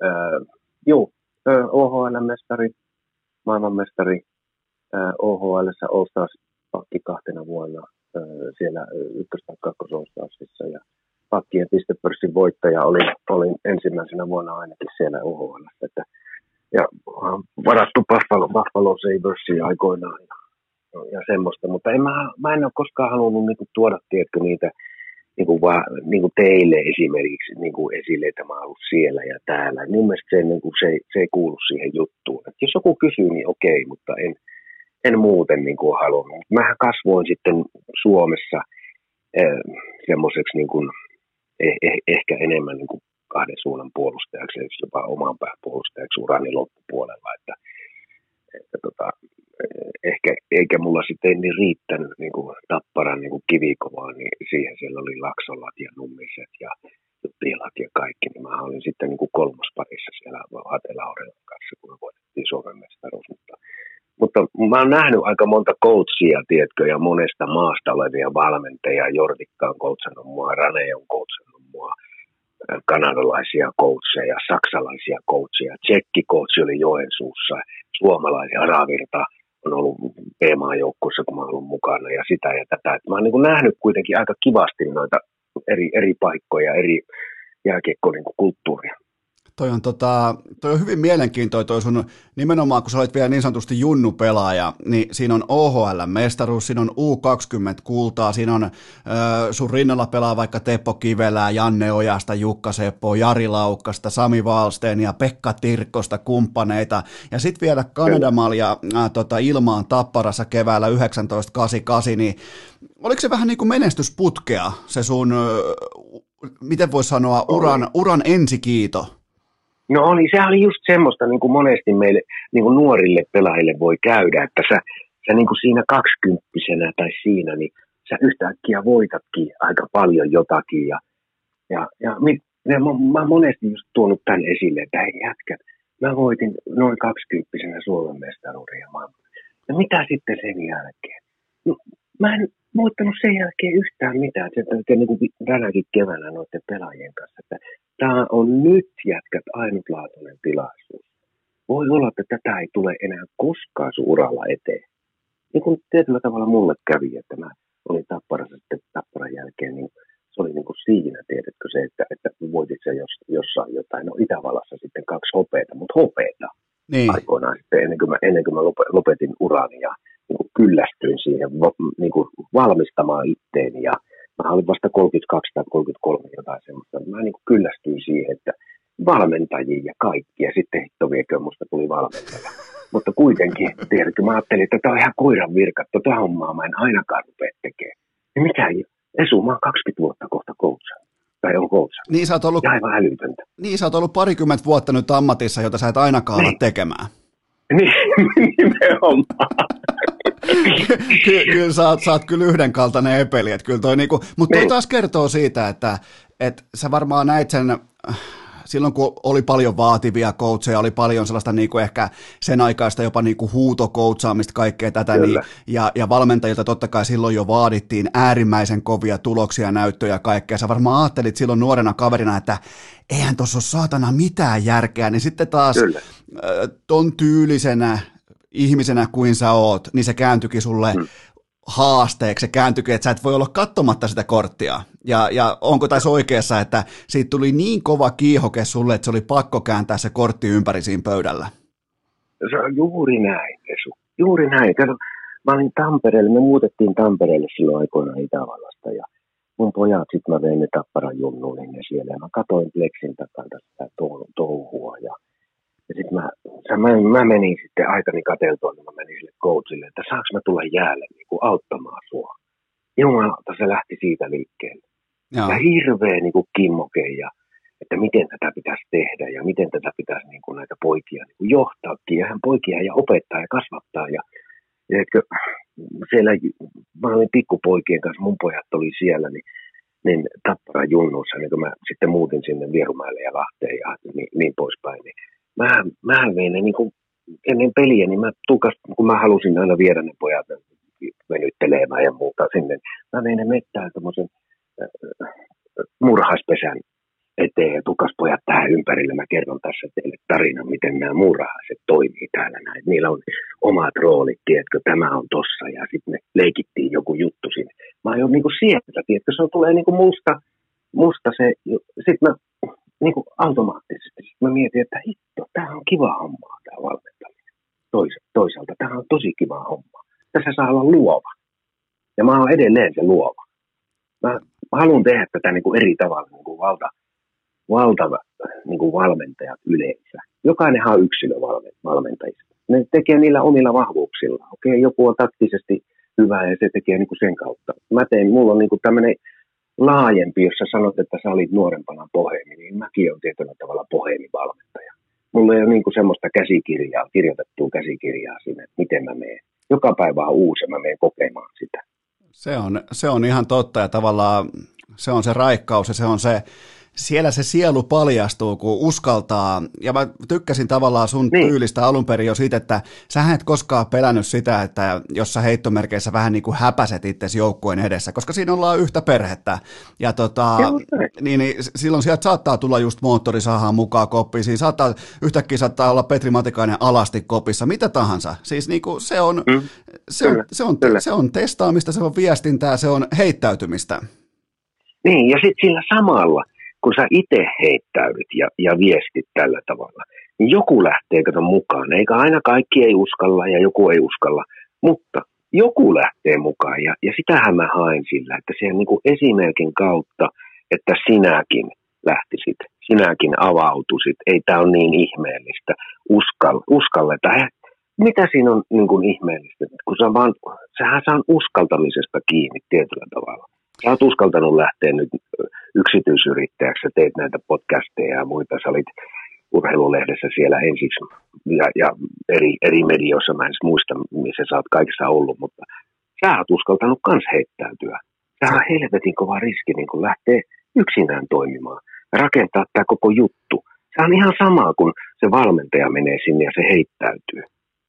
äh, juu, OHL-mestari, maailmanmestari, OHL All Stars pakki kahtena vuonna, siellä ykkös- tai kakkososauksissa ja pakkien pistepörssin voittaja oli, oli ensimmäisenä vuonna ainakin siellä UHL. Että, ja varattu Buffalo, Buffalo Sabersia aikoinaan ja, ja semmoista, mutta en mä, mä en ole koskaan halunnut niinku tuoda tietty niitä niinku vaan, niinku teille esimerkiksi niinku esille, että mä ollut siellä ja täällä. Mun mielestä se, niinku, se, se ei kuulu siihen juttuun. Et jos joku kysyy, niin okei, mutta en, en muuten niin kuin halunnut. Mä kasvoin sitten Suomessa eh, semmoiseksi niin kuin, eh, eh, ehkä enemmän niin kuin kahden suunnan puolustajaksi, jopa oman pään puolustajaksi urani loppupuolella, että, että tota, eh, ehkä, eikä mulla sitten niin riittänyt niin kuin tapparan niin kuin kivikovaa, niin siihen siellä oli laksolat ja nummiset ja juttilat ja kaikki, niin mä olin sitten niin kuin kolmas parissa siellä Ate kanssa, kun me voitettiin Suomen mestaruus, mutta mutta mä oon nähnyt aika monta coachia, tiedätkö, ja monesta maasta olevia valmentajia. Jortikka on coachannut mua, Rane on coachannut mua, kanadalaisia coacheja, saksalaisia coacheja, tsekki coach oli Joensuussa, suomalaisia Aravirta on ollut PMA-joukkueessa, kun mä oon ollut mukana ja sitä ja tätä. Et mä oon niin nähnyt kuitenkin aika kivasti noita eri, eri paikkoja, eri jääkiekko niin kulttuuria. Toi on, tota, toi on hyvin mielenkiintoinen toi sun, nimenomaan kun sä olet vielä niin sanotusti junnu-pelaaja, niin siinä on OHL-mestaruus, siinä on U20-kultaa, siinä on ö, sun rinnalla pelaa vaikka Teppo Kivelää, Janne Ojasta, Jukka Seppo, Jari Laukkasta, Sami Valsteen ja Pekka Tirkkosta kumppaneita, ja sitten vielä Kanadamalja äh, tota, Ilmaan Tapparassa keväällä 1988, niin oliko se vähän niin kuin menestysputkea se sun, miten voi sanoa, uran, uran ensikiito? No oli, sehän oli just semmoista, niin kuin monesti meille niin kuin nuorille pelaajille voi käydä, että sä, sä niin kuin siinä kaksikymppisenä tai siinä, niin sä yhtäkkiä voitatkin aika paljon jotakin. Ja, ja, ja, ja mä, mä monesti just tuonut tämän esille, että hei jätkät, mä voitin noin kaksikymppisenä Suomen mestaruuden. Ja mitä sitten sen jälkeen? No, mä en voittanut sen jälkeen yhtään mitään. Se on niin kuin tänäkin keväänä noiden pelaajien kanssa, että tämä on nyt jätkät ainutlaatuinen tilaisuus. Voi olla, että tätä ei tule enää koskaan sun uralla eteen. Niin kuin tietyllä tavalla mulle kävi, että mä olin tapparassa sitten tapparan jälkeen, niin se oli niin kuin siinä, tiedätkö se, että, että voitit se jos, jossain jotain. No Itävallassa sitten kaksi hopeita, mutta hopeita niin. aikoinaan sitten ennen kuin mä, ennen kuin mä lopetin urani ja niin kuin kyllästyin siihen niin kuin valmistamaan itteeni ja mä olin vasta 32 tai 33 jotain semmoista. Mä niin kuin kyllästyin siihen, että valmentajia ja kaikki ja sitten hitto viekö musta tuli valmentaja. Mutta kuitenkin, tiedätkö, mä ajattelin, että tämä on ihan koiran virka, tota hommaa mä en ainakaan rupea tekemään. Ja mikä ei, Esu, mä oon 20 vuotta kohta koutsan. Tai on koutsan. Niin sä oot ollut, ja aivan älytöntä. Niin sä oot ollut parikymmentä vuotta nyt ammatissa, jota sä et ainakaan niin. ala tekemään. Niin, nimenomaan. Ky- kyllä sä oot, sä oot kyllä yhdenkaltainen epeli, että kyllä toi niinku, mutta toi niin. taas kertoo siitä, että, että sä varmaan näit sen silloin kun oli paljon vaativia coacheja, oli paljon sellaista niin kuin ehkä sen aikaista jopa niin kuin huutokoutsaamista, kaikkea tätä, niin, ja, ja valmentajilta totta kai silloin jo vaadittiin äärimmäisen kovia tuloksia, näyttöjä kaikkea. Sä varmaan ajattelit silloin nuorena kaverina, että eihän tuossa ole saatana mitään järkeä, niin sitten taas Kyllä. ton tyylisenä ihmisenä kuin sä oot, niin se kääntyikin sulle hmm haasteeksi se kääntyikin, että sä et voi olla katsomatta sitä korttia. Ja, ja onko tässä oikeassa, että siitä tuli niin kova kiihoke sulle, että se oli pakko kääntää se kortti ympäri siinä pöydällä? Se on juuri näin, Esu. Juuri näin. Kato, mä olin Tampereelle, me muutettiin Tampereelle silloin aikoinaan Itävallasta ja mun pojat, sitten mä vein ne Tapparan junnuun ja siellä ja mä katoin Plexin takaa sitä touhua ja ja sitten mä, mä, mä, menin sitten aikani kateltua, niin mä menin sille coachille, että saanko mä tulla jäälle niin kuin auttamaan sua. Jumalauta se lähti siitä liikkeelle. Joo. Ja hirveä niin kuin kimmoke ja että miten tätä pitäisi tehdä ja miten tätä pitäisi niin kuin näitä poikia niin kuin johtaakin ja hän poikia ja opettaa ja kasvattaa. Ja, ja etkö, siellä, mä olin pikkupoikien kanssa, mun pojat oli siellä, niin, niin Tappara junnussa, niin kun mä sitten muutin sinne Vierumäelle ja Lahteen ja niin, niin poispäin, niin mä, mä vein ne niin kuin ennen peliä, niin mä tukas, kun mä halusin aina viedä ne pojat venyttelemään ja muuta sinne, mä vein ne mettään äh, murhaispesän eteen ja tukas pojat tähän ympärille. Mä kerron tässä teille tarinan, miten nämä murhaiset toimii täällä näin. Niillä on omat roolit, tiedätkö, tämä on tossa ja sitten me leikittiin joku juttu sinne. Mä oon niin kuin sieltä, tiedätkö, se tulee niin kuin musta, musta se, sitten mä niin kuin automaattisesti. Sitten mä mietin, että hitto, tämä on kiva homma, tämä valmentaminen. Tois, toisaalta tämä on tosi kiva homma. Tässä saa olla luova. Ja mä oon edelleen se luova. Mä, mä haluan tehdä tätä niin kuin eri tavalla niin kuin valta, valtava niin kuin valmentajat yleensä. Jokainenhan on yksilövalmentajista. Ne tekee niillä omilla vahvuuksilla. Okei, joku on taktisesti hyvä ja se tekee niin kuin sen kautta. Mä teen, mulla on niin kuin tämmöinen laajempi, jos sä sanot, että sä olit nuorempana poheemi, niin mäkin olen tietyllä tavalla poheemivalmentaja. Mulla ei ole niin semmoista käsikirjaa, kirjoitettua käsikirjaa siinä, että miten mä menen. Joka päivä on uusi mä menen kokemaan sitä. Se on, se on ihan totta ja tavallaan se on se raikkaus ja se on se, siellä se sielu paljastuu, kun uskaltaa, ja mä tykkäsin tavallaan sun niin. tyylistä alun perin jo siitä, että sä et koskaan pelännyt sitä, että jos sä heittomerkeissä vähän niin kuin häpäset itsesi joukkueen edessä, koska siinä ollaan yhtä perhettä, ja tota, niin, niin, silloin sieltä saattaa tulla just moottorisahaan mukaan koppiin, siinä saattaa, yhtäkkiä saattaa olla Petri Matikainen alasti kopissa, mitä tahansa, siis niin kuin se on, mm. se, on, se, on, se on testaamista, se on viestintää, se on heittäytymistä. Niin, ja sitten sillä samalla, kun sä itse heittäydyt ja, ja viestit tällä tavalla, niin joku lähtee kato mukaan. Eikä aina kaikki ei uskalla ja joku ei uskalla, mutta joku lähtee mukaan ja, ja sitähän mä haen sillä, että se niin kuin esimerkin kautta, että sinäkin lähtisit, sinäkin avautusit, ei tämä ole niin ihmeellistä, Uskal, uskalleta. Mitä siinä on niin kuin ihmeellistä, kun sä vaan, sähän saa uskaltamisesta kiinni tietyllä tavalla. Sä oot uskaltanut lähteä nyt yksityisyrittäjäksi, sä teet näitä podcasteja ja muita, sä olit urheilulehdessä siellä ensiksi ja, ja eri, eri medioissa, mä en muista, missä sä oot kaikissa ollut, mutta sä oot uskaltanut kans heittäytyä. Tämä on helvetin kova riski niin kun lähtee yksinään toimimaan ja rakentaa tämä koko juttu. Se on ihan sama kuin se valmentaja menee sinne ja se heittäytyy.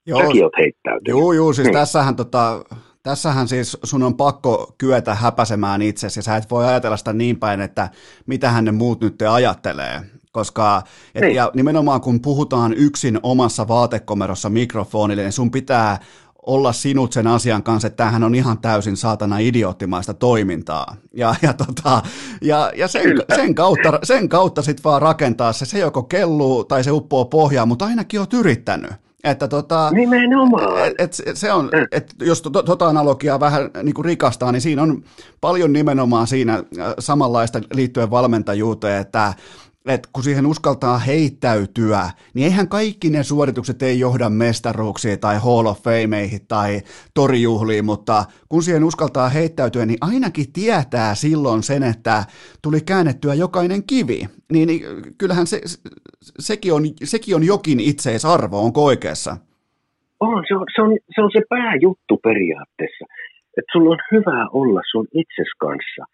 Joo. Säkin oot heittäytynyt. Joo, joo, siis hmm. tässähän, tota, tässähän siis sun on pakko kyetä häpäsemään itsesi ja sä et voi ajatella sitä niin päin, että mitä ne muut nyt te ajattelee. Koska et, niin. ja nimenomaan kun puhutaan yksin omassa vaatekomerossa mikrofonille, niin sun pitää olla sinut sen asian kanssa, että tämähän on ihan täysin saatana idioottimaista toimintaa. Ja, ja, tota, ja, ja sen, sen, kautta, sen kautta sitten vaan rakentaa se, se joko kelluu tai se uppoo pohjaan, mutta ainakin oot yrittänyt. Että tota, Nimenomaan. Et, et se on, mm. et jos to, tota analogiaa vähän niin kuin rikastaa, niin siinä on paljon nimenomaan siinä äh, samanlaista liittyen valmentajuuteen, että että kun siihen uskaltaa heittäytyä, niin eihän kaikki ne suoritukset ei johda mestaruuksiin tai Hall of Fameihin tai torijuhliin, mutta kun siihen uskaltaa heittäytyä, niin ainakin tietää silloin sen, että tuli käännettyä jokainen kivi. Niin, niin kyllähän se, sekin, on, sekin on jokin itseisarvo, onko oikeassa? On, se on se, on, se, on se pääjuttu periaatteessa. Että sulla on hyvä olla sun itses kanssa.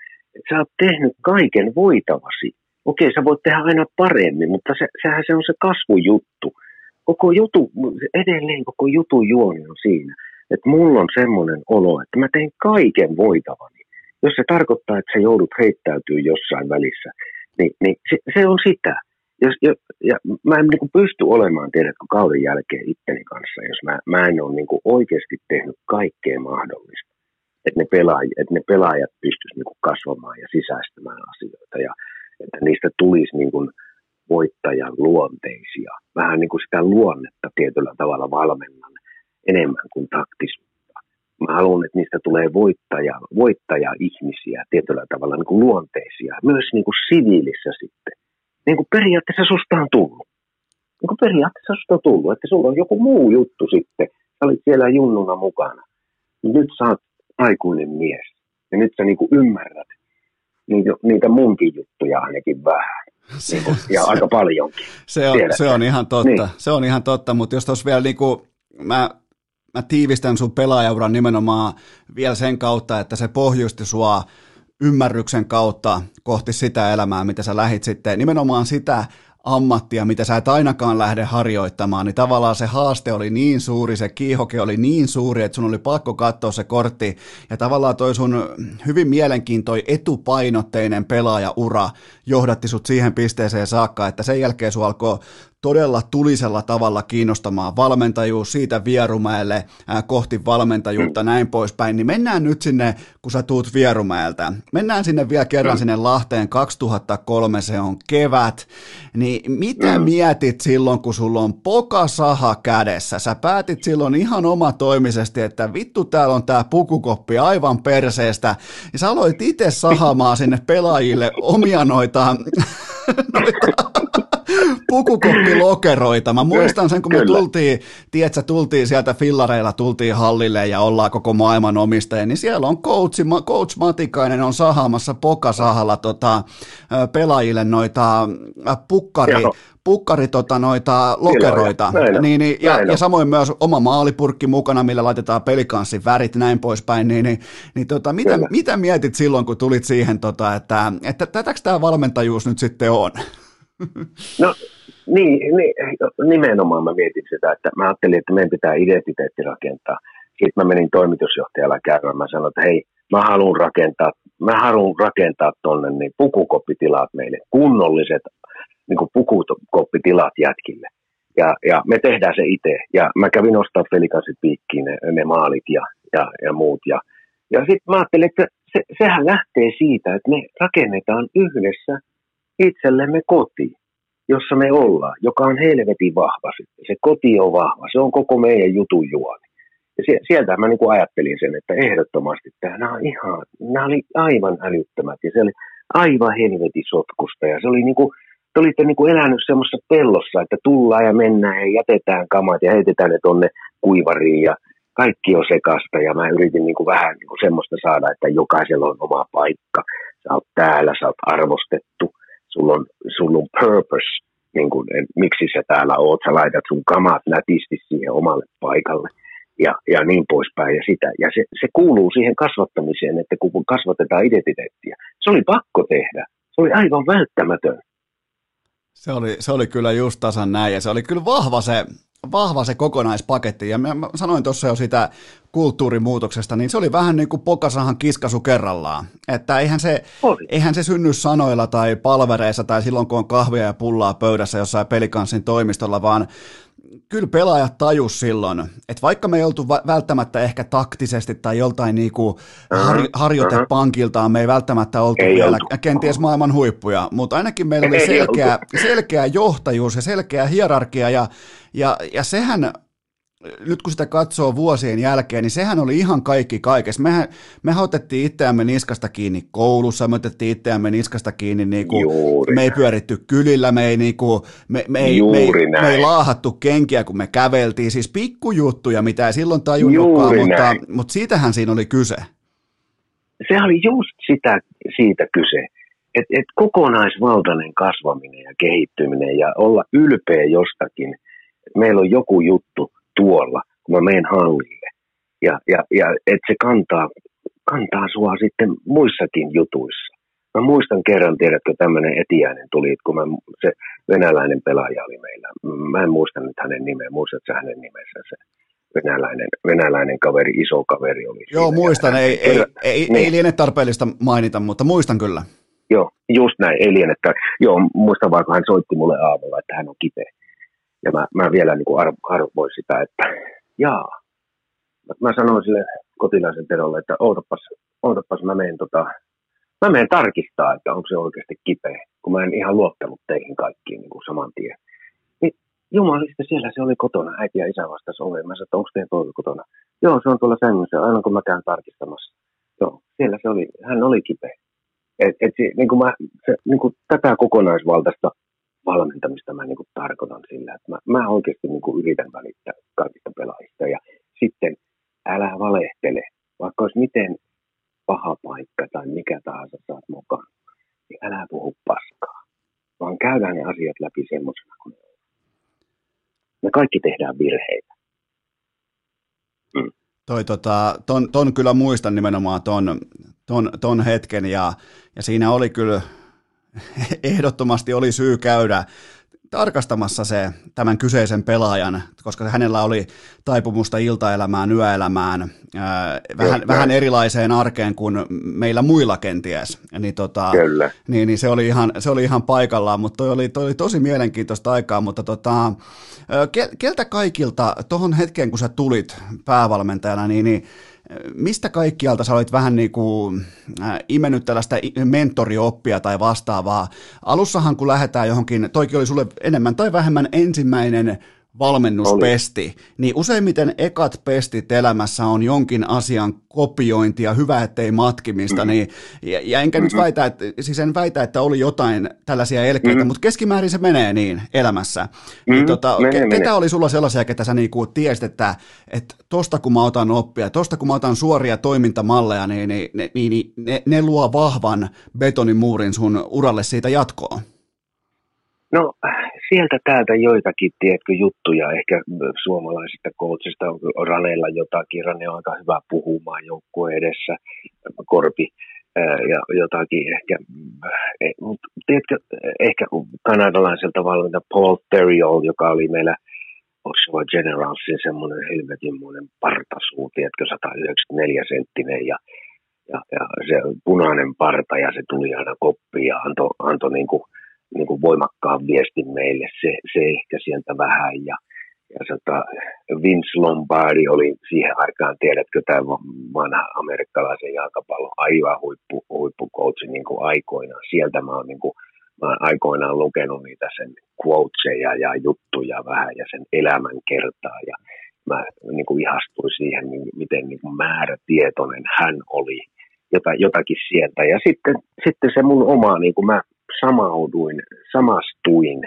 Sä oot tehnyt kaiken voitavasi okei, sä voit tehdä aina paremmin, mutta se, sehän se on se kasvujuttu. Koko jutu, edelleen koko jutun juoni on siinä, että mulla on semmoinen olo, että mä teen kaiken voitavani. Jos se tarkoittaa, että sä joudut heittäytyy jossain välissä, niin, niin se, se on sitä. Jos, ja, ja mä en niin pysty olemaan, tiedätkö, kauden jälkeen itteni kanssa, jos mä, mä en ole niin oikeasti tehnyt kaikkea mahdollista. Että ne, pelaaj, että ne pelaajat pystyisivät niin kasvamaan ja sisäistämään asioita. Ja, että niistä tulisi niin kuin voittajan luonteisia. Vähän niin kuin sitä luonnetta tietyllä tavalla valmennan enemmän kuin taktisuutta. Mä haluan, että niistä tulee voittaja, voittaja-ihmisiä tietyllä tavalla niin kuin luonteisia, myös niin kuin siviilissä sitten. Niin kuin periaatteessa susta on tullut. Niin kuin periaatteessa susta on tullut, että sulla on joku muu juttu sitten. Sä olit siellä junnuna mukana. Nyt sä oot aikuinen mies. Ja nyt sä niin kuin ymmärrät, niitä, niitä munkin juttuja ainakin vähän. Se, niin kuin, ja se, aika paljonkin. Se on, se on ihan totta, niin. se on ihan totta, mutta jos tuossa vielä niin kuin, mä, mä tiivistän sun pelaajauran nimenomaan vielä sen kautta, että se pohjusti sua ymmärryksen kautta kohti sitä elämää, mitä sä lähit sitten, nimenomaan sitä ammattia, mitä sä et ainakaan lähde harjoittamaan, niin tavallaan se haaste oli niin suuri, se kiihoke oli niin suuri, että sun oli pakko katsoa se kortti, ja tavallaan toi sun hyvin mielenkiintoinen etupainotteinen pelaajaura johdatti sut siihen pisteeseen saakka, että sen jälkeen sun alkoi todella tulisella tavalla kiinnostamaan valmentajuus siitä Vierumäelle ää, kohti valmentajuutta näin poispäin, niin mennään nyt sinne, kun sä tuut Vierumäeltä. Mennään sinne vielä kerran sinne Lahteen 2003, se on kevät. Niin mitä mietit silloin, kun sulla on pokasaha kädessä? Sä päätit silloin ihan omatoimisesti, että vittu täällä on tää pukukoppi aivan perseestä. Ja sä aloit itse sahamaan sinne pelaajille omia noita, noita pukukoppilokeroita. Mä muistan sen, kun me Kyllä. tultiin, tiedätkö, tultiin sieltä fillareilla, tultiin hallille ja ollaan koko maailman omistajia, niin siellä on coach, coach Matikainen on sahaamassa pokasahalla tota, pelaajille noita pukkari, pukkari tota, noita lokeroita, Kyllä, niin, niin, ja, ja, samoin myös oma maalipurkki mukana, millä laitetaan pelikanssin värit näin poispäin, niin, niin, niin tota, mitä, mitä mietit silloin, kun tulit siihen, tota, että, että tätäkö tämä valmentajuus nyt sitten on? No niin, niin, nimenomaan mä mietin sitä, että mä ajattelin, että meidän pitää identiteetti rakentaa. Sitten mä menin toimitusjohtajalla käymään, mä sanoin, että hei, mä haluan rakentaa, mä haluan rakentaa tonne niin pukukoppitilat meille, kunnolliset niin kuin pukukoppitilat jätkille. Ja, ja me tehdään se itse. Ja mä kävin ostaa Felikasit piikkiin ne, ne maalit ja, ja, ja muut. Ja, ja sitten mä ajattelin, että se, sehän lähtee siitä, että me rakennetaan yhdessä itsellemme koti, jossa me ollaan, joka on helvetin vahva sitten. Se koti on vahva, se on koko meidän jutun juoni. Ja sieltä mä niin kuin ajattelin sen, että ehdottomasti että nämä, on ihan, nämä oli aivan älyttömät ja se oli aivan helvetin sotkusta ja se oli niin kuin, te olitte niin kuin elänyt semmoisessa pellossa, että tullaan ja mennään ja jätetään kamat ja heitetään ne tonne kuivariin ja kaikki on sekasta ja mä yritin niin kuin vähän niin kuin semmoista saada, että jokaisella on oma paikka. Sä oot täällä, sä oot arvostettu sulla on, sulla on purpose, niin kuin, miksi sä täällä oot, sä laitat sun kamat nätisti siihen omalle paikalle ja, ja niin poispäin ja sitä. Ja se, se kuuluu siihen kasvattamiseen, että kun kasvatetaan identiteettiä, se oli pakko tehdä, se oli aivan välttämätön. Se oli, se oli kyllä just tasan näin ja se oli kyllä vahva se, vahva se kokonaispaketti. Ja mä, sanoin tuossa jo sitä kulttuurimuutoksesta, niin se oli vähän niin kuin pokasahan kiskasu kerrallaan. Että eihän se, eihän se synny sanoilla tai palvereissa tai silloin, kun on kahvia ja pullaa pöydässä jossain pelikanssin toimistolla, vaan kyllä pelaajat tajus silloin, että vaikka me ei oltu välttämättä ehkä taktisesti tai joltain niinku har, harjoitepankiltaan, me ei välttämättä oltu ei vielä oltu. kenties maailman huippuja, mutta ainakin meillä oli selkeä, selkeä johtajuus ja selkeä hierarkia ja, ja, ja sehän nyt kun sitä katsoo vuosien jälkeen, niin sehän oli ihan kaikki kaikessa. Mehän, mehän otettiin itseämme niskasta kiinni koulussa, me otettiin itseämme niskasta kiinni, niin kuin, me ei pyöritty kylillä, me ei, niin kuin, me, me, ei, me, ei, me ei laahattu kenkiä, kun me käveltiin. Siis pikkujuttuja, mitä ei silloin tajunnutkaan, mutta, mutta siitähän siinä oli kyse. Se oli just sitä, siitä kyse. Että et kokonaisvaltainen kasvaminen ja kehittyminen ja olla ylpeä jostakin. Meillä on joku juttu, tuolla, kun mä menen hallille. Ja, ja, ja että se kantaa, kantaa sua sitten muissakin jutuissa. Mä muistan kerran, tiedätkö, tämmöinen etiäinen tuli, kun mä, se venäläinen pelaaja oli meillä. Mä en muista nyt hänen nimeä, muistatko hänen nimensä se venäläinen, venäläinen kaveri, iso kaveri oli. Joo, muistan, ei, ei, ei, niin. ei liene tarpeellista mainita, mutta muistan kyllä. Joo, just näin, ei liene. Joo, muistan vaan, kun hän soitti mulle aamulla, että hän on kipeä. Ja mä, mä vielä niin kuin arvoin sitä, että jaa. Mä, sanoin sille kotilaisen Terolle, että ootapas, ootapas mä menen tota, mä menen tarkistaa, että onko se oikeasti kipeä, kun mä en ihan luottanut teihin kaikkiin niin kuin saman tien. Niin jumalista siellä se oli kotona, äiti ja isä vastasi oveen. Mä sanoin, että onko teidän toivo kotona? Joo, se on tuolla sängyssä, aina kun mä käyn tarkistamassa. Joo, siellä se oli, hän oli kipeä. Et, et niin kuin mä, se, niin kuin tätä kokonaisvaltaista valmentamista mä niin kuin tarkoitan sillä, että mä, mä oikeasti niin kuin yritän välittää kaikista pelaajista. Ja sitten älä valehtele, vaikka olisi miten paha paikka tai mikä tahansa saat mukaan, niin älä puhu paskaa, vaan käydään ne asiat läpi semmoisena kuin. Me kaikki tehdään virheitä. Mm. Toi, tota, ton, ton, kyllä muistan nimenomaan ton, ton, ton hetken ja, ja siinä oli kyllä ehdottomasti oli syy käydä tarkastamassa se tämän kyseisen pelaajan, koska hänellä oli taipumusta iltaelämään, yöelämään, ää, vähän, vähän erilaiseen arkeen kuin meillä muilla kenties. Niin, tota, Kyllä. Niin, niin se, oli ihan, se oli ihan paikallaan, mutta toi oli, toi oli tosi mielenkiintoista aikaa, mutta tota, keltä kaikilta tuohon hetkeen, kun sä tulit päävalmentajana, niin, niin mistä kaikkialta sä olit vähän niin kuin äh, imennyt tällaista mentorioppia tai vastaavaa? Alussahan kun lähdetään johonkin, toikin oli sulle enemmän tai vähemmän ensimmäinen valmennuspesti, Oli. niin useimmiten ekat pestit elämässä on jonkin asian kopiointi ja hyvä, ettei matkimista, mm. niin, ja, ja enkä mm-hmm. nyt väitä, että, siis en väitä, että oli jotain tällaisia elkeitä, mm. mutta keskimäärin se menee niin elämässä. Mm. Niin, tota, menee, ke, ketä oli sulla sellaisia, ketä sä niinku tiesit, että, että tosta kun mä otan oppia, tosta kun mä otan suoria toimintamalleja, niin, niin, niin, niin, niin ne, ne luo vahvan betonimuurin sun uralle siitä jatkoon? No sieltä täältä joitakin, tiedätkö, juttuja. Ehkä suomalaisista coachista, on Ranella jotakin, Rane on aika hyvä puhumaan joukkueen edessä, Korpi ja jotakin ehkä, eh, mutta tiedätkö, ehkä kanadalaiselta valmenta Paul Theriol, joka oli meillä Ottawa Generalsin semmoinen helvetinmoinen partasuu, tiedätkö, 194 senttinen ja, ja, ja, se punainen parta ja se tuli aina koppiin ja antoi anto niin kuin, niin kuin voimakkaan viestin meille, se, se ehkä sieltä vähän. Ja, ja sota, Vince Lombardi oli siihen aikaan, tiedätkö, tämä vanha amerikkalaisen jalkapallon aivan huippu, huippukoutsi niin kuin aikoinaan. Sieltä mä oon, niin kuin, mä oon aikoinaan lukenut niitä sen quoteseja ja juttuja vähän ja sen elämän kertaa. Ja mä niin kuin ihastuin siihen, miten niin kuin määrätietoinen hän oli jotakin sieltä. Ja sitten, sitten se mun oma, niin kuin mä samauduin, samastuin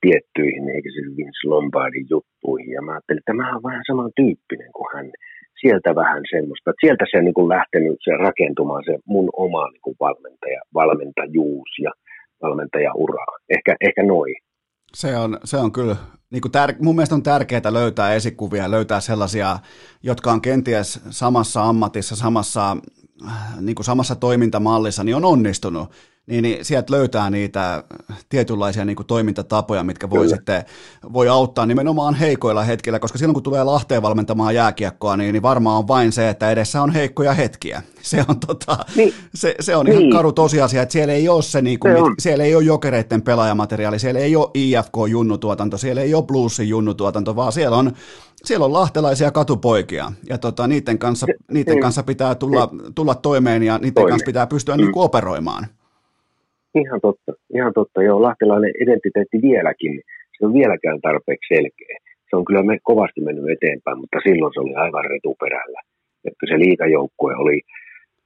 tiettyihin se Vince Lombardin juttuihin. Ja mä ajattelin, että mä oon vähän samantyyppinen kuin hän. Sieltä vähän semmoista. Sieltä se niin kuin lähtenyt se rakentumaan se mun oma niin kuin valmentaja, valmentajuus ja valmentajaura. Ehkä, ehkä noin. Se on, se on kyllä, niin kuin tär, mun mielestä on tärkeää löytää esikuvia, löytää sellaisia, jotka on kenties samassa ammatissa, samassa, niin kuin samassa toimintamallissa, niin on onnistunut niin, niin sieltä löytää niitä tietynlaisia niin kuin toimintatapoja, mitkä voi Kyllä. sitten voi auttaa nimenomaan heikoilla hetkillä, koska silloin kun tulee Lahteen valmentamaan jääkiekkoa, niin, niin varmaan on vain se, että edessä on heikkoja hetkiä. Se on, tota, niin. se, se on niin. ihan karu tosiasia, että siellä ei ole se, niin kuin, se mit, siellä ei ole jokereiden pelaajamateriaali, siellä ei ole IFK-junnutuotanto, siellä ei ole Bluesin junnutuotanto, vaan siellä on siellä on lahtelaisia katupoikia ja tota, niiden, kanssa, niiden niin. kanssa pitää tulla, tulla toimeen ja niiden Toime. kanssa pitää pystyä mm. niin kuin operoimaan. Ihan totta, ihan totta. Joo, lahtelainen identiteetti vieläkin, se on vieläkään tarpeeksi selkeä. Se on kyllä me kovasti mennyt eteenpäin, mutta silloin se oli aivan retuperällä. Että se liikajoukkue oli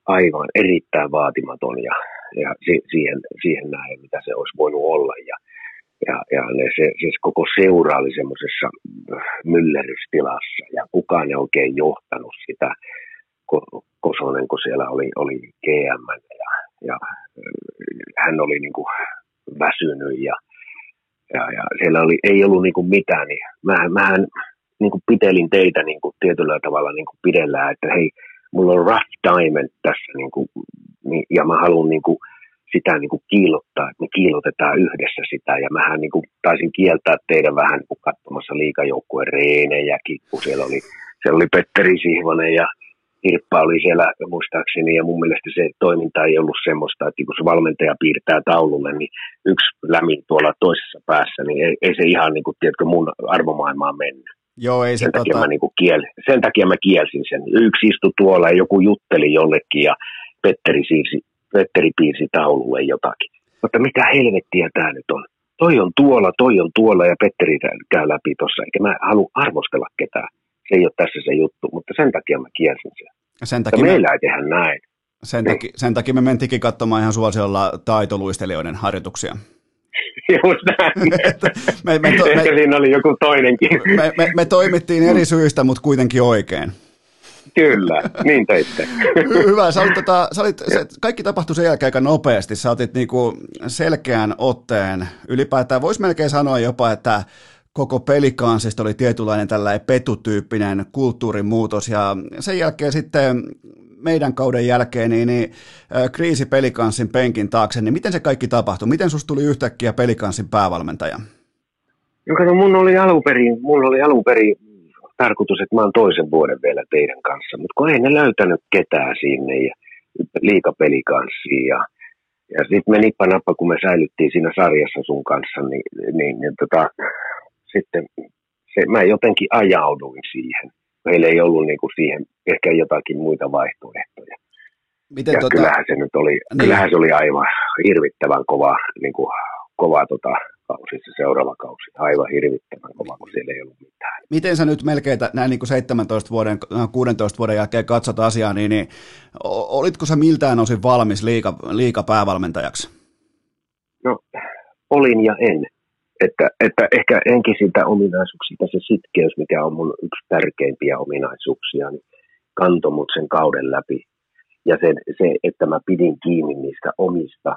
aivan erittäin vaatimaton ja, ja si, siihen, siihen näin, mitä se olisi voinut olla. Ja, ja, ja ne, se, siis koko seura oli semmoisessa myllerystilassa ja kukaan ei oikein johtanut sitä. Kosonen, kun siellä oli, oli GM ja, ja hän oli niin kuin väsynyt ja, ja, ja siellä oli, ei ollut niin kuin mitään, niin mä, mähän niin kuin pitelin teitä niin kuin tietyllä tavalla niin kuin pidellään, että hei, mulla on rough diamond tässä niin kuin, ja mä haluan niin kuin, sitä niin kuin kiilottaa, että me kiilotetaan yhdessä sitä. Ja mähän niin kuin taisin kieltää teidän vähän niin katsomassa liikajoukkueen reenejäkin, kun siellä oli, siellä oli Petteri Sihvonen ja Hirppa oli siellä muistaakseni, ja mun mielestä se toiminta ei ollut semmoista, että kun se valmentaja piirtää taululle, niin yksi lämin tuolla toisessa päässä, niin ei, ei se ihan niin kuin, tiedätkö, mun arvomaailmaan mennyt. Joo, ei se sen, takia tota... mä niin kuin kiel, sen takia mä kielsin sen. Yksi istui tuolla ja joku jutteli jollekin ja Petteri, siirsi, Petteri piirsi taululle jotakin. Mutta mitä helvettiä tämä nyt on? Toi on tuolla, toi on tuolla ja Petteri käy läpi tuossa, eikä mä halua arvostella ketään se ei ole tässä se juttu, mutta sen takia mä kielsin sen. Sen takia me, meillä ei tehdä näin. Sen, niin. takia, sen takia me mentikin katsomaan ihan suosiolla taitoluistelijoiden harjoituksia. Just näin. me, me, to, me, siinä oli joku toinenkin. me, me, me toimittiin eri syistä, mutta kuitenkin oikein. Kyllä, niin teitte. Hyvä, sä olit, tota, sä olit, se, kaikki tapahtui sen jälkeen aika nopeasti. Sä otit niinku selkeän otteen. Ylipäätään voisi melkein sanoa jopa, että koko pelikansista oli tietynlainen tällainen petutyyppinen kulttuurimuutos ja sen jälkeen sitten meidän kauden jälkeen niin, niin kriisi pelikanssin penkin taakse, niin miten se kaikki tapahtui? Miten susta tuli yhtäkkiä pelikanssin päävalmentaja? No mun oli alun perin, mun oli alun perin tarkoitus, että mä oon toisen vuoden vielä teidän kanssa, mutta kun ei ne löytänyt ketään sinne ja liikapelikanssiin ja ja sitten me nippanappa, kun me säilyttiin siinä sarjassa sun kanssa, niin, niin, niin tota, sitten se, mä jotenkin ajauduin siihen. Meillä ei ollut niin kuin siihen ehkä jotakin muita vaihtoehtoja. Miten ja tota... kyllähän se nyt oli, niin. kyllähän se oli aivan hirvittävän kova, niin kuin, kova tota, kausi, se seuraava kausi. Aivan hirvittävän kova, kun siellä ei ollut mitään. Miten sä nyt melkein näin niin kuin 17 vuoden, 16 vuoden jälkeen katsot asiaa, niin, niin olitko sä miltään osin valmis liika, liika päävalmentajaksi? No, olin ja en. Että, että ehkä enkin siitä ominaisuuksista se sitkeys, mikä on mun yksi tärkeimpiä ominaisuuksia, niin kantoi mut sen kauden läpi. Ja se, se, että mä pidin kiinni niistä omista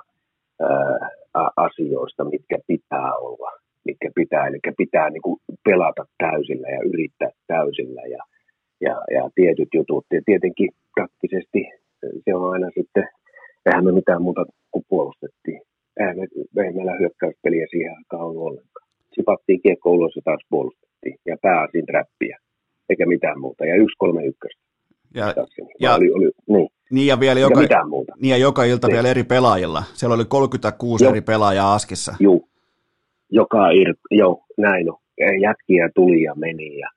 ää, asioista, mitkä pitää olla, mitkä pitää, eli pitää niin kuin pelata täysillä ja yrittää täysillä ja, ja, ja tietyt jutut. Ja tietenkin taktisesti se on aina sitten, eihän me mitään muuta kuin puolustettiin eihän me, ei meillä hyökkäyspeliä siihen aikaan ollut ollenkaan. Sipattiin kiekko ulos ja taas puolustettiin. Ja pääasin räppiä. Eikä mitään muuta. Ja yksi kolme ykköstä. Ja, ja, oli, oli, niin. Niin ja vielä joka, mitään muuta. Niin ja joka ilta niin. vielä eri pelaajilla. Siellä oli 36 jo. eri pelaajaa Askissa. Joo. Joka ir, joo, näin on. Jätkiä tuli ja meni ja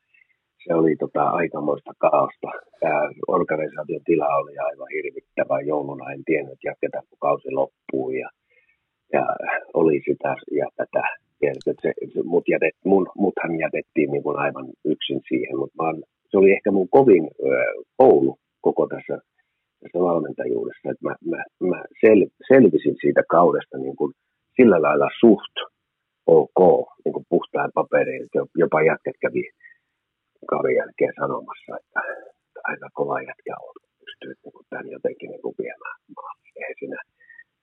se oli tota aikamoista kaaosta. Tämä organisaation tila oli aivan hirvittävä. Jouluna en tiennyt, että jatketaanko kausi loppuun ja ja oli sitä ja tätä. Tiedätkö, se, se, mut jätet, mun, muthan jätettiin niin kuin aivan yksin siihen, mutta vaan, se oli ehkä mun kovin ö, koulu koko tässä, tässä valmentajuudessa, että mä, mä, mä sel, selvisin siitä kaudesta niin kuin sillä lailla suht ok, niin kuin puhtaan paperiin, jopa jätket kävi kauden jälkeen sanomassa, että, että aika kova jätkä on, pystyy niin tämän jotenkin niin kuin viemään maan. Eihän siinä,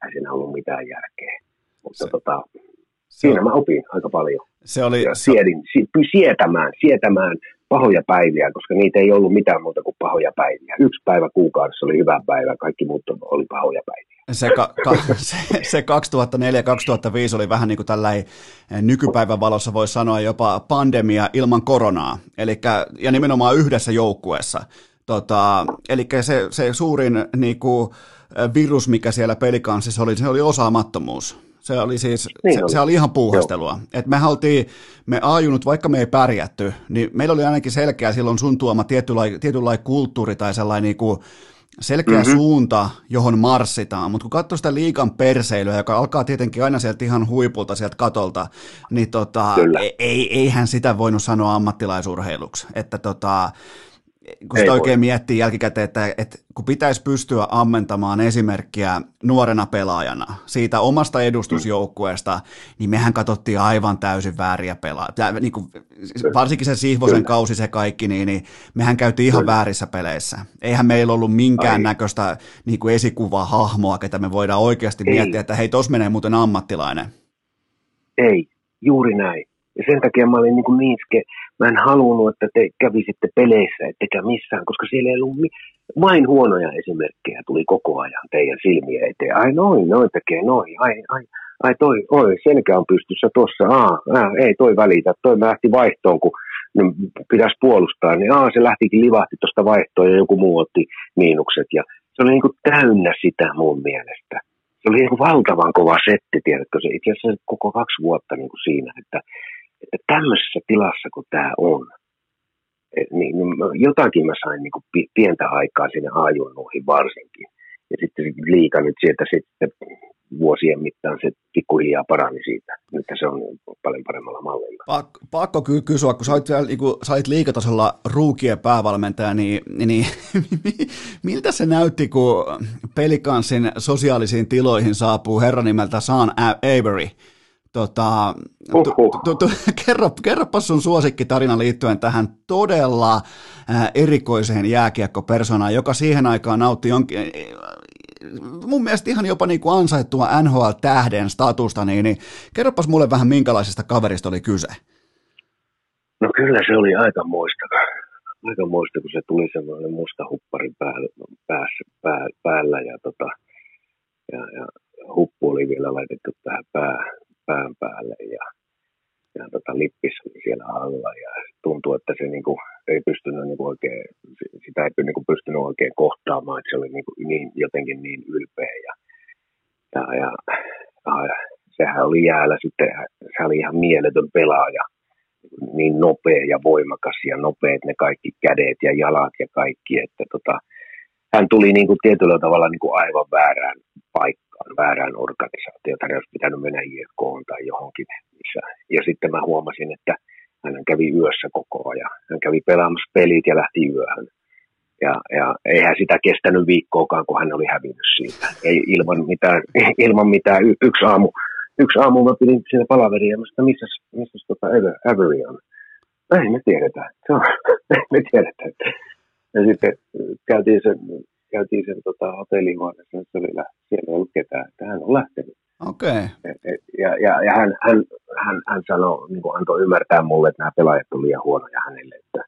ei siinä ollut mitään järkeä. Mutta se, tota, se siinä on, mä opin aika paljon. Se oli, ja siedin, si, sietämään, sietämään pahoja päiviä, koska niitä ei ollut mitään muuta kuin pahoja päiviä. Yksi päivä kuukaudessa oli hyvä päivä, kaikki muut oli pahoja päiviä. Se, ka, ka, se, se 2004-2005 oli vähän niin kuin tällainen eh, nykypäivän valossa voisi sanoa jopa pandemia ilman koronaa, Elikkä, ja nimenomaan yhdessä joukkueessa. Tota, eli se, se suurin niin kuin, virus, mikä siellä pelikanssissa oli, se oli osaamattomuus. Se oli siis, niin se, oli. se oli ihan puuhastelua. Et me haltiin, me ajunut, vaikka me ei pärjätty, niin meillä oli ainakin selkeä silloin sun tuoma tietynlainen, tietynlainen kulttuuri tai sellainen niin kuin selkeä mm-hmm. suunta, johon marssitaan, mutta kun katsoo sitä liikan perseilyä, joka alkaa tietenkin aina sieltä ihan huipulta, sieltä katolta, niin tota, ei, eihän sitä voinut sanoa ammattilaisurheiluksi. Että tota, kun sitä oikein voi. miettii jälkikäteen, että, että kun pitäisi pystyä ammentamaan esimerkkiä nuorena pelaajana siitä omasta edustusjoukkueesta, niin mehän katsottiin aivan täysin vääriä pelaajia. Niin kuin, varsinkin se Sihvosen kausi se kaikki, niin, niin mehän käytiin ihan Kyllä. väärissä peleissä. Eihän meillä ollut minkään näköistä niin kuin esikuvaa hahmoa, ketä me voidaan oikeasti Ei. miettiä, että hei, tos menee muuten ammattilainen. Ei, juuri näin. Ja sen takia mä olin niin, kuin niin mä en halunnut, että te kävisitte peleissä, ettekä missään, koska siellä ei ollut mi- vain huonoja esimerkkejä tuli koko ajan teidän silmiä eteen. Ai noin, noin tekee noin, ai, ai, ai toi, oi, selkä on pystyssä tuossa, aa, aa, ei toi välitä, toi lähti vaihtoon, kun ne pitäisi puolustaa, niin aa, se lähtikin livahti tuosta vaihtoon ja joku muu otti miinukset. Ja se oli niin kuin täynnä sitä mun mielestä. Se oli niin kuin valtavan kova setti, tiedätkö, se itse asiassa koko kaksi vuotta niin kuin siinä, että että tämmöisessä tilassa kuin tämä on, niin, niin jotakin mä sain niin kuin pientä aikaa sinne ajunnuihin varsinkin. Ja sitten liika nyt sieltä sitten vuosien mittaan se pikkuhiljaa parani siitä. Nyt se on paljon paremmalla mallilla. Pakko, pakko kysyä, kun sait, vielä, niin kun sait liikatasolla ruukien päävalmentaja, niin, niin miltä se näytti, kun pelikanssin sosiaalisiin tiloihin saapuu herran nimeltä Sean Avery? Tota, tu, tu, tu, kerro, kerropa sun suosikkitarina liittyen tähän todella äh, erikoiseen jääkiekkopersonaan, joka siihen aikaan nautti jonkin, mun mielestä ihan jopa niin kuin ansaittua NHL-tähden statusta, niin, niin kerropas mulle vähän minkälaisesta kaverista oli kyse. No kyllä se oli aika muista. Aika muista, kun se tuli semmoinen musta huppari päällä, päässä, pää, päällä ja, tota, ja, ja huppu oli vielä laitettu tähän pää, pään päälle ja, ja tota, lippis siellä alla. Ja tuntui, että se niinku, ei pystynyt niinku oikein, sitä ei niinku pystynyt oikein kohtaamaan, että se oli niinku niin, jotenkin niin ylpeä. Ja, ja, ja, ja sehän oli jäällä sitten, se oli ihan mieletön pelaaja, niin nopea ja voimakas ja nopeat ne kaikki kädet ja jalat ja kaikki, että tota, hän tuli niin kuin tietyllä tavalla niin kuin aivan väärään paikkaan, väärään organisaatioon. Hän olisi pitänyt mennä IFK tai johonkin. Missä. Ja sitten mä huomasin, että hän kävi yössä koko ajan. Hän kävi pelaamassa pelit ja lähti yöhön. Ja, ja eihän sitä kestänyt viikkoakaan, kun hän oli hävinnyt siitä. Ei ilman mitään, ilman mitään. Y- yksi aamu, yksi aamu mä pidin siinä palaveria, mä missä, missä tota Avery on? Ei me tiedetä. Se on, me tiedetä. Ja sitten käytiin sen, käytiin sen tota, hotellihuoneessa, se oli siellä ei ollut ketään, että hän on lähtenyt. Okei. Okay. Ja, ja, ja hän, hän, hän, hän sanoi, niin kuin antoi ymmärtää mulle, että nämä pelaajat on liian huonoja hänelle, että,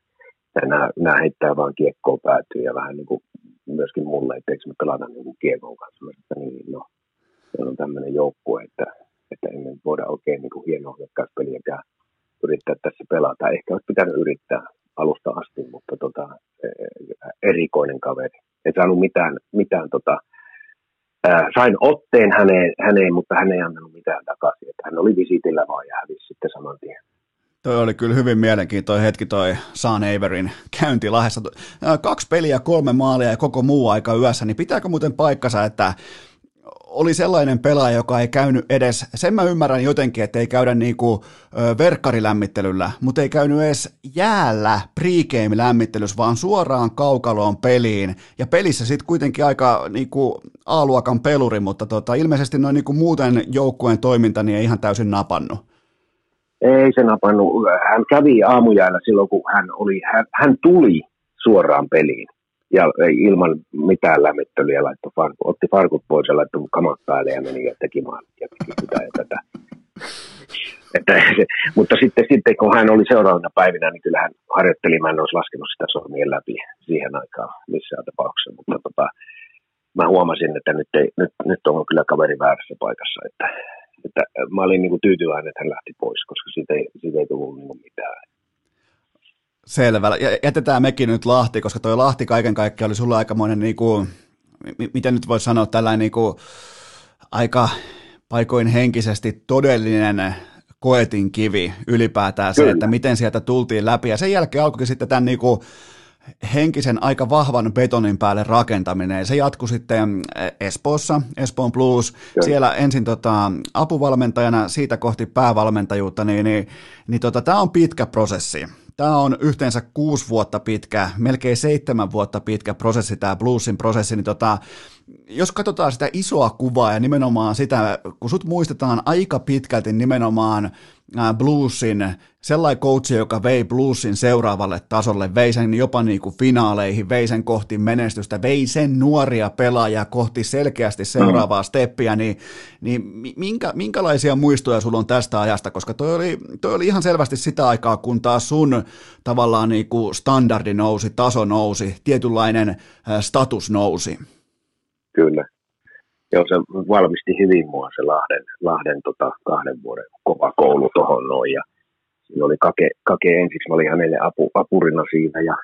että nämä, nämä heittää vaan kiekkoon päätyy ja vähän niin kuin myöskin mulle, että eikö me pelata niin kuin kiekon kanssa. Mä että niin, no, se on tämmöinen joukkue, että, että emme voida oikein niin kuin hienoa hyökkäyspeliäkään yrittää tässä pelata. Ehkä olisi pitänyt yrittää, alusta asti, mutta tota, e, erikoinen kaveri. En saanut mitään, mitään tota, ää, sain otteen häneen, häneen, mutta hän ei antanut mitään takaisin. Että hän oli visitillä vaan ja hävisi sitten saman tien. Toi oli kyllä hyvin mielenkiintoinen hetki toi Sean Averin käynti Lahdessa. Kaksi peliä, kolme maalia ja koko muu aika yössä, niin pitääkö muuten paikkansa, että oli sellainen pelaaja, joka ei käynyt edes, sen mä ymmärrän jotenkin, että ei käydä niinku verkkarilämmittelyllä, mutta ei käynyt edes jäällä pregame-lämmittelyssä, vaan suoraan kaukaloon peliin. Ja pelissä sitten kuitenkin aika niinku A-luokan peluri, mutta tota, ilmeisesti noin niinku muuten joukkueen toiminta niin ei ihan täysin napannut. Ei se napannut. Hän kävi aamujäällä silloin, kun hän, oli, hän, hän tuli suoraan peliin ja ilman mitään lämmittelyä laittoi farku, otti farkut pois ja laittoi kamat päälle ja meni ja teki maalit ja teki sitä ja tätä. Että mutta sitten, sitten kun hän oli seuraavana päivinä, niin kyllähän harjoitteli, mä en olisi laskenut sitä sormien läpi siihen aikaan missään tapauksessa, mutta tota, mä huomasin, että nyt, ei, nyt, nyt on kyllä kaveri väärässä paikassa, että, että mä olin niin kuin tyytyväinen, että hän lähti pois, koska siitä ei, siitä ei tullut niin mitään. Selvä. Jätetään mekin nyt Lahti, koska toi Lahti kaiken kaikkiaan oli sulla aikamoinen, niin kuin, miten nyt voisi sanoa, tällainen niin kuin, aika paikoin henkisesti todellinen koetin kivi ylipäätään se, että miten sieltä tultiin läpi. Ja sen jälkeen alkoi sitten tämän niin kuin henkisen aika vahvan betonin päälle rakentaminen. Se jatkui sitten eh, Espoossa, Espoon Blues, Kyllä. siellä ensin tota, apuvalmentajana, siitä kohti päävalmentajuutta, niin, niin, niin tota, tämä on pitkä prosessi. Tämä on yhteensä kuusi vuotta pitkä, melkein seitsemän vuotta pitkä prosessi, tämä bluesin prosessi, niin tota, jos katsotaan sitä isoa kuvaa ja nimenomaan sitä, kun sut muistetaan aika pitkälti nimenomaan bluesin, sellainen coachi, joka vei bluesin seuraavalle tasolle, vei sen jopa niin kuin finaaleihin, vei sen kohti menestystä, vei sen nuoria pelaajia kohti selkeästi seuraavaa steppiä, niin, niin minkä, minkälaisia muistoja sulla on tästä ajasta, koska toi oli, toi oli ihan selvästi sitä aikaa, kun taas sun tavallaan niin kuin standardi nousi, taso nousi, tietynlainen status nousi. Kyllä. Joo, se valmisti hyvin mua se Lahden, Lahden tota, kahden vuoden kova koulu tuohon noin. Ja siinä oli kake, kake ensiksi, mä olin hänelle apu, apurina siinä. Ja,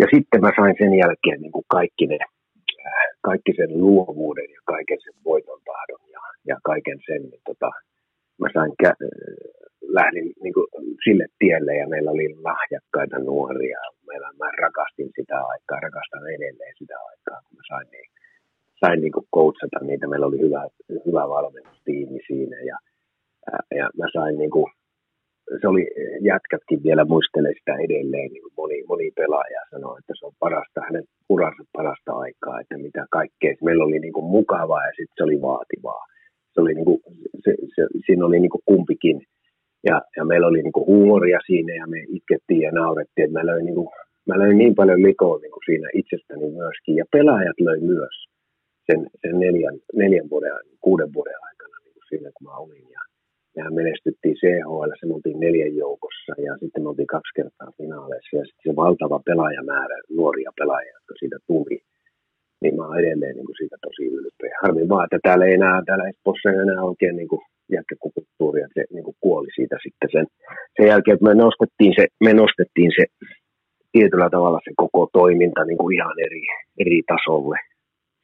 ja sitten mä sain sen jälkeen niin kuin kaikki, ne, äh, kaikki sen luovuuden ja kaiken sen voiton tahdon ja, ja kaiken sen, niin tota, mä sain kä- lähdin niin kuin sille tielle ja meillä oli lahjakkaita nuoria. Meillä, mä rakastin sitä aikaa, rakastan edelleen sitä aikaa, kun mä sain niin sain niin kuin coachata niitä. Meillä oli hyvä, hyvä valmennustiimi siinä ja, ja mä sain niin kuin, se oli, jätkätkin vielä muistelee sitä edelleen, niin kuin moni, moni pelaaja sanoi, että se on parasta, hänen uransa parasta aikaa, että mitä kaikkea. Meillä oli niin kuin mukavaa ja sitten se oli vaativaa. Se oli niin kuin, se, se, siinä oli niin kuin kumpikin. Ja, ja meillä oli niin kuin huumoria siinä ja me itkettiin ja naurettiin, mä löin, niin kuin, mä löin niin paljon likoa niin kuin siinä itsestäni myöskin. Ja pelaajat löi myös sen, sen neljän, neljän vuoden, kuuden vuoden aikana niin kuin siinä, kun mä olin. Ja mehän menestyttiin CHL, se me oltiin neljän joukossa ja sitten me oltiin kaksi kertaa finaaleissa ja sitten se valtava pelaajamäärä, nuoria pelaajia, jotka siitä tuli, niin mä oon edelleen niin kuin siitä tosi ylpeä. Harmi vaan, että täällä ei enää, täällä Espoossa ei enää oikein niin kuin jätkäkulttuuri, että se niin kuin kuoli siitä sitten sen, sen jälkeen, että me nostettiin se, me nostettiin se tietyllä tavalla se koko toiminta niin kuin ihan eri, eri tasolle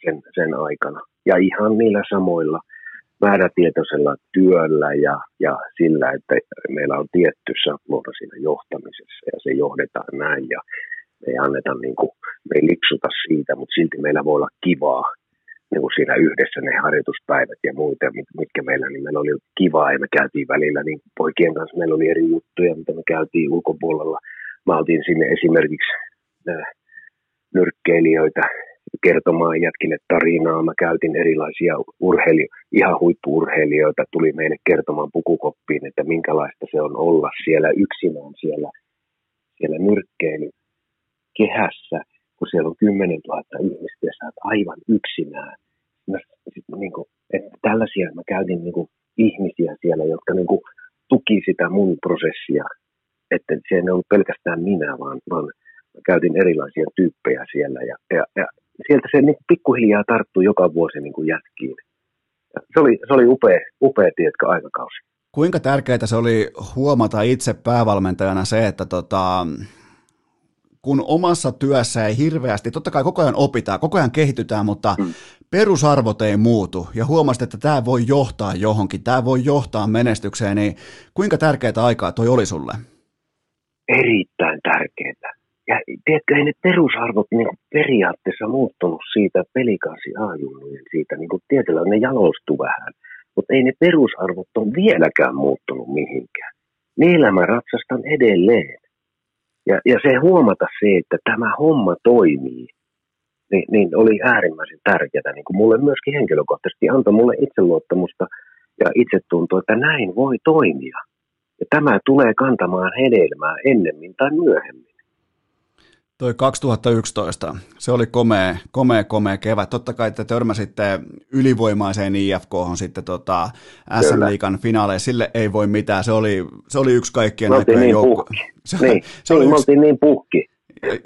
sen, sen aikana. Ja ihan niillä samoilla määrätietoisella työllä ja, ja sillä, että meillä on tietty sapluuna siinä johtamisessa ja se johdetaan näin ja me ei anneta niin kuin, me ei lipsuta siitä, mutta silti meillä voi olla kivaa niin kuin siinä yhdessä ne harjoituspäivät ja muita, mitkä meillä, niin meillä oli kivaa ja me käytiin välillä, niin poikien kanssa meillä oli eri juttuja, mitä me käytiin ulkopuolella. Mä otin sinne esimerkiksi äh, nyrkkeilijöitä kertomaan jätkille tarinaa. Mä käytin erilaisia urheili- ihan huippuurheilijoita, tuli meille kertomaan pukukoppiin, että minkälaista se on olla siellä yksinään siellä, siellä nyrkkeily kehässä, kun siellä on 10 000 ihmistä ja sä oot aivan yksinään. Mä, sit, niin kuin, että tällaisia mä käytin niin kuin, ihmisiä siellä, jotka niin kuin, tuki sitä mun prosessia. Että se ei ollut pelkästään minä, vaan, vaan käytin erilaisia tyyppejä siellä ja, ja, ja sieltä se niin pikkuhiljaa tarttui joka vuosi niin kuin jätkiin. Se oli, se oli upea, upea tietkä aikakausi. Kuinka tärkeää se oli huomata itse päävalmentajana se, että tota, kun omassa työssä ei hirveästi, totta kai koko ajan opitaan, koko ajan kehitytään, mutta mm. perusarvot ei muutu ja huomasit, että tämä voi johtaa johonkin, tämä voi johtaa menestykseen, niin kuinka tärkeää aikaa toi oli sulle? Erittäin tärkeää. Ja tiedätkö, ei ne perusarvot niin periaatteessa muuttunut siitä pelikasi aajunnujen siitä, niin kuin tietyllä ne jalostu vähän. Mutta ei ne perusarvot ole vieläkään muuttunut mihinkään. Niillä mä ratsastan edelleen. Ja, ja se huomata se, että tämä homma toimii, niin, niin oli äärimmäisen tärkeää. Niin kuin mulle myöskin henkilökohtaisesti antoi mulle itseluottamusta ja itsetuntoa, että näin voi toimia. Ja tämä tulee kantamaan hedelmää ennemmin tai myöhemmin. Toi 2011, se oli komea, komea, komea kevät. Totta kai te törmäsitte ylivoimaiseen IFK sitten tota SM Liikan finaaleissa. Sille ei voi mitään. Se oli, se oli yksi kaikkien aikojen niin joukko. Se, niin, se oli yksi, niin puhki.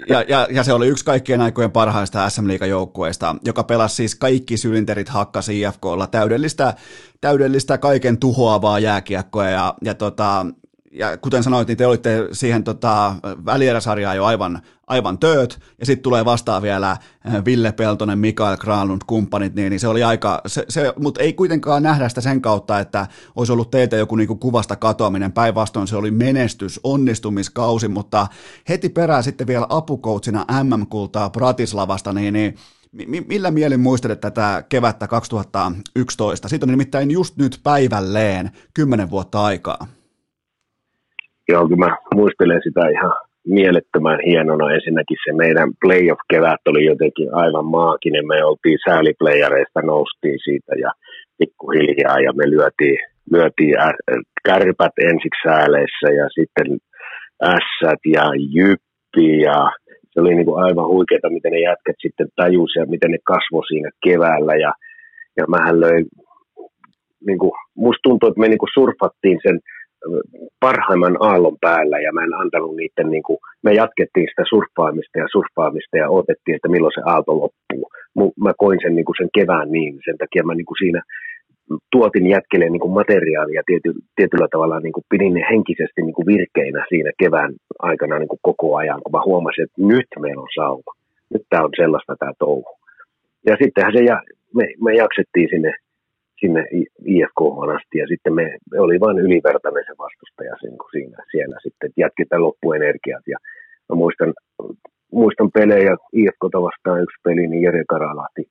Ja, ja, ja, se oli yksi kaikkien aikojen parhaista SM Liikan joukkueista, joka pelasi siis kaikki sylinterit hakkasi IFKlla täydellistä, täydellistä kaiken tuhoavaa jääkiekkoa ja, ja tota, ja kuten sanoit, niin te olitte siihen tota, välieräsarjaan jo aivan, aivan tööt, ja sitten tulee vastaan vielä äh, Ville Peltonen, Mikael Granlund, kumppanit, niin, niin se oli aika, se, se, mutta ei kuitenkaan nähdä sitä sen kautta, että olisi ollut teiltä joku niinku kuvasta katoaminen, päinvastoin se oli menestys, onnistumiskausi, mutta heti perään sitten vielä apukoutsina MM-kultaa Bratislavasta, niin, niin Millä mielin muistelet tätä kevättä 2011? Siitä on nimittäin just nyt päivälleen kymmenen vuotta aikaa. Joo, kyllä mä muistelen sitä ihan mielettömän hienona. Ensinnäkin se meidän playoff-kevät oli jotenkin aivan maaginen. Me oltiin sääliplayereista, noustiin siitä ja pikkuhiljaa ja me lyötiin, lyötiin kärpät ensiksi sääleissä ja sitten ässät ja jyppi ja se oli niin kuin aivan huikeeta, miten ne jätkät sitten tajusivat ja miten ne kasvoi siinä keväällä ja, ja mähän löin, niin kuin, musta tuntuu, että me niin kuin surfattiin sen parhaimman aallon päällä ja mä en antanut niiden, niin kuin, me jatkettiin sitä surffaamista ja surffaamista ja odotettiin, että milloin se aalto loppuu. Mä koin sen, niin kuin sen kevään niin, sen takia mä niin kuin siinä tuotin jätkelle niin kuin materiaalia tiety, tietyllä tavalla niin kuin pidin ne henkisesti niin kuin virkeinä siinä kevään aikana niin kuin koko ajan, kun mä huomasin, että nyt meillä on sauma. Nyt tämä on sellaista tämä touhu. Ja sittenhän se, ja, me, me jaksettiin sinne sinne IFK asti ja sitten me, me oli vain ylivertainen se vastustaja siinä, siellä sitten, että jatketaan loppuenergiat ja mä muistan, muistan pelejä IFKta vastaan yksi peli, niin Jere Karalahti,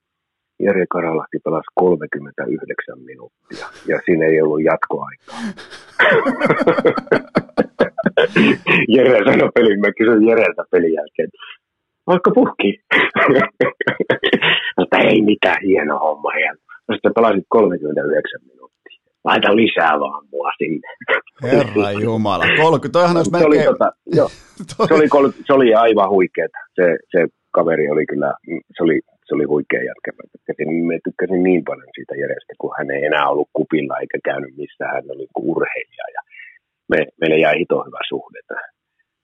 Jere Karalahti pelasi 39 minuuttia ja siinä ei ollut jatkoaikaa. Jere sanoi pelin, mä kysyin Jereltä pelin jälkeen, vaikka puhki. Mutta ei mitään hieno homma. Ja sitten pelasit 39 minuuttia. Laita lisää vaan mua sinne. Herra Jumala. 30, toihan olisi melkein... Se oli, tota, joo, se, oli, se oli aivan huikeeta. Se, se kaveri oli kyllä, se oli, se oli huikea jätkä. Mä tykkäsin, mä tykkäsin niin paljon siitä Jerestä, kun hän ei enää ollut kupilla eikä käynyt missään. Hän oli urheilija ja me, meille jäi hito hyvä suhde.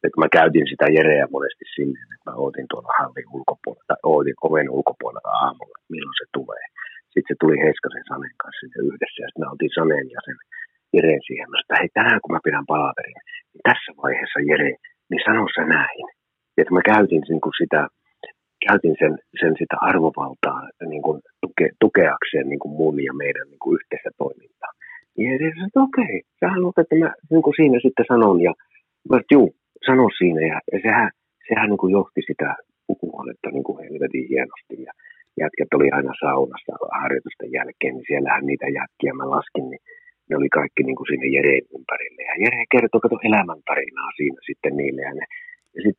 Että mä käytin sitä Jereä monesti sinne, että mä ootin tuolla hallin ulkopuolella, tai ootin oven ulkopuolella aamulla, milloin se tulee sitten se tuli Heiskasen Sanen kanssa yhdessä ja sitten me oltiin Saneen ja sen Jereen siihen. Että hei tänään kun mä pidän palaverin, niin tässä vaiheessa Jere, niin sano sä näin. Että mä käytin niin kuin sitä, käytin sen, sen sitä arvovaltaa niin kuin tuke, tukeakseen niin kuin mun ja meidän niin kuin yhteistä toimintaa. Ja Jere sanoi, että okei, sä haluat, että mä niin kuin siinä sitten sanon. Ja mä että juu, sano siinä. Ja, ja sehän, sehän niin kuin johti sitä pukuhuonetta niin kuin helvetin hienosti. Ja jätkät oli aina saunassa harjoitusten jälkeen, niin siellähän niitä jätkiä mä laskin, niin ne oli kaikki niin kuin sinne Jereen ympärille. Ja Jere kertoi kato elämäntarinaa siinä sitten niille. Ja, ne, ja, sit,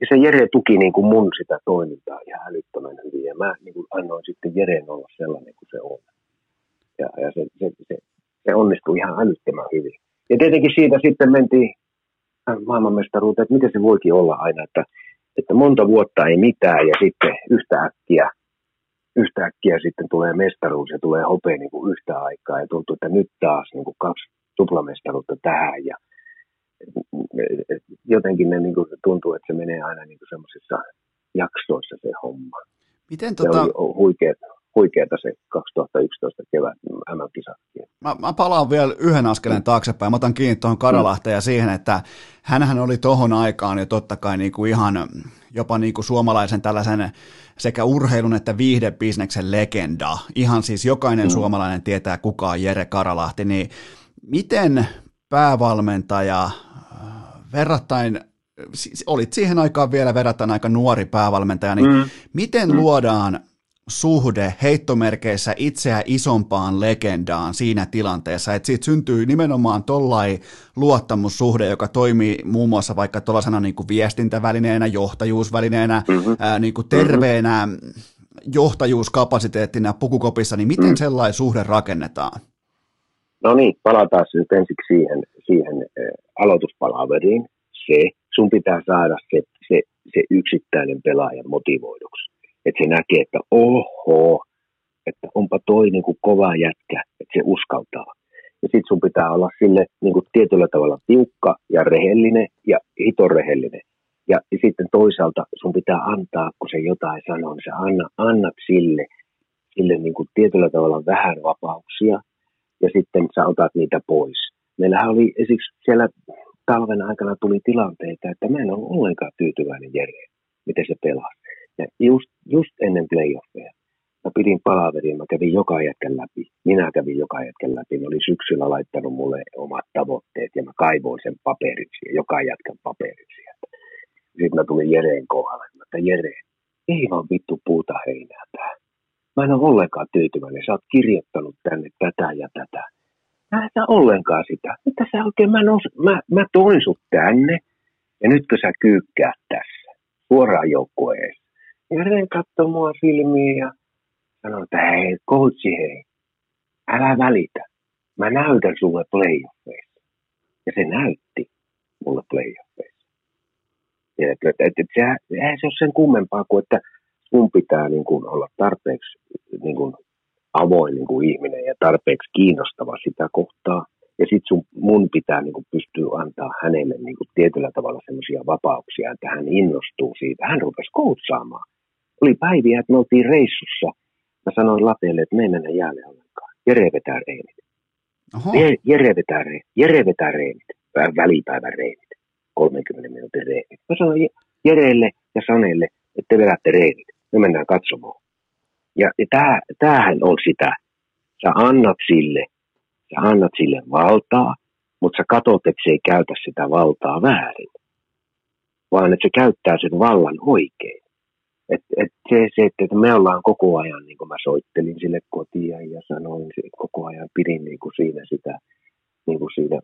ja se Jere tuki niin kuin mun sitä toimintaa ihan älyttömän hyvin. Ja mä niin kuin annoin sitten Jereen olla sellainen kuin se on. Ja, ja se, se, se, se onnistui ihan älyttömän hyvin. Ja tietenkin siitä sitten mentiin maailmanmestaruuteen, että miten se voikin olla aina, että, että monta vuotta ei mitään ja sitten yhtäkkiä yhtäkkiä sitten tulee mestaruus ja tulee hopea niin kuin yhtä aikaa ja tuntuu, että nyt taas niin kuin kaksi tuplamestaruutta tähän ja jotenkin ne niin kuin tuntuu, että se menee aina niin kuin semmoisissa jaksoissa se homma. Miten tota... Se oli huikeet, huikeeta se 2011 kevät MM-kisatkin. Mä, mä palaan vielä yhden askeleen taaksepäin. Mä otan kiinni tuohon Karalahteen ja siihen, että hänhän oli tohon aikaan jo totta kai niin kuin ihan jopa niin kuin suomalaisen tällaisen sekä urheilun että viihdebisneksen legenda. Ihan siis jokainen mm. suomalainen tietää, kuka on Jere Karalahti. Niin miten päävalmentaja verrattain olit siihen aikaan vielä verrattain aika nuori päävalmentaja, niin mm. miten mm. luodaan suhde heittomerkeissä itseä isompaan legendaan siinä tilanteessa, että siitä syntyy nimenomaan tollai luottamussuhde, joka toimii muun muassa vaikka tuollaisena niin kuin viestintävälineenä, johtajuusvälineenä, mm-hmm. ää, niin kuin terveenä mm-hmm. johtajuuskapasiteettina pukukopissa, niin miten mm-hmm. sellainen suhde rakennetaan? No niin, palataan nyt ensiksi siihen, siihen aloituspalaveriin. se, sun pitää saada se, se, se yksittäinen pelaaja motivoiduksi. Että se näkee, että oho, että onpa toi niin kuin kova jätkä, että se uskaltaa. Ja sitten sun pitää olla sille niin kuin tietyllä tavalla tiukka ja rehellinen ja hitorehellinen. Ja, sitten toisaalta sun pitää antaa, kun se jotain sanoo, niin sä anna, annat sille, sille niin kuin tietyllä tavalla vähän vapauksia ja sitten sä otat niitä pois. Meillähän oli esimerkiksi siellä talven aikana tuli tilanteita, että mä en ole ollenkaan tyytyväinen Jere, miten se pelaa. Ja just, just ennen playoffeja mä pidin palaverin, mä kävin joka jätkän läpi. Minä kävin joka jätkän läpi. Ne oli syksyllä laittanut mulle omat tavoitteet ja mä kaivoin sen paperiksi, joka jätkän paperit sieltä. Sitten mä tulin Jereen kohdalle, että Jere, ei vaan vittu puuta heinää tää. Mä en ole ollenkaan tyytyväinen. Sä oot kirjoittanut tänne tätä ja tätä. Mä en ollenkaan sitä. Mitä sä oikein, mä, nous, mä, mä toin sut tänne ja nytkö sä kyykkäät tässä suoraan joukkueeseen. Jere katsoi mua silmiin ja sanoi, että hei, coachi hei, älä välitä. Mä näytän sulle playoffeissa. Ja se näytti mulle playoffeissa. Se, eihän se ole sen kummempaa kuin, että sun pitää niin kuin olla tarpeeksi niin kuin avoin niin kuin ihminen ja tarpeeksi kiinnostava sitä kohtaa. Ja sitten mun pitää niin kuin pystyä antaa hänelle niin kuin tietyllä tavalla semmoisia vapauksia, että hän innostuu siitä. Hän rupesi koutsaamaan. Oli päiviä, että me oltiin reissussa – Mä sanoin Lapelle, että me ei mennä jäälle ollenkaan. Jere vetää reenit. Oho. Jere vetää, reenit. Jere vetää reenit. Välipäivän reenit. 30 minuutin reenit. Mä sanoin Jerelle ja Sanelle, että te vedätte reenit. Me mennään katsomaan. Ja, ja tää, tämähän on sitä. Sä annat sille, sä annat sille valtaa, mutta sä katsot, että se ei käytä sitä valtaa väärin. Vaan että se käyttää sen vallan oikein. Et, et se, se, että me ollaan koko ajan, niin kuin mä soittelin sille kotiin ja sanoin, koko ajan pidin niin kuin siinä sitä, niin kuin siinä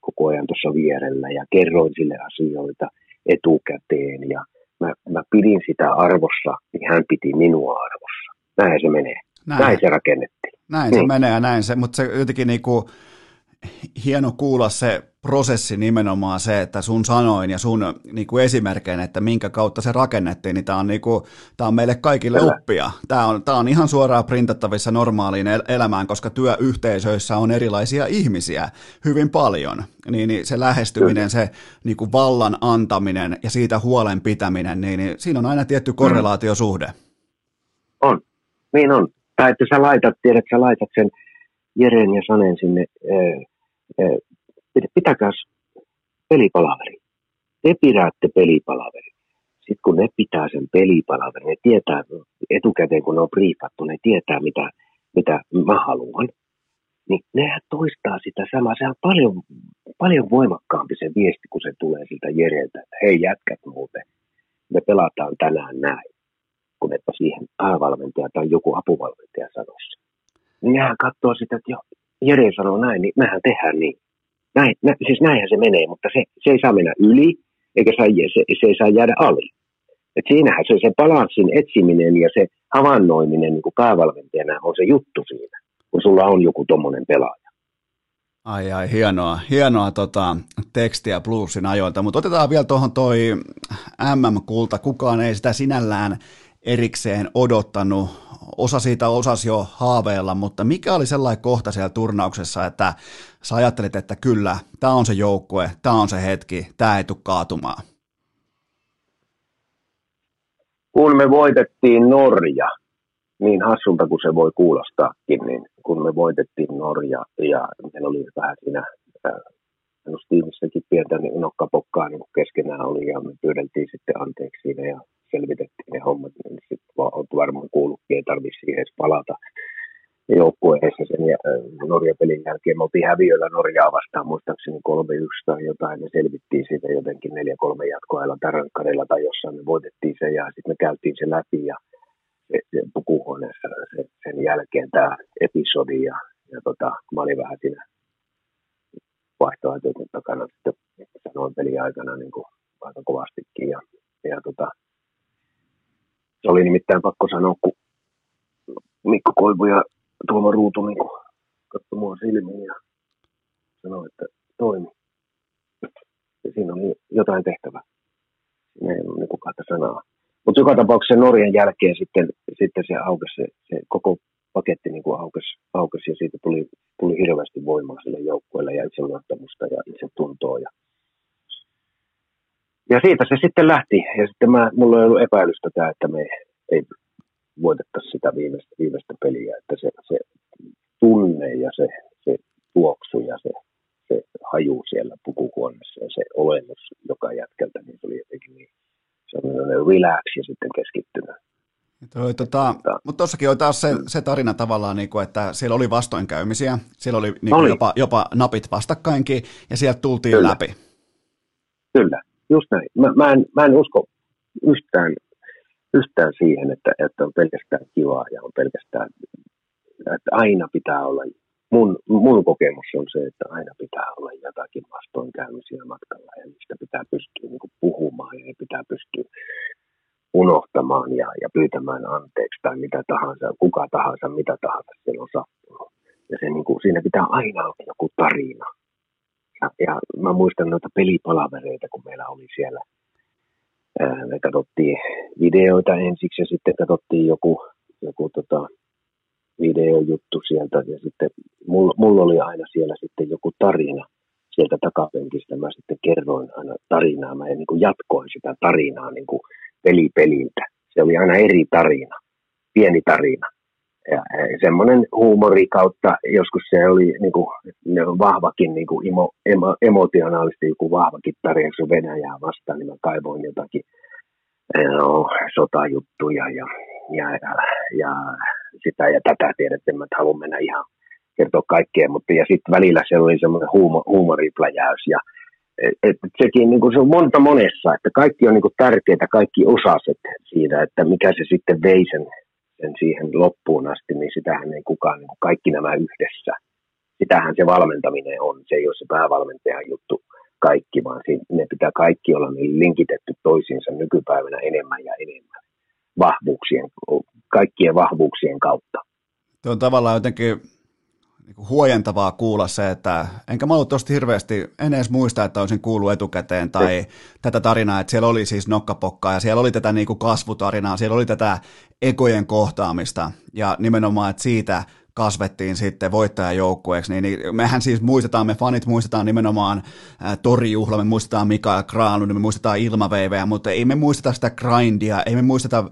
koko ajan tuossa vierellä ja kerroin sille asioita etukäteen ja mä, mä pidin sitä arvossa, niin hän piti minua arvossa. Näin se menee. Näin, näin se rakennettiin. Näin niin. se menee ja näin se, mutta se jotenkin niin kuin, hieno kuulla se prosessi nimenomaan se, että sun sanoin ja sun niin kuin esimerkkein, että minkä kautta se rakennettiin, niin tämä on, niin kuin, tämä on meille kaikille Kyllä. oppia. Tämä on, tämä on ihan suoraan printattavissa normaaliin elämään, koska työyhteisöissä on erilaisia ihmisiä hyvin paljon. Niin, niin se lähestyminen, Kyllä. se niin kuin vallan antaminen ja siitä huolen pitäminen, niin, niin siinä on aina tietty mm. korrelaatiosuhde. On, niin on. Tai että sä laitat, tiedät, sä laitat sen Jeren ja Sanen sinne pitäkää pelipalaveri. Te pidätte pelipalaveri. Sitten kun ne pitää sen pelipalaverin, ne tietää etukäteen, kun ne on briefattu, ne tietää, mitä, mitä mä haluan. Niin nehän toistaa sitä samaa. Se on paljon, paljon voimakkaampi se viesti, kun se tulee siltä Jereltä, että hei jätkät muuten, me pelataan tänään näin. Kun että siihen päävalmentaja tai joku apuvalmentaja sanoisi. Niin nehän katsoo sitä, että jo, Jere sanoo näin, niin mehän tehdään niin. Näin, nä, siis näinhän se menee, mutta se, se ei saa mennä yli, eikä saa, se, se ei saa jäädä ali. Et siinähän se, se balanssin etsiminen ja se havainnoiminen niin päävalmentajana on se juttu siinä, kun sulla on joku tommonen pelaaja. Ai ai, hienoa, hienoa tota, tekstiä bluesin ajoilta, mutta otetaan vielä tuohon toi MM-kulta. Kukaan ei sitä sinällään erikseen odottanut. Osa siitä osasi jo haaveilla, mutta mikä oli sellainen kohta siellä turnauksessa, että sä ajattelit, että kyllä, tämä on se joukkue, tämä on se hetki, tämä ei tule kaatumaan? Kun me voitettiin Norja, niin hassulta kuin se voi kuulostaakin, niin kun me voitettiin Norja ja meillä oli vähän siinä tiimissäkin pientä niin nokkapokkaa niin keskenään oli ja me pyydeltiin sitten anteeksi siinä ja selvitettiin ne hommat, niin sitten on varmaan kuullutkin, ei tarvitse siihen edes palata joukkueessa sen ja, Norjan pelin jälkeen. Me oltiin häviöllä Norjaa vastaan muistaakseni 3-1 tai jotain ja selvittiin siitä jotenkin 4-3 jatkoajalla Tarankkarilla tai jossain me voitettiin se ja sitten me käytiin se läpi ja pukuhuoneessa se, sen jälkeen tämä episodi ja, ja tota, mä olin vähän siinä vaihtoehtojen takana sitten sanoin pelin aikana niin kuin aika kovastikin ja, ja tota, se oli nimittäin pakko sanoa, kun Mikko Koivu ja Tuomo Ruutu niin katsoi mua silmiin ja sanoi, että toimi. siinä oli jotain tehtävää. Siinä ei ollut niin kahta sanaa. Mutta joka tapauksessa Norjan jälkeen sitten, sitten se aukesi, se, se koko paketti niin aukesi, aukesi ja siitä tuli, tuli hirveästi voimaa sille joukkueelle ja itseluottamusta ja itsetuntoa. Ja, ja siitä se sitten lähti. Ja sitten mä, mulla ei ollut epäilystä tämä, että me ei voitettaisi sitä viimeistä, viimeistä peliä. Että se, se tunne ja se, se tuoksu ja se, se haju siellä pukuhuoneessa ja se olennus joka jätkältä, niin se oli jotenkin niin semmoinen relax ja sitten keskittynyt. Toi, tota, mutta tuossakin oli taas se, se tarina tavallaan, niin kuin, että siellä oli vastoinkäymisiä, siellä oli, niin oli. Jopa, jopa napit vastakkainkin, ja sieltä tultiin Kyllä. läpi. Kyllä, just näin. Mä, mä, en, mä en usko yhtään, yhtään siihen, että, että on pelkästään kivaa ja on pelkästään, että aina pitää olla, mun, mun kokemus on se, että aina pitää olla jotakin vastoinkäymisiä matkalla, ja niistä pitää pystyä niin puhumaan, ja ne pitää pystyä unohtamaan ja, ja pyytämään anteeksi tai mitä tahansa, kuka tahansa, mitä tahansa siellä on sattunut. Ja se, niin kuin, siinä pitää aina olla joku tarina. Ja, ja mä muistan noita pelipalavereita, kun meillä oli siellä. Me katsottiin videoita ensiksi ja sitten katsottiin joku, joku tota, videojuttu sieltä. Ja sitten mulla, mulla oli aina siellä sitten joku tarina sieltä takapenkistä. Mä sitten kerroin aina tarinaa. Mä niin kuin jatkoin sitä tarinaa niin kuin peli peliltä. Se oli aina eri tarina, pieni tarina. Ja semmoinen huumori kautta, joskus se oli niin kuin, vahvakin niin kuin emo, emo, emotionaalisesti joku vahvakin se Venäjää vastaan, niin mä kaivoin jotakin no, sotajuttuja ja, ja, ja, ja sitä ja tätä tiedätte, että haluan mennä ihan kertoa kaikkea, mutta ja sitten välillä se oli semmoinen huumo, huumoripläjäys ja et sekin niin kuin se on monta monessa, että kaikki on niin kuin tärkeitä, kaikki osaset siinä, että mikä se sitten vei sen, sen siihen loppuun asti, niin sitähän ei kukaan, niin kaikki nämä yhdessä. Sitähän se valmentaminen on, se ei ole se päävalmentajan juttu kaikki, vaan ne pitää kaikki olla niin linkitetty toisiinsa nykypäivänä enemmän ja enemmän vahvuuksien, kaikkien vahvuuksien kautta. Tuo on tavallaan jotenkin niin huojentavaa kuulla se, että enkä mä ollut tosta hirveästi, en edes muista, että olisin kuullut etukäteen tai tätä tarinaa, että siellä oli siis nokkapokkaa ja siellä oli tätä niin kuin kasvutarinaa, siellä oli tätä ekojen kohtaamista ja nimenomaan, että siitä kasvettiin sitten voittajajoukkueeksi, niin, niin mehän siis muistetaan, me fanit muistetaan nimenomaan ää, torijuhla, me muistetaan Mikael Granlund, me muistetaan ilmaveivejä, mutta ei me muisteta sitä grindia, ei me muisteta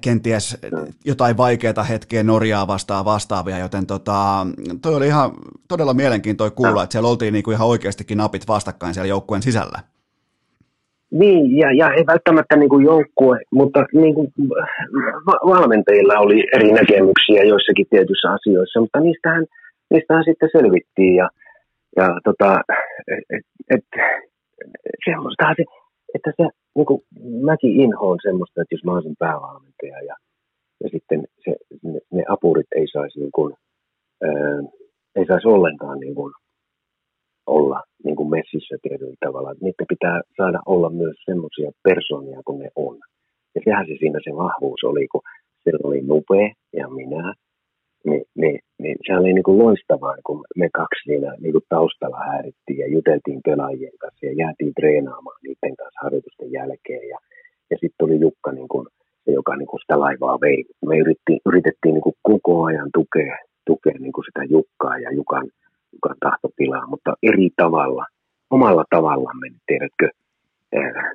kenties jotain vaikeita hetkeä Norjaa vastaan vastaavia, joten tota, toi oli ihan todella mielenkiintoinen kuulla, että siellä oltiin niinku ihan oikeastikin napit vastakkain siellä joukkueen sisällä. Niin, ja, ja ei välttämättä niin kuin joukkue, mutta niin kuin valmentajilla oli eri näkemyksiä joissakin tietyissä asioissa, mutta niistähän, niistähän sitten selvittiin. Ja, ja tota, et, et, se, että se, niin kuin, mäkin inhoon semmoista, että jos mä olisin päävalmentaja ja, ja sitten se, ne, ne apurit ei saisi, niin kuin, ää, ei saisi ollenkaan niin kuin, olla niin kuin messissä tietyllä tavalla. Niiden pitää saada olla myös semmoisia persoonia kuin ne on. Ja sehän se siinä se vahvuus oli, kun siellä oli Nupe ja minä. Niin, niin, niin se oli niin kuin loistavaa, kun me kaksi siinä niin kuin taustalla häärittiin ja juteltiin pelaajien kanssa ja jäätiin treenaamaan niiden kanssa harjoitusten jälkeen. Ja, ja sitten tuli Jukka, niin kuin, se, joka niin kuin sitä laivaa vei. Me yritettiin, yritettiin niin kuin koko ajan tukea, tukea niin kuin sitä Jukkaa ja Jukan – mukaan tahtotilaa, mutta eri tavalla, omalla tavallamme, tiedätkö,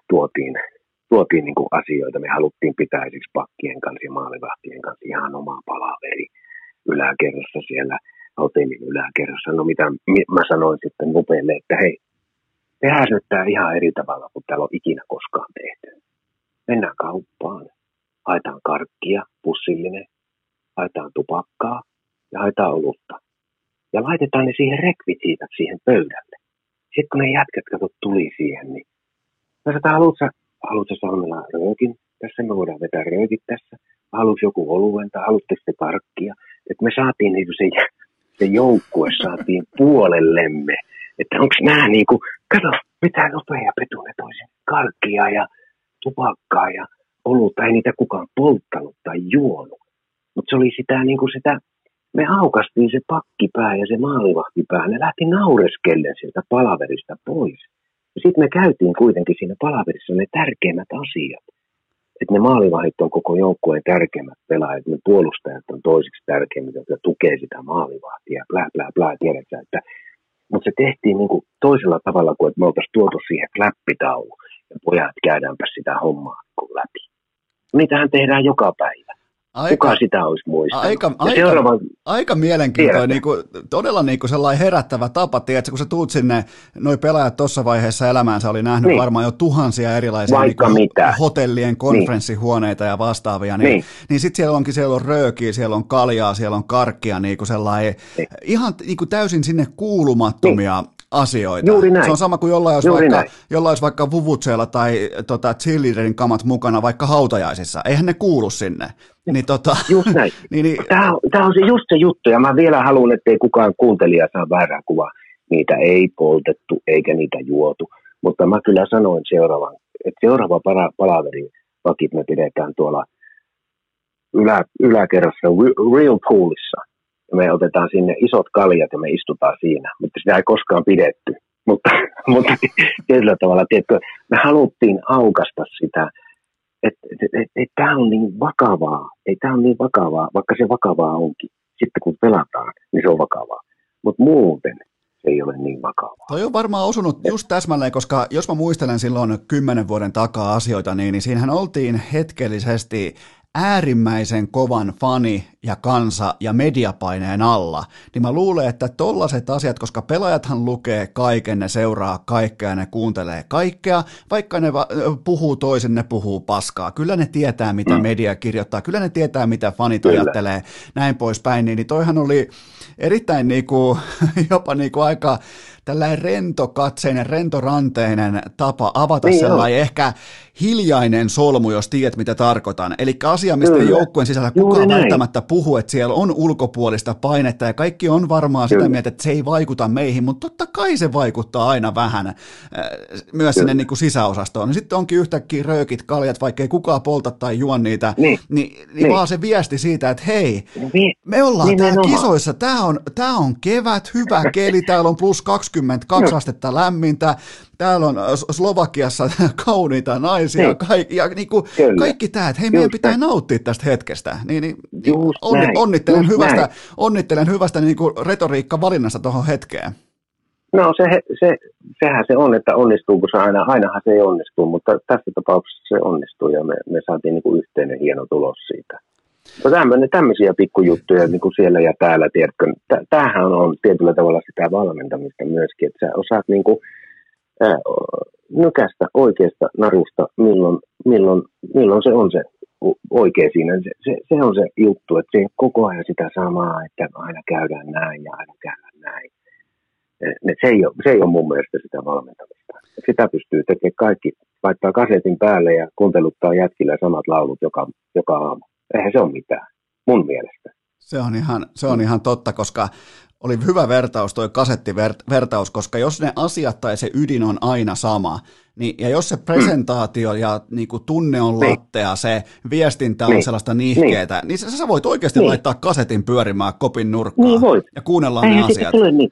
tuotiin, tuotiin niin kuin asioita. Me haluttiin pitää esimerkiksi pakkien kanssa ja maalivahtien kanssa ihan omaa palaveri yläkerrassa siellä hotellin yläkerrassa. No mitä mä sanoin sitten nopeille, että hei, tehdään nyt tämä ihan eri tavalla kuin täällä on ikinä koskaan tehty. Mennään kauppaan, haetaan karkkia, pussillinen, haetaan tupakkaa ja haetaan olutta ja laitetaan ne siihen rekvisiitat siihen pöydälle. Sitten kun ne jätkät katsot tuli siihen, niin mä sanoin, haluatko, haluatko Salmela röökin tässä, me voidaan vetää röökit tässä, haluatko joku oluen tai haluatteko te parkkia. Että me saatiin niin se, se joukkue saatiin puolellemme. Että onko nämä niin kuin, kato, mitä nopea petu ne toisin, karkkia ja tupakkaa ja olutta, ei niitä kukaan polttanut tai juonut. Mutta se oli sitä, niin kuin sitä me aukastiin se pakkipää ja se maalivahtipää. Ne lähti naureskellen sieltä palaverista pois. Sitten me käytiin kuitenkin siinä palaverissa ne tärkeimmät asiat. Että ne maalivahit on koko joukkueen tärkeimmät pelaajat, ne puolustajat on toisiksi tärkeimmät, jotka tukee sitä maalivahtia, blää, blää, blää, tiedätkö, että mutta se tehtiin niin kuin toisella tavalla kuin, että me oltaisiin tuotu siihen kläppitaulu ja pojat käydäänpä sitä hommaa niin läpi. Niitähän tehdään joka päivä. Aika, Kuka sitä olisi muistanut? Aika, aika, seuraava... aika mielenkiintoinen, niin kuin, todella niin kuin sellainen herättävä tapa, tiedätkö, kun sä tuut sinne, noi pelaajat tuossa vaiheessa elämäänsä oli nähnyt niin. varmaan jo tuhansia erilaisia niin kuin, hotellien niin. konferenssihuoneita niin. ja vastaavia, niin, niin. niin sitten siellä onkin, siellä on röökiä, siellä on kaljaa, siellä on karkkia, niin kuin sellainen, niin. ihan niin kuin täysin sinne kuulumattomia niin asioita. Juuri näin. Se on sama kuin jollain olisi, Juuri vaikka, jollain olisi vaikka vuvutseella tai tota, cheerleaderin kamat mukana vaikka hautajaisissa. Eihän ne kuulu sinne. Niin, tota, just näin. niin, niin, tämä, on, tämä on se just se juttu, ja mä vielä haluan, ettei kukaan kuuntelija saa väärää kuvaa. Niitä ei poltettu eikä niitä juotu. Mutta mä kyllä sanoin seuraavan, että seuraava para, palaveri vakit me pidetään tuolla ylä, yläkerrassa Real Poolissa me otetaan sinne isot kaljat ja me istutaan siinä, mutta sitä ei koskaan pidetty. Mutta, mutta tietyllä tavalla, tiedätkö, me haluttiin aukasta sitä, että et, et, et, tämä on niin vakavaa, ei tämä on niin vakavaa, vaikka se vakavaa onkin. Sitten kun pelataan, niin se on vakavaa. Mutta muuten ei ole niin vakavaa. Toi on varmaan osunut just täsmälleen, koska jos mä muistelen silloin kymmenen vuoden takaa asioita, niin, niin siinähän oltiin hetkellisesti äärimmäisen kovan fani ja kansa ja mediapaineen alla, niin mä luulen, että tollaset asiat, koska pelaajathan lukee kaiken, ne seuraa kaikkea, ne kuuntelee kaikkea, vaikka ne puhuu toisen, ne puhuu paskaa. Kyllä ne tietää, mitä mm. media kirjoittaa, kyllä ne tietää, mitä fanit kyllä. ajattelee, näin poispäin, niin, niin toihan oli erittäin niinku, jopa niinku aika tällainen rentokatseinen, rentoranteinen tapa avata niin sellainen on. ehkä hiljainen solmu, jos tiedät mitä tarkoitan. Eli asia, mistä Kyllä. joukkueen sisällä kukaan Juuri välttämättä näin. puhu, että siellä on ulkopuolista painetta ja kaikki on varmaan Kyllä. sitä mieltä, että se ei vaikuta meihin, mutta totta kai se vaikuttaa aina vähän äh, myös Kyllä. sinne niin kuin sisäosastoon. Sitten onkin yhtäkkiä röökit, kaljat, vaikka ei kukaan polta tai juo niitä, niin, niin, niin, niin. vaan se viesti siitä, että hei, niin. me ollaan niin täällä kisoissa, tämä on, tää on kevät, hyvä keli, täällä on plus 22 no. astetta lämmintä, täällä on Slovakiassa kauniita naisia, niin. kaikki, ja niin kuin, kaikki tämä, että hei, meidän pitää näin. nauttia tästä hetkestä. Niin, niin, onni, onnittelen, Just hyvästä, näin. onnittelen hyvästä niin kuin retoriikka-valinnasta tuohon hetkeen. No se, se, sehän se on, että onnistuuko se aina, ainahan se ei onnistu, mutta tässä tapauksessa se onnistuu ja me, me saatiin niin kuin yhteinen hieno tulos siitä. No tämmöinen, tämmöisiä pikkujuttuja niin kuin siellä ja täällä, tiedätkö, tämähän on tietyllä tavalla sitä valmentamista myöskin, että sä osaat niin kuin, ää, nykästä oikeasta narusta, milloin, milloin, milloin se on se oikein siinä. Se, se, se on se juttu, että se koko ajan sitä samaa, että aina käydään näin ja aina käydään näin. Se ei, ole, se ei ole mun mielestä sitä valmentamista. Sitä pystyy tekemään kaikki, laittaa kasetin päälle ja kuunteluttaa jätkillä samat laulut joka, joka aamu. Eihän se ole mitään, mun mielestä. Se on ihan, se on ihan totta, koska oli hyvä vertaus, toi kasettivertaus, koska jos ne asiat tai se ydin on aina sama, niin, ja jos se presentaatio ja niin kuin tunne on niin. lattea, se viestintä on niin. sellaista nihkeetä, niin, niin sä, sä voit oikeasti niin. laittaa kasetin pyörimään kopin nurkkaan niin voit. ja kuunnella ne asiat. Tule niin.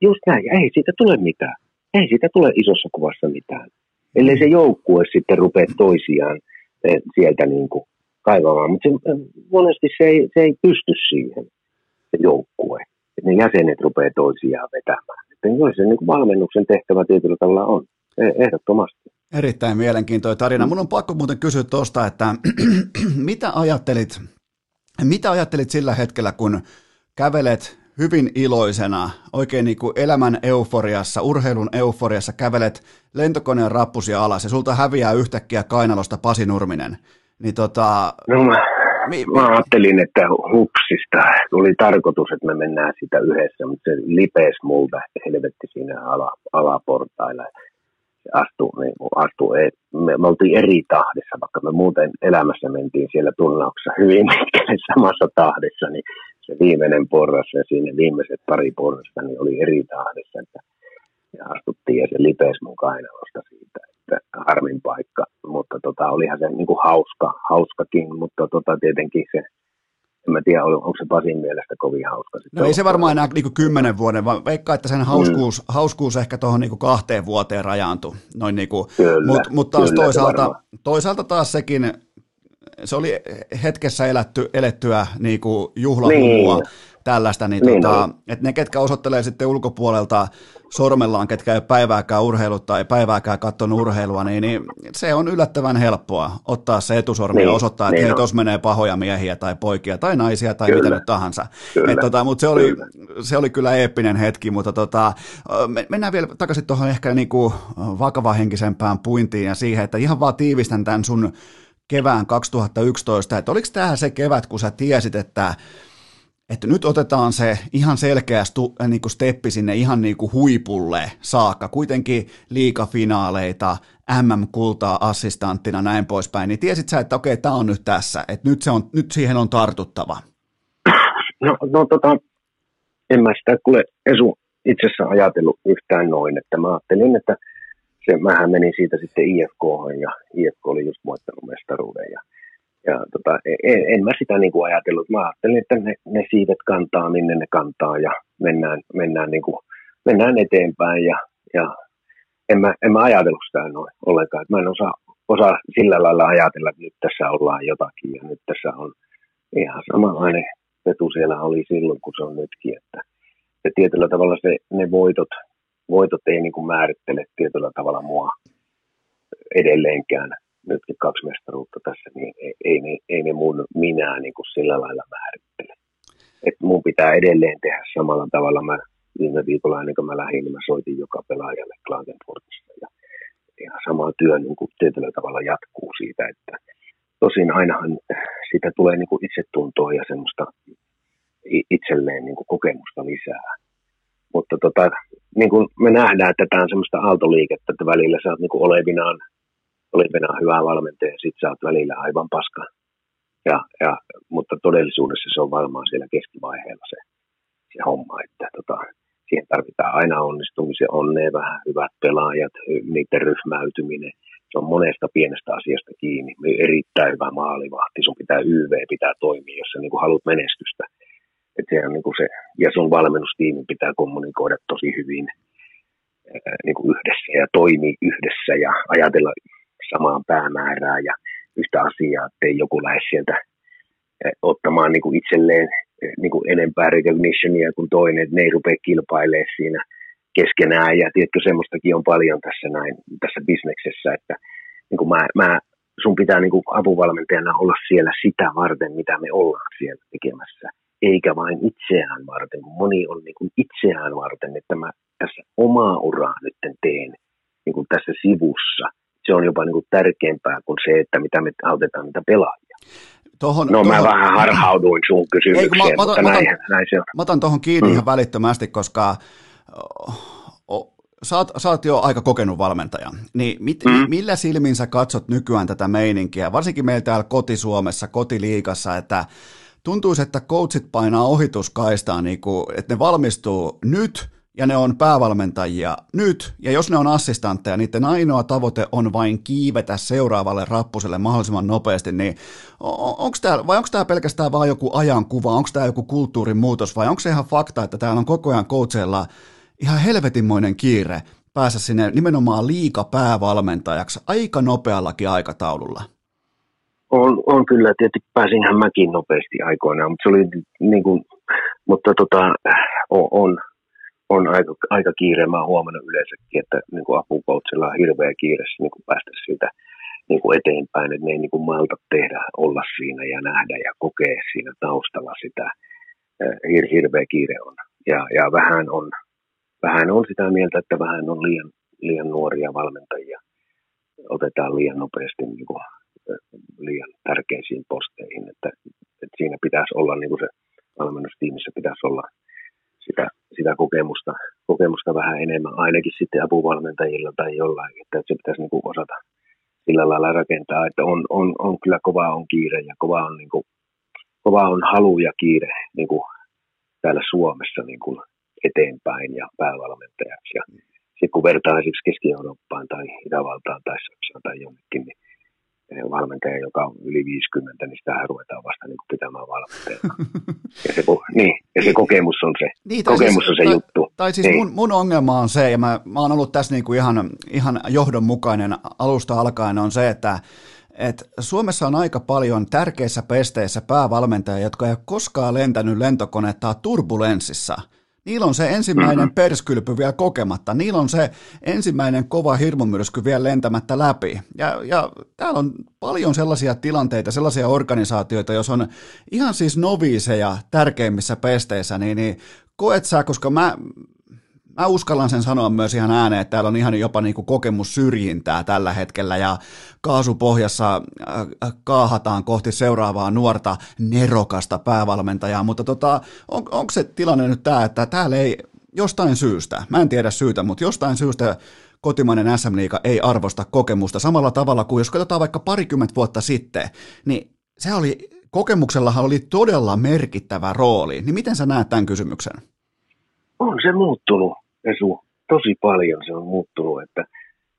Just näin, ei siitä tule mitään. Ei siitä tule isossa kuvassa mitään. Ellei se joukkue sitten rupea toisiaan eh, sieltä niin kuin kaivamaan, mutta se, monesti se ei, se ei pysty siihen, se joukkue että ne jäsenet rupeaa toisiaan vetämään. Että se niin kuin valmennuksen tehtävä tietyllä tavalla on, e- ehdottomasti. Erittäin mielenkiintoinen tarina. Mun on pakko muuten kysyä tuosta, että mitä ajattelit, mitä ajattelit sillä hetkellä, kun kävelet hyvin iloisena, oikein niin kuin elämän euforiassa, urheilun euforiassa, kävelet lentokoneen rappusia alas ja sulta häviää yhtäkkiä kainalosta Pasi Nurminen. Niin tota, no, mä, Mi- mä ajattelin, että hupsista tuli tarkoitus, että me mennään sitä yhdessä, mutta se lipees multa helvetti siinä ala, alaportailla. Se astui, niin astui, me, me oltiin eri tahdissa, vaikka me muuten elämässä mentiin siellä turnauksessa hyvin pitkälle samassa tahdissa, niin se viimeinen porras ja siinä viimeiset pari porrasta niin oli eri tahdissa, että ja astuttiin ja se lipees mun kainalosta siitä sitten harmin paikka, mutta tota, olihan se niin kuin hauska, hauskakin, mutta tota, tietenkin se en mä tiedä, onko se Pasin mielestä kovin hauska. No ei se varmaan enää niin kymmenen vuoden, vaan veikkaa, että sen hauskuus, mm. hauskuus ehkä tuohon niin kahteen vuoteen rajaantui. Noin niin kuin, kyllä, mutta mut taas kyllä, toisaalta, toisaalta taas sekin, se oli hetkessä elätty, elettyä niin kuin juhlahumua. Niin tällaista, niin, niin tota, että ne, ketkä osoittelee sitten ulkopuolelta sormellaan, ketkä ei päivääkään urheilut tai päivääkään katsonut urheilua, niin, niin se on yllättävän helppoa ottaa se etusormi niin, ja osoittaa, että niin hei, tuossa menee pahoja miehiä tai poikia tai naisia tai kyllä, mitä nyt tahansa. Kyllä, tota, mutta se oli, kyllä. se oli kyllä eeppinen hetki, mutta tota, mennään vielä takaisin tuohon ehkä niinku vakavahenkisempään puintiin ja siihen, että ihan vaan tiivistän tämän sun kevään 2011, että oliko tämä se kevät, kun sä tiesit, että että nyt otetaan se ihan selkeä stu, äh, niin kuin steppi sinne ihan niin kuin huipulle saakka, kuitenkin liikafinaaleita, MM-kultaa assistanttina näin poispäin, niin tiesit sä, että okei, tämä on nyt tässä, että nyt, se on, nyt siihen on tartuttava? No, no tota, en mä sitä kuule Esu itse asiassa ajatellut yhtään noin, että mä ajattelin, että se, mähän menin siitä sitten IFK ja IFK oli just voittanut mestaruuden ja ja tota, en, en mä sitä niin kuin ajatellut. Mä ajattelin, että ne, ne siivet kantaa, minne ne kantaa ja mennään, mennään, niin kuin, mennään eteenpäin. Ja, ja en, mä, en mä ajatellut sitä noin ollenkaan. Mä en osaa, osaa sillä lailla ajatella, että nyt tässä ollaan jotakin ja nyt tässä on ihan samanlainen vetu siellä oli silloin, kun se on nytkin. Että, että tietyllä tavalla se, ne voitot, voitot ei niin kuin määrittele tietyllä tavalla mua edelleenkään nytkin kaksi mestaruutta tässä, niin ei, ei, ei, ei ne mun minää niin kuin sillä lailla määrittele. että mun pitää edelleen tehdä samalla tavalla. Mä viime viikolla ennen kuin mä lähdin, niin mä soitin joka pelaajalle Klagenfurtista ja ihan sama työ niin kuin tietyllä tavalla jatkuu siitä, että tosin ainahan siitä tulee niin kuin itsetuntoa ja semmoista itselleen niin kuin kokemusta lisää. Mutta tota, niin kuin me nähdään, että tämä on semmoista aaltoliikettä, että välillä sä oot niin kuin olevinaan oli Venä hyvä valmentaja ja sit sä oot välillä aivan paska. Ja, ja, mutta todellisuudessa se on varmaan siellä keskivaiheella se, se homma, että tota, siihen tarvitaan aina onnistumisen, onnea vähän, hyvät pelaajat, niiden ryhmäytyminen. Se on monesta pienestä asiasta kiinni. Erittäin hyvä maalivahti, sun pitää YV pitää toimia, jos sä niin haluat menestystä. Et se on niin kuin se, ja sun valmennustiimi pitää kommunikoida tosi hyvin niin kuin yhdessä ja toimii yhdessä ja ajatella samaan päämäärää ja yhtä asiaa, ettei joku lähde sieltä eh, ottamaan niin kuin itselleen eh, niin kuin enempää recognitionia kuin toinen, että ne ei rupea kilpailemaan siinä keskenään. Ja tiedätkö, semmoistakin on paljon tässä näin, tässä bisneksessä, että niin kuin mä, mä, sun pitää niin kuin apuvalmentajana olla siellä sitä varten, mitä me ollaan siellä tekemässä, eikä vain itseään varten, moni on niin kuin itseään varten, että mä tässä omaa uraa nyt teen niin kuin tässä sivussa – se on jopa niin kuin tärkeämpää kuin se, että mitä me autetaan niitä pelaajia. Tohon, no tohon, mä vähän harhauduin sun kysymykseen, ei, mä, mutta mä, näin, mä, näin se on. Mä otan tuohon kiinni mm. ihan välittömästi, koska sä, oot, sä oot jo aika kokenut valmentaja, niin mit, mm. millä silmin sä katsot nykyään tätä meininkiä, varsinkin meillä täällä kotisuomessa, kotiliikassa, että tuntuisi, että coachit painaa ohituskaistaan, niin kuin, että ne valmistuu nyt – ja ne on päävalmentajia nyt, ja jos ne on assistantteja, niiden ainoa tavoite on vain kiivetä seuraavalle rappuselle mahdollisimman nopeasti, niin onko tämä, vai onko tämä pelkästään vain joku ajankuva, onko tämä joku kulttuurin muutos, vai onko se ihan fakta, että täällä on koko ajan coacheilla ihan helvetinmoinen kiire päästä sinne nimenomaan liika päävalmentajaksi aika nopeallakin aikataululla? On, on kyllä, tietysti pääsinhän mäkin nopeasti aikoinaan, mutta se oli niin kuin, mutta tota, on, on on aika, aika kiire. Mä oon huomannut yleensäkin, että niin kuin apukoutsilla on hirveä kiire niin kuin päästä siitä niin kuin eteenpäin, että ne ei niin kuin malta tehdä, olla siinä ja nähdä ja kokea siinä taustalla sitä. Hir, hirveä kiire on. Ja, ja vähän, on, vähän on sitä mieltä, että vähän on liian, liian nuoria valmentajia. Otetaan liian nopeasti niin kuin, liian tärkeisiin posteihin. Että, että siinä pitäisi olla niin kuin se valmennustiimissä pitäisi olla sitä sitä kokemusta, kokemusta vähän enemmän, ainakin sitten apuvalmentajilla tai jollain, että se pitäisi niin kuin osata sillä lailla rakentaa, että on, on, on kyllä kova on kiire ja kova on, niin kuin, kova on halu ja kiire niin kuin täällä Suomessa niin kuin eteenpäin ja päävalmentajaksi. Ja sitten kun vertaa esimerkiksi Keski-Eurooppaan tai Itävaltaan tai Saksaan tai jonnekin, niin valmentaja, joka on yli 50, niin sitä ruvetaan vasta niin kuin pitämään valmentajana. ja, se, niin, ja se kokemus on se, niin, kokemus siis, on se tai, juttu. Tai siis niin. mun, mun ongelma on se, ja mä, mä oon ollut tässä niin kuin ihan, ihan johdonmukainen alusta alkaen, on se, että et Suomessa on aika paljon tärkeissä pesteissä päävalmentajia, jotka ei ole koskaan lentänyt lentokonetta turbulenssissa – Niillä on se ensimmäinen mm-hmm. perskylpy vielä kokematta. Niillä on se ensimmäinen kova hirmumyrsky vielä lentämättä läpi. Ja, ja täällä on paljon sellaisia tilanteita, sellaisia organisaatioita, jos on ihan siis noviiseja tärkeimmissä pesteissä, niin, niin koet sä, koska mä, mä uskallan sen sanoa myös ihan ääneen, että täällä on ihan jopa niin kuin kokemus syrjintää tällä hetkellä ja kaasupohjassa äh, kaahataan kohti seuraavaa nuorta nerokasta päävalmentajaa, mutta tota, on, onko se tilanne nyt tämä, että täällä ei jostain syystä, mä en tiedä syytä, mutta jostain syystä kotimainen SM Liiga ei arvosta kokemusta samalla tavalla kuin jos katsotaan vaikka parikymmentä vuotta sitten, niin se oli, kokemuksellahan oli todella merkittävä rooli. Niin miten sä näet tämän kysymyksen? On se muuttunut Esu, tosi paljon se on muuttunut, että,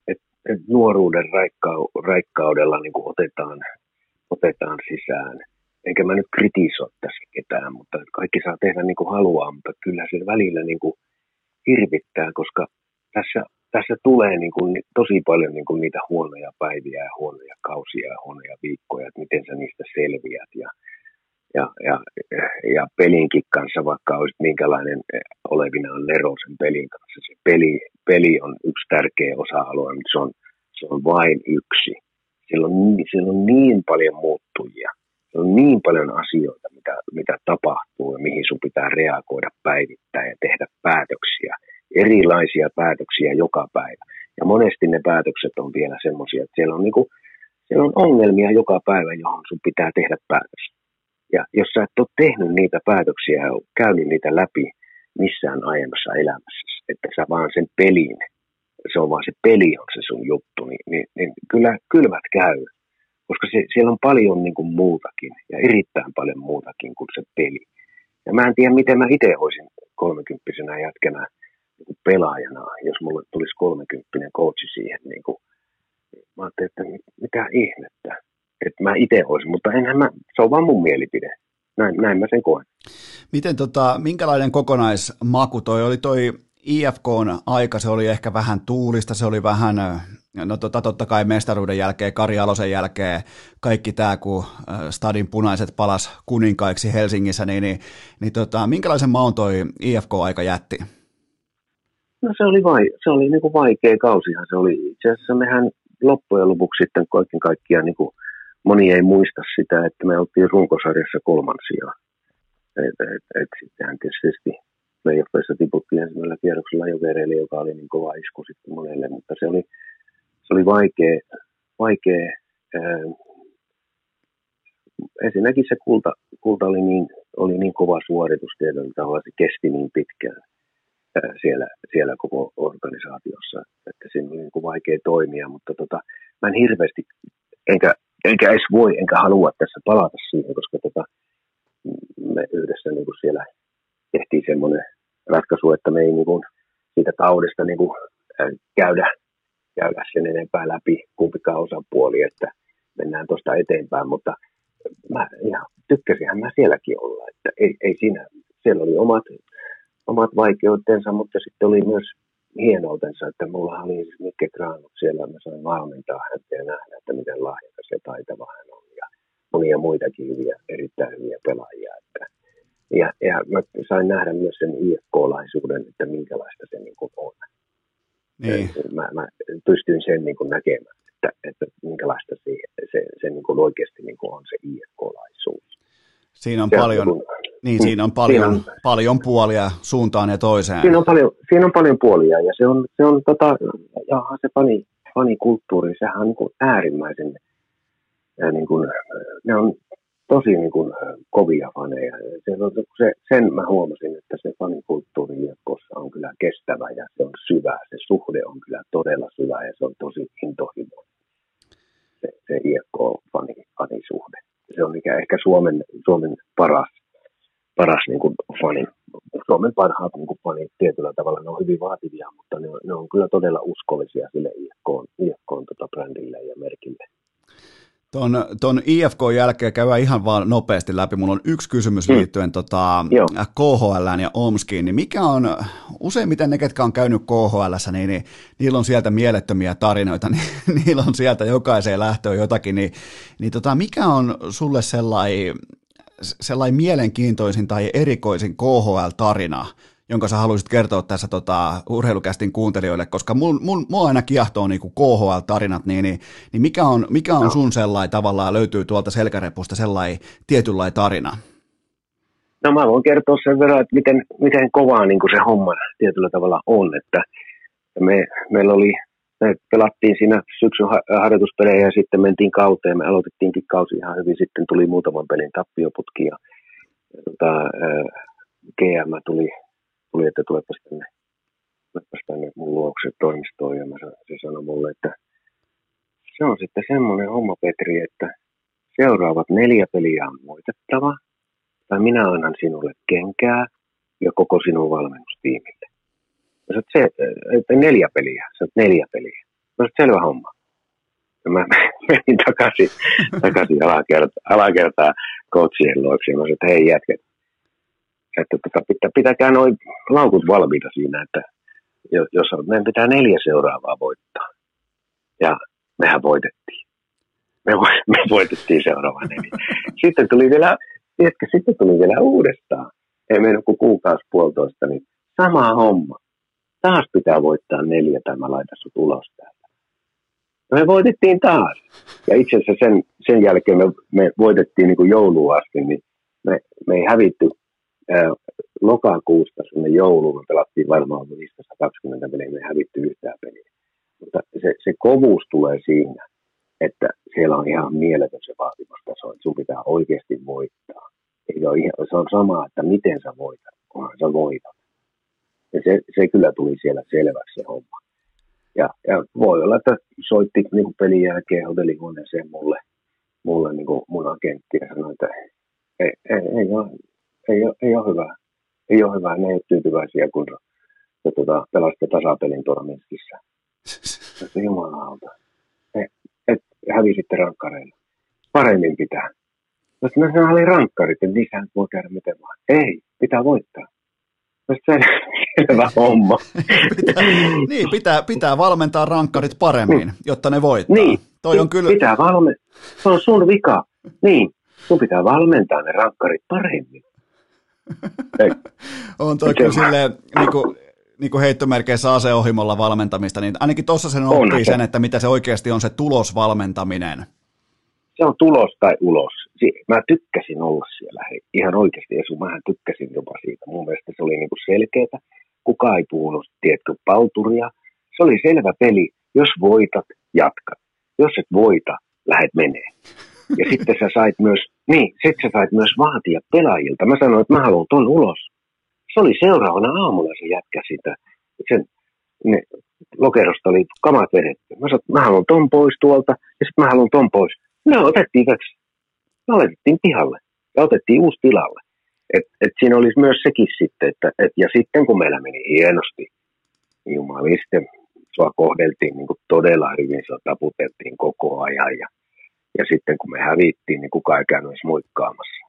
että, että nuoruuden raikkau, raikkaudella niin kuin otetaan, otetaan sisään. Enkä mä nyt kritisoi tässä ketään, mutta kaikki saa tehdä niin kuin haluaa, mutta kyllä se välillä niin kuin hirvittää, koska tässä, tässä tulee niin kuin tosi paljon niin kuin niitä huonoja päiviä ja huonoja kausia ja huonoja viikkoja, että miten sä niistä selviät. Ja, ja, ja, ja pelinkin kanssa, vaikka olisi minkälainen eh, olevinaan Nero sen pelin kanssa. Se peli, peli on yksi tärkeä osa-alue, mutta se on, se on vain yksi. Siellä on, siellä on niin paljon muuttujia. Siellä on niin paljon asioita, mitä, mitä tapahtuu ja mihin sun pitää reagoida päivittäin ja tehdä päätöksiä. Erilaisia päätöksiä joka päivä. Ja monesti ne päätökset on vielä semmoisia, että siellä on, niinku, siellä on ongelmia joka päivä, johon sun pitää tehdä päätös. Ja jos sä et ole tehnyt niitä päätöksiä ja käynyt niitä läpi missään aiemmassa elämässä, että sä vaan sen pelin, se on vaan se peli on se sun juttu, niin, niin, niin kyllä kylmät käy. Koska se, siellä on paljon niin kuin muutakin ja erittäin paljon muutakin kuin se peli. Ja mä en tiedä, miten mä itse olisin kolmekymppisenä jätkänä niin kuin pelaajana, jos mulle tulisi kolmekymppinen coachi siihen. Niin kuin, mä ajattelin, että mitä ihmettä että mä itse olisin, mutta enhän mä, se on vaan mun mielipide. Näin, näin mä sen koen. Miten tota, minkälainen kokonaismaku toi oli toi IFKn aika, se oli ehkä vähän tuulista, se oli vähän, no tota, totta kai mestaruuden jälkeen, Kari Alosen jälkeen, kaikki tämä, kun stadin punaiset palas kuninkaiksi Helsingissä, niin, niin, niin tota, minkälaisen maun toi IFK-aika jätti? No se oli, vai, se oli niin kuin vaikea kausihan, se oli itse asiassa mehän loppujen lopuksi sitten kaiken kaikkiaan niin kuin moni ei muista sitä, että me oltiin runkosarjassa kolmansia. Et, et, et sittenhän tietysti playoffeissa tiputtiin ensimmäisellä kierroksella Jokereille, joka oli niin kova isku sitten monelle, mutta se oli, se oli vaikea, vaikea ää, ensinnäkin se kulta, kulta oli, niin, oli niin kova suoritus tietyllä tavalla, se kesti niin pitkään ää, siellä, siellä koko organisaatiossa, että siinä oli niin kuin vaikea toimia, mutta tota, mä en hirveästi, enkä enkä edes voi, enkä halua tässä palata siihen, koska tota, me yhdessä niin kuin siellä tehtiin semmoinen ratkaisu, että me ei niin kuin, siitä taudista niin kuin, käydä, käydä sen enempää läpi kumpikaan osapuoli, että mennään tuosta eteenpäin, mutta mä ihan tykkäsinhän mä sielläkin olla, että ei, ei siinä, siellä oli omat, omat vaikeutensa, mutta sitten oli myös hienoutensa, että mulla oli siis Mikke Granut siellä, mä sain valmentaa häntä ja nähdä, että miten lahjakas ja taitava hän on ja monia muitakin hyviä, erittäin hyviä pelaajia. Että, ja, ja mä sain nähdä myös sen IFK-laisuuden, että minkälaista se niin kuin on. Niin. Mä, mä pystyin sen niin kuin näkemään, että, että minkälaista se, se, se niin kuin oikeasti niin kuin on se IFK-laisuus. Siinä on, paljon, on, niin, siinä on paljon, siinä on, paljon puolia suuntaan ja toiseen. Siinä on paljon, siinä on paljon puolia ja se on, se on tota, jaha, se fani, fanikulttuuri, sehän on niin kuin äärimmäisen, ja niin kuin, ne on tosi niin kuin, kovia faneja. Se, se, sen mä huomasin, että se fanikulttuuri IFKssa on kyllä kestävä ja se on syvä. Se suhde on kyllä todella syvä ja se on tosi intohimoinen. Se, se IFK-fanisuhde se on mikä ehkä Suomen, Suomen paras, paras niin kuin fani. Suomen parhaat niin kuin fanit tietyllä tavalla, ne on hyvin vaativia, mutta ne on, ne on kyllä todella uskollisia sille IFK, IFK tota brändille ja merkille. Ton, ton IFK jälkeen käydään ihan vaan nopeasti läpi. Mulla on yksi kysymys mm. liittyen tota, KHL ja Omskiin. Niin mikä on, useimmiten ne, ketkä on käynyt KHL, niin, niin niillä on sieltä mielettömiä tarinoita, niin niillä on sieltä jokaiseen lähtöön jotakin. Niin, niin tota, mikä on sulle sellainen sellai mielenkiintoisin tai erikoisin KHL-tarina, jonka sä haluaisit kertoa tässä tota, urheilukästin kuuntelijoille, koska mun, mun, mua aina kiehtoo niin KHL-tarinat, niin, niin, niin mikä on, mikä on no. sun sellainen tavallaan, löytyy tuolta selkärepusta sellainen tietynlainen tarina? No mä voin kertoa sen verran, että miten, miten kovaa niin kuin se homma tietyllä tavalla on, että me, meillä oli, me pelattiin siinä syksyn harjoituspelejä ja sitten mentiin kauteen, me aloitettiinkin kausi ihan hyvin, sitten tuli muutaman pelin tappioputki ja, tota, GM tuli tuli, että tulepas tänne, tänne mun luokse toimistoon. Ja mä, se sanoi mulle, että se on sitten semmoinen homma Petri, että seuraavat neljä peliä on voitettava. Tai minä annan sinulle kenkää ja koko sinun valmennustiimille. Mä sanoin, se, että neljä peliä, sä neljä peliä. Mä sanoin, selvä homma. Ja mä menin takaisin, takaisin alakertaa, alakertaa coachien luokse ja mä sanoin, että hei jätket, että tota, pitää, pitäkää noin laukut valmiita siinä, että jos meidän pitää neljä seuraavaa voittaa. Ja mehän voitettiin. Me, me voitettiin seuraava neljä. Sitten tuli vielä, tiedätkö, sitten tuli vielä uudestaan. Ei mennyt kuin kuukausi puolitoista, niin sama homma. Taas pitää voittaa neljä tai mä laitan sut ulos täältä. Me voitettiin taas. Ja itse asiassa sen, sen jälkeen me, me voitettiin niin kuin jouluun asti, niin me, me ei hävitty lokakuusta sinne jouluun me pelattiin varmaan 520 peliä, me hävitty yhtään peliä. Mutta se, se kovuus tulee siinä, että siellä on ihan mieletön se vaatimustaso, että sun pitää oikeasti voittaa. Ei ole ihan, se on sama, että miten sä voitat, kunhan sä voitat. Ja se, se kyllä tuli siellä selväksi se homma. Ja, ja voi olla, että soitti niin pelin jälkeen hotellihuoneeseen mulle, mulle niin kuin mun agentti ja sanoi, että ei, ei, ei, ole, ei, ole, ei ole hyvä. Ei ole hyvä, ne ei ole tyytyväisiä, kun se tuota, pelasitte tasapelin tuolla Minskissä. Se jumalauta. Et, et hävisitte rankkareilla. Paremmin pitää. Jos no, se oli rankkarit, että niissä voi käydä miten vaan. Ei, pitää voittaa. Se selvä homma. pitää, niin, pitää, pitää valmentaa rankkarit paremmin, jotta ne voittaa. Niin, Toi on kyllä... pitää valmentaa. Se on sun vika. Niin, sun pitää valmentaa ne rankkarit paremmin. on toi kyllä silleen, niin kuin, niin kuin heittomerkeissä aseohimolla valmentamista, niin ainakin tuossa sen oppii sen, että mitä se oikeasti on se tulosvalmentaminen. Se on tulos tai ulos. Mä tykkäsin olla siellä, ihan oikeasti, Esu, mähän tykkäsin jopa siitä. Mun mielestä se oli niin kuin selkeätä. Kuka ei puhunut, tiedätkö, palturia. Se oli selvä peli. Jos voitat, jatkat. Jos et voita, lähet menee. Ja sitten sä sait myös, niin, sitten sä sait myös vaatia pelaajilta. Mä sanoin, että mä haluan ton ulos. Se oli seuraavana aamulla se jätkä sitä. Sen, ne, lokerosta oli kamat vedetty. Mä sanoin, että mä haluan ton pois tuolta, ja sitten mä haluan ton pois. Ne otettiin kaksi. Me laitettiin pihalle ja otettiin uusi tilalle. Et, et siinä olisi myös sekin sitten, että et, ja sitten kun meillä meni hienosti, niin jumaliste, sua kohdeltiin niin kuin todella hyvin, sua taputeltiin koko ajan ja ja sitten kun me hävittiin, niin kukaan ei käynyt edes muikkaamassa.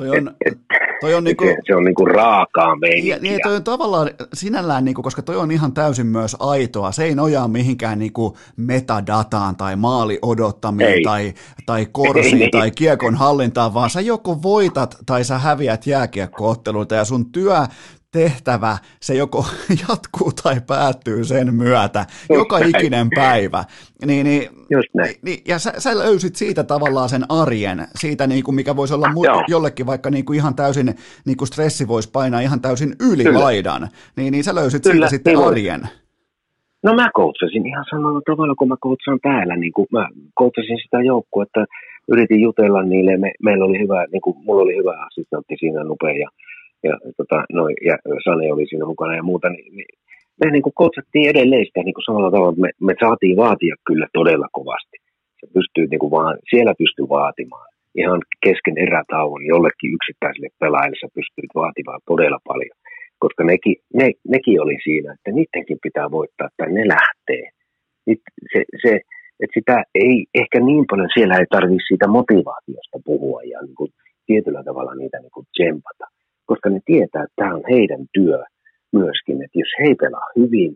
Toi on, et, toi on niinku, se, se on niinku raakaa meininkiä. Niin, toi on tavallaan sinällään, niinku, koska toi on ihan täysin myös aitoa. Se ei nojaa mihinkään niinku metadataan tai maali odottamiseen tai, tai korsiin ei, tai kiekon hallintaan, vaan sä joko voitat tai sä häviät jääkiekkootteluita ja sun työ tehtävä, se joko jatkuu tai päättyy sen myötä, Just joka näin. ikinen päivä. Niin, niin, Just näin. Niin, ja sä, sä löysit siitä tavallaan sen arjen, siitä niin kuin mikä voisi olla mu- jollekin vaikka niin kuin ihan täysin, niin kuin stressi voisi painaa ihan täysin yli Kyllä. laidan, niin, niin sä löysit Kyllä, siitä sitten niin arjen. No mä koutsasin ihan samalla tavalla kuin mä koutsaan täällä, niin kuin mä koutsasin sitä joukkuetta, yritin jutella niille, me, meillä oli hyvä, niin kuin, mulla oli hyvä assistentti siinä nopea ja ja, tota, noi, ja Sane oli siinä mukana ja muuta, niin, niin me niin kuin kotsattiin edelleen sitä niin kuin samalla tavalla, että me, me saatiin vaatia kyllä todella kovasti. Se pystyy niin kuin vaan, siellä pystyy vaatimaan. Ihan kesken erätauon jollekin yksittäiselle pelaajalle sä pystyy vaatimaan todella paljon. Koska nekin, ne, nekin oli siinä, että niidenkin pitää voittaa tai ne lähtee. Se, se, että sitä ei ehkä niin paljon, siellä ei tarvitse siitä motivaatiosta puhua ja niin kuin tietyllä tavalla niitä niin kuin tsempata, koska ne tietää, että tämä on heidän työ myöskin, että jos he pelaa hyvin,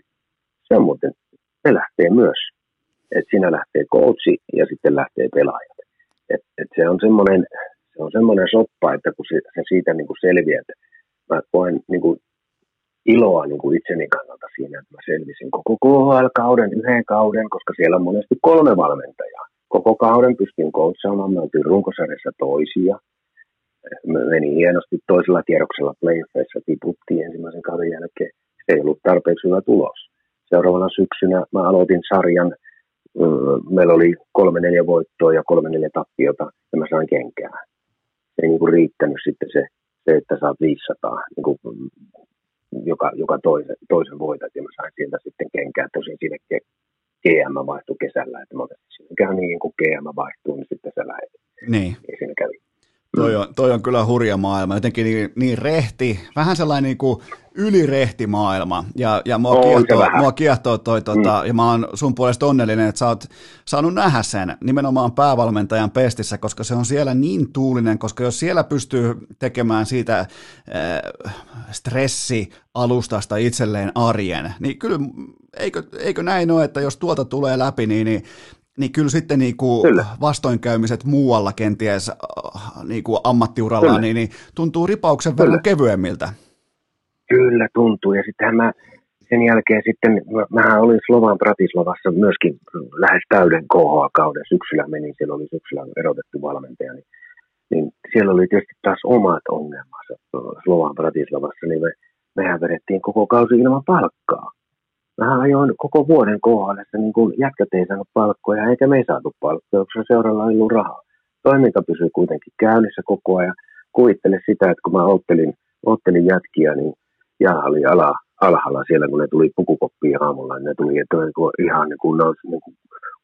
se on muuten, se lähtee myös, että siinä lähtee coachi ja sitten lähtee pelaajat. Et, et se on semmoinen, se on semmoinen soppa, että kun se, se siitä niin kuin selviää, että mä koen niin kuin iloa niin kuin itseni kannalta siinä, että mä selvisin koko KHL-kauden yhden kauden, koska siellä on monesti kolme valmentajaa. Koko kauden pystyn coachaamaan, me oltiin runkosarjassa toisia. Me meni hienosti toisella kierroksella playoffeissa, tiputtiin ensimmäisen kauden jälkeen. Se ei ollut tarpeeksi hyvä tulos. Seuraavana syksynä mä aloitin sarjan, meillä oli kolme neljä voittoa ja kolme neljä tappiota, ja mä sain kenkää. Se ei niin kuin riittänyt sitten se, se, että saat 500 niin kuin joka, joka toisen, toisen voitat, ja mä sain sieltä sitten kenkää. Tosin sinne GM vaihtui kesällä, että mä käy niin, kun GM vaihtuu, niin sitten se lähdet. Niin. Ja siinä kävi. Toi on, toi on kyllä hurja maailma, jotenkin niin, niin rehti, vähän sellainen niin kuin ylirehti maailma, ja, ja mua, kiehtoo, mua kiehtoo toi, tota, mm. ja mä oon sun puolesta onnellinen, että sä oot saanut nähdä sen nimenomaan päävalmentajan pestissä, koska se on siellä niin tuulinen, koska jos siellä pystyy tekemään siitä äh, stressialustasta itselleen arjen, niin kyllä eikö, eikö näin ole, että jos tuota tulee läpi, niin, niin niin kyllä sitten niin kuin kyllä. vastoinkäymiset muualla kenties äh, niin kuin ammattiuralla, niin, niin tuntuu ripauksen verran kevyemmiltä. Kyllä tuntuu, ja sittenhän mä sen jälkeen sitten, mä, mähän olin Slovan Bratislavassa myöskin lähes täyden KHA-kauden, syksyllä menin, siellä oli syksyllä erotettu valmentaja, niin, niin siellä oli tietysti taas omat ongelmansa Slovan Bratislavassa, niin me, mehän vedettiin koko kausi ilman palkkaa. Mä ajoin koko vuoden kohdassa, niin kun jätkät ei saanut palkkoja, eikä me ei saatu palkkoja, koska seuralla ei ollut rahaa. Toiminta pysyi kuitenkin käynnissä koko ajan. Kuvittele sitä, että kun mä ottelin, ottelin jätkiä, niin ja oli ala, alhaalla siellä, kun ne tuli pukukoppiin aamulla, niin ne tuli että ihan niin kuin, ne olisi niin kuin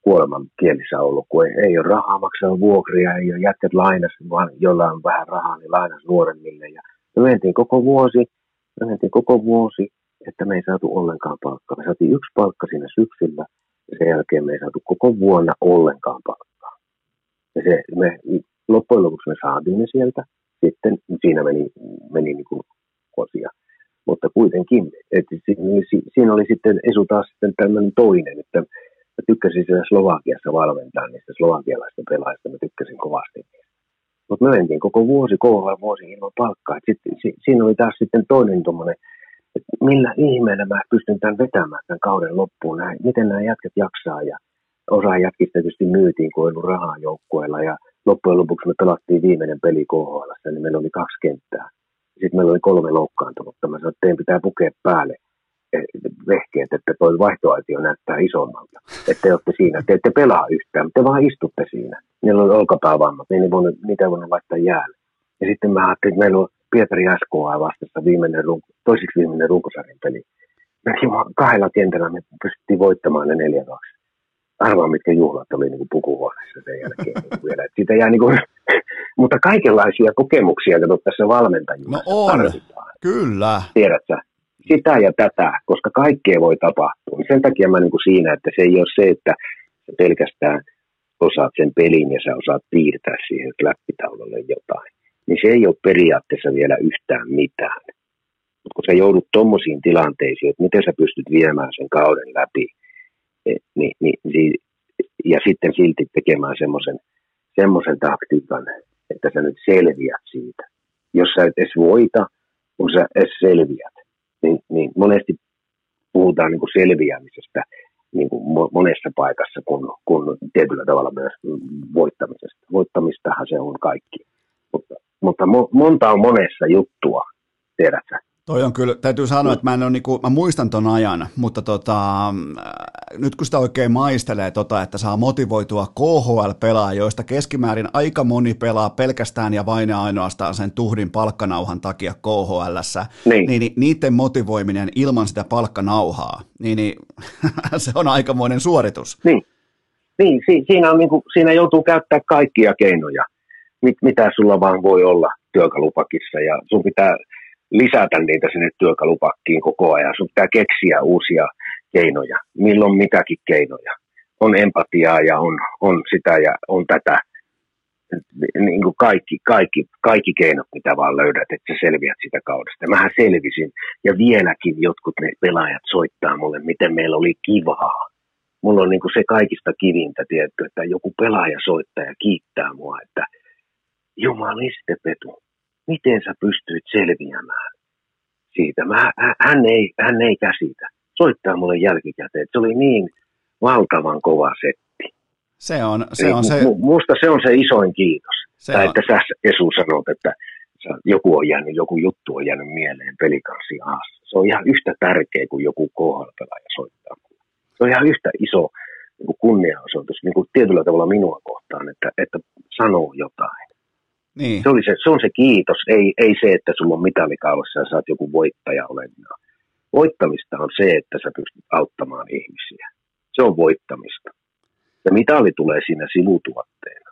kuoleman kielissä ollut, kun ei, ei ole rahaa maksaa vuokria, ei ole jätkät lainas, vaan jolla on vähän rahaa, niin lainas nuoremmille. Ja me mentiin koko vuosi, me mentiin koko vuosi, että me ei saatu ollenkaan palkkaa. Me saatiin yksi palkka siinä syksyllä, ja sen jälkeen me ei saatu koko vuonna ollenkaan palkkaa. Ja se, me, loppujen lopuksi me saatiin ne sieltä, sitten siinä meni, meni niin kuin vuosia mutta kuitenkin, että siinä oli sitten Esu taas sitten tämmöinen toinen, että mä tykkäsin siellä Slovakiassa valmentaa niistä slovakialaista pelaajista, mä tykkäsin kovasti. Mutta me mentiin koko vuosi kohdalla vuosi ilman palkkaa. Sitten, si, siinä oli taas sitten toinen tuommoinen, että millä ihmeellä mä pystyn tämän vetämään tämän kauden loppuun, näin, miten nämä jätkät jaksaa ja osa jätkistä tietysti myytiin, kun ollut rahaa joukkueella ja loppujen lopuksi me pelattiin viimeinen peli KHL, niin meillä oli kaksi kenttää sitten meillä oli kolme loukkaantunutta. Mä sanoin, että teidän pitää pukea päälle eh, vehkeet, että toi vaihtoaitio näyttää isommalta. Että te olette siinä, te ette pelaa yhtään, te vaan istutte siinä. Niillä on olkapäävammat, niin niitä ei voinut laittaa jäälle. Ja sitten mä ajattelin, että meillä on Pietari SKA vastassa viimeinen, toisiksi viimeinen runkosarjan peli. Me kahdella kentällä me pystyttiin voittamaan ne 4-2 arvaa, mitkä juhlat oli niin kuin pukuhuoneessa sen jälkeen niin vielä. Et siitä jää niin kuin, mutta kaikenlaisia kokemuksia, kato tässä valmentajuudessa no on, tarvitaan. kyllä. Tiedätkö, sitä ja tätä, koska kaikkea voi tapahtua. Sen takia mä niin kuin siinä, että se ei ole se, että pelkästään osaat sen pelin ja sä osaat piirtää siihen läppitaululle jotain. Niin se ei ole periaatteessa vielä yhtään mitään. Mutta kun sä joudut tommosiin tilanteisiin, että miten sä pystyt viemään sen kauden läpi, niin, niin, niin, ja sitten silti tekemään semmoisen semmoisen taktiikan, että sä nyt selviät siitä. Jos sä et edes voita, kun sä edes selviät, niin, niin monesti puhutaan niin kuin selviämisestä niin kuin monessa paikassa, kun, kun tietyllä tavalla myös voittamisesta. Voittamistahan se on kaikki. Mutta, mutta monta on monessa juttua, tiedätkö? Toi on kyllä, täytyy sanoa, että mä, en ole, niin kuin, mä muistan ton ajan, mutta tota, äh, nyt kun sitä oikein maistelee, tota, että saa motivoitua KHL-pelaa, joista keskimäärin aika moni pelaa pelkästään ja vain ja ainoastaan sen tuhdin palkkanauhan takia KHL, niin. niin, niin niiden motivoiminen ilman sitä palkkanauhaa, niin, niin se on aikamoinen suoritus. Niin, niin si- siinä, on, niin kuin, siinä joutuu käyttää kaikkia keinoja, mit, mitä sulla vaan voi olla työkalupakissa ja sun pitää lisätä niitä sinne työkalupakkiin koko ajan. Sun pitää keksiä uusia keinoja, milloin mitäkin keinoja. on empatiaa ja on, on sitä ja on tätä. Niin kuin kaikki, kaikki, kaikki keinot, mitä vaan löydät, että sä selviät sitä kaudesta. Mähän selvisin ja vieläkin jotkut ne pelaajat soittaa mulle, miten meillä oli kivaa. Mulla on niin kuin se kaikista kivintä, tietty, että joku pelaaja soittaa ja kiittää mua, että jumaliste Petu, miten sä pystyit selviämään siitä? Mä, hän, ei, hän ei käsitä. Soittaa mulle jälkikäteen, että se oli niin valtavan kova setti. Se on se. On se... Musta se on se isoin kiitos. Se tai on. että sä Esu sanot, että joku on jäänyt, joku juttu on jäänyt mieleen pelikanssi aassa. Se on ihan yhtä tärkeä kuin joku KHL-pelaaja soittaa. Se on ihan yhtä iso niin kuin kunniaosoitus niin kuin tietyllä tavalla minua kohtaan, että, että sanoo jotain. Niin. Se, oli se, se on se kiitos, ei, ei se, että sulla on mitalikaulassa ja sä oot joku voittaja olevina. Voittamista on se, että sä pystyt auttamaan ihmisiä. Se on voittamista. Ja mitali tulee siinä sivutuotteena.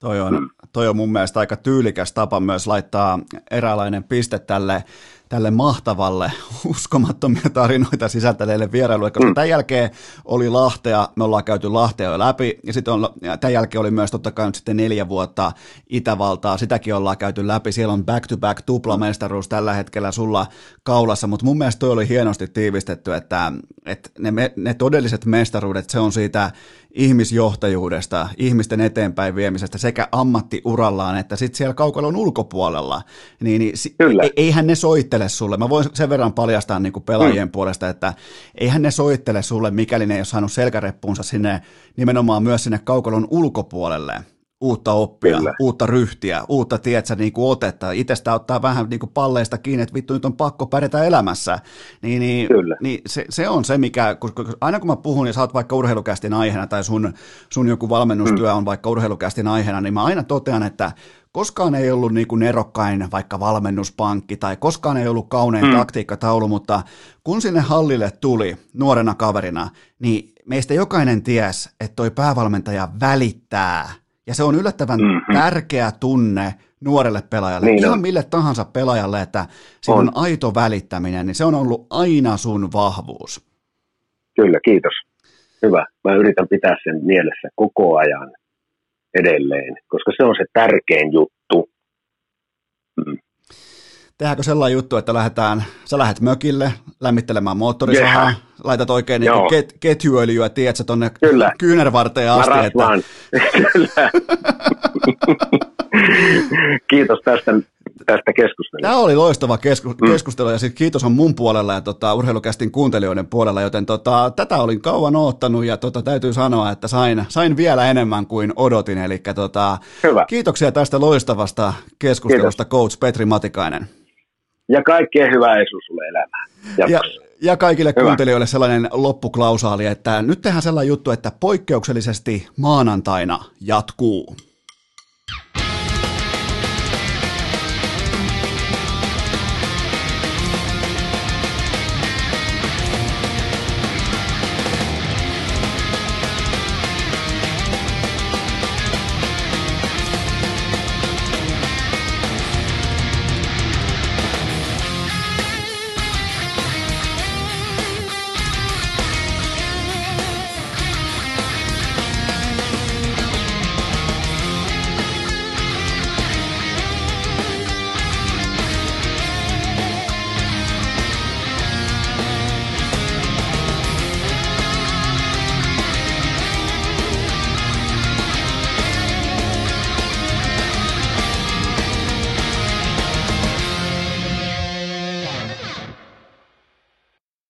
Toi on, hmm. toi on mun mielestä aika tyylikäs tapa myös laittaa eräänlainen piste tälle tälle mahtavalle, uskomattomia tarinoita sisältäneelle vierailulle, koska mm. tämän jälkeen oli Lahtea, me ollaan käyty Lahtea jo läpi, ja sitten on, tämän jälkeen oli myös totta kai nyt sitten neljä vuotta Itävaltaa, sitäkin ollaan käyty läpi, siellä on back-to-back tuplamestaruus tällä hetkellä sulla kaulassa, mutta mun mielestä toi oli hienosti tiivistetty, että, että ne, ne todelliset mestaruudet, se on siitä ihmisjohtajuudesta, ihmisten eteenpäin viemisestä sekä ammattiurallaan että sitten siellä kaukalon ulkopuolella, niin, niin Kyllä. E, eihän ne soittele sulle. Mä voin sen verran paljastaa niin kuin pelaajien mm. puolesta, että eihän ne soittele sulle, mikäli ne ei ole saanut selkäreppuunsa sinne nimenomaan myös sinne kaukalon ulkopuolelle uutta oppia, Kyllä. uutta ryhtiä, uutta tietsä, niin kuin otetta. Itsestä ottaa vähän niin kuin palleista kiinni, että vittu nyt on pakko pärjätä elämässä. Niin, niin, Kyllä. niin se, se, on se, mikä, koska aina kun mä puhun ja sä oot vaikka urheilukästin aiheena tai sun, sun joku valmennustyö mm. on vaikka urheilukästin aiheena, niin mä aina totean, että koskaan ei ollut niin kuin erokkain vaikka valmennuspankki tai koskaan ei ollut kaunein mm. taktiikkataulu, mutta kun sinne hallille tuli nuorena kaverina, niin meistä jokainen ties, että toi päävalmentaja välittää – ja se on yllättävän mm-hmm. tärkeä tunne nuorelle pelaajalle, niin ihan on. mille tahansa pelaajalle, että siinä on. on aito välittäminen, niin se on ollut aina sun vahvuus. Kyllä, kiitos. Hyvä. Mä yritän pitää sen mielessä koko ajan edelleen, koska se on se tärkein juttu. Mm tehdäänkö sellainen juttu, että lähdetään, sä lähdet mökille lämmittelemään moottorisahaa, yeah. Laitat oikein niin ket, ketjuöljyä, tiedätkö, tonne Kyllä. kyynärvarteen asti. Mä että... Kyllä. Kiitos tästä, tästä keskustelusta. Tämä oli loistava kesku, mm. keskustelu ja sit kiitos on mun puolella ja tota, urheilukästin kuuntelijoiden puolella, joten tota, tätä olin kauan oottanut ja tota, täytyy sanoa, että sain, sain vielä enemmän kuin odotin. Eli tota, Hyvä. kiitoksia tästä loistavasta keskustelusta, kiitos. coach Petri Matikainen. Ja kaikkea hyvää Esu sulle elämään. Ja, ja kaikille Hyvä. kuuntelijoille sellainen loppuklausaali, että nyt tehdään sellainen juttu, että poikkeuksellisesti maanantaina jatkuu.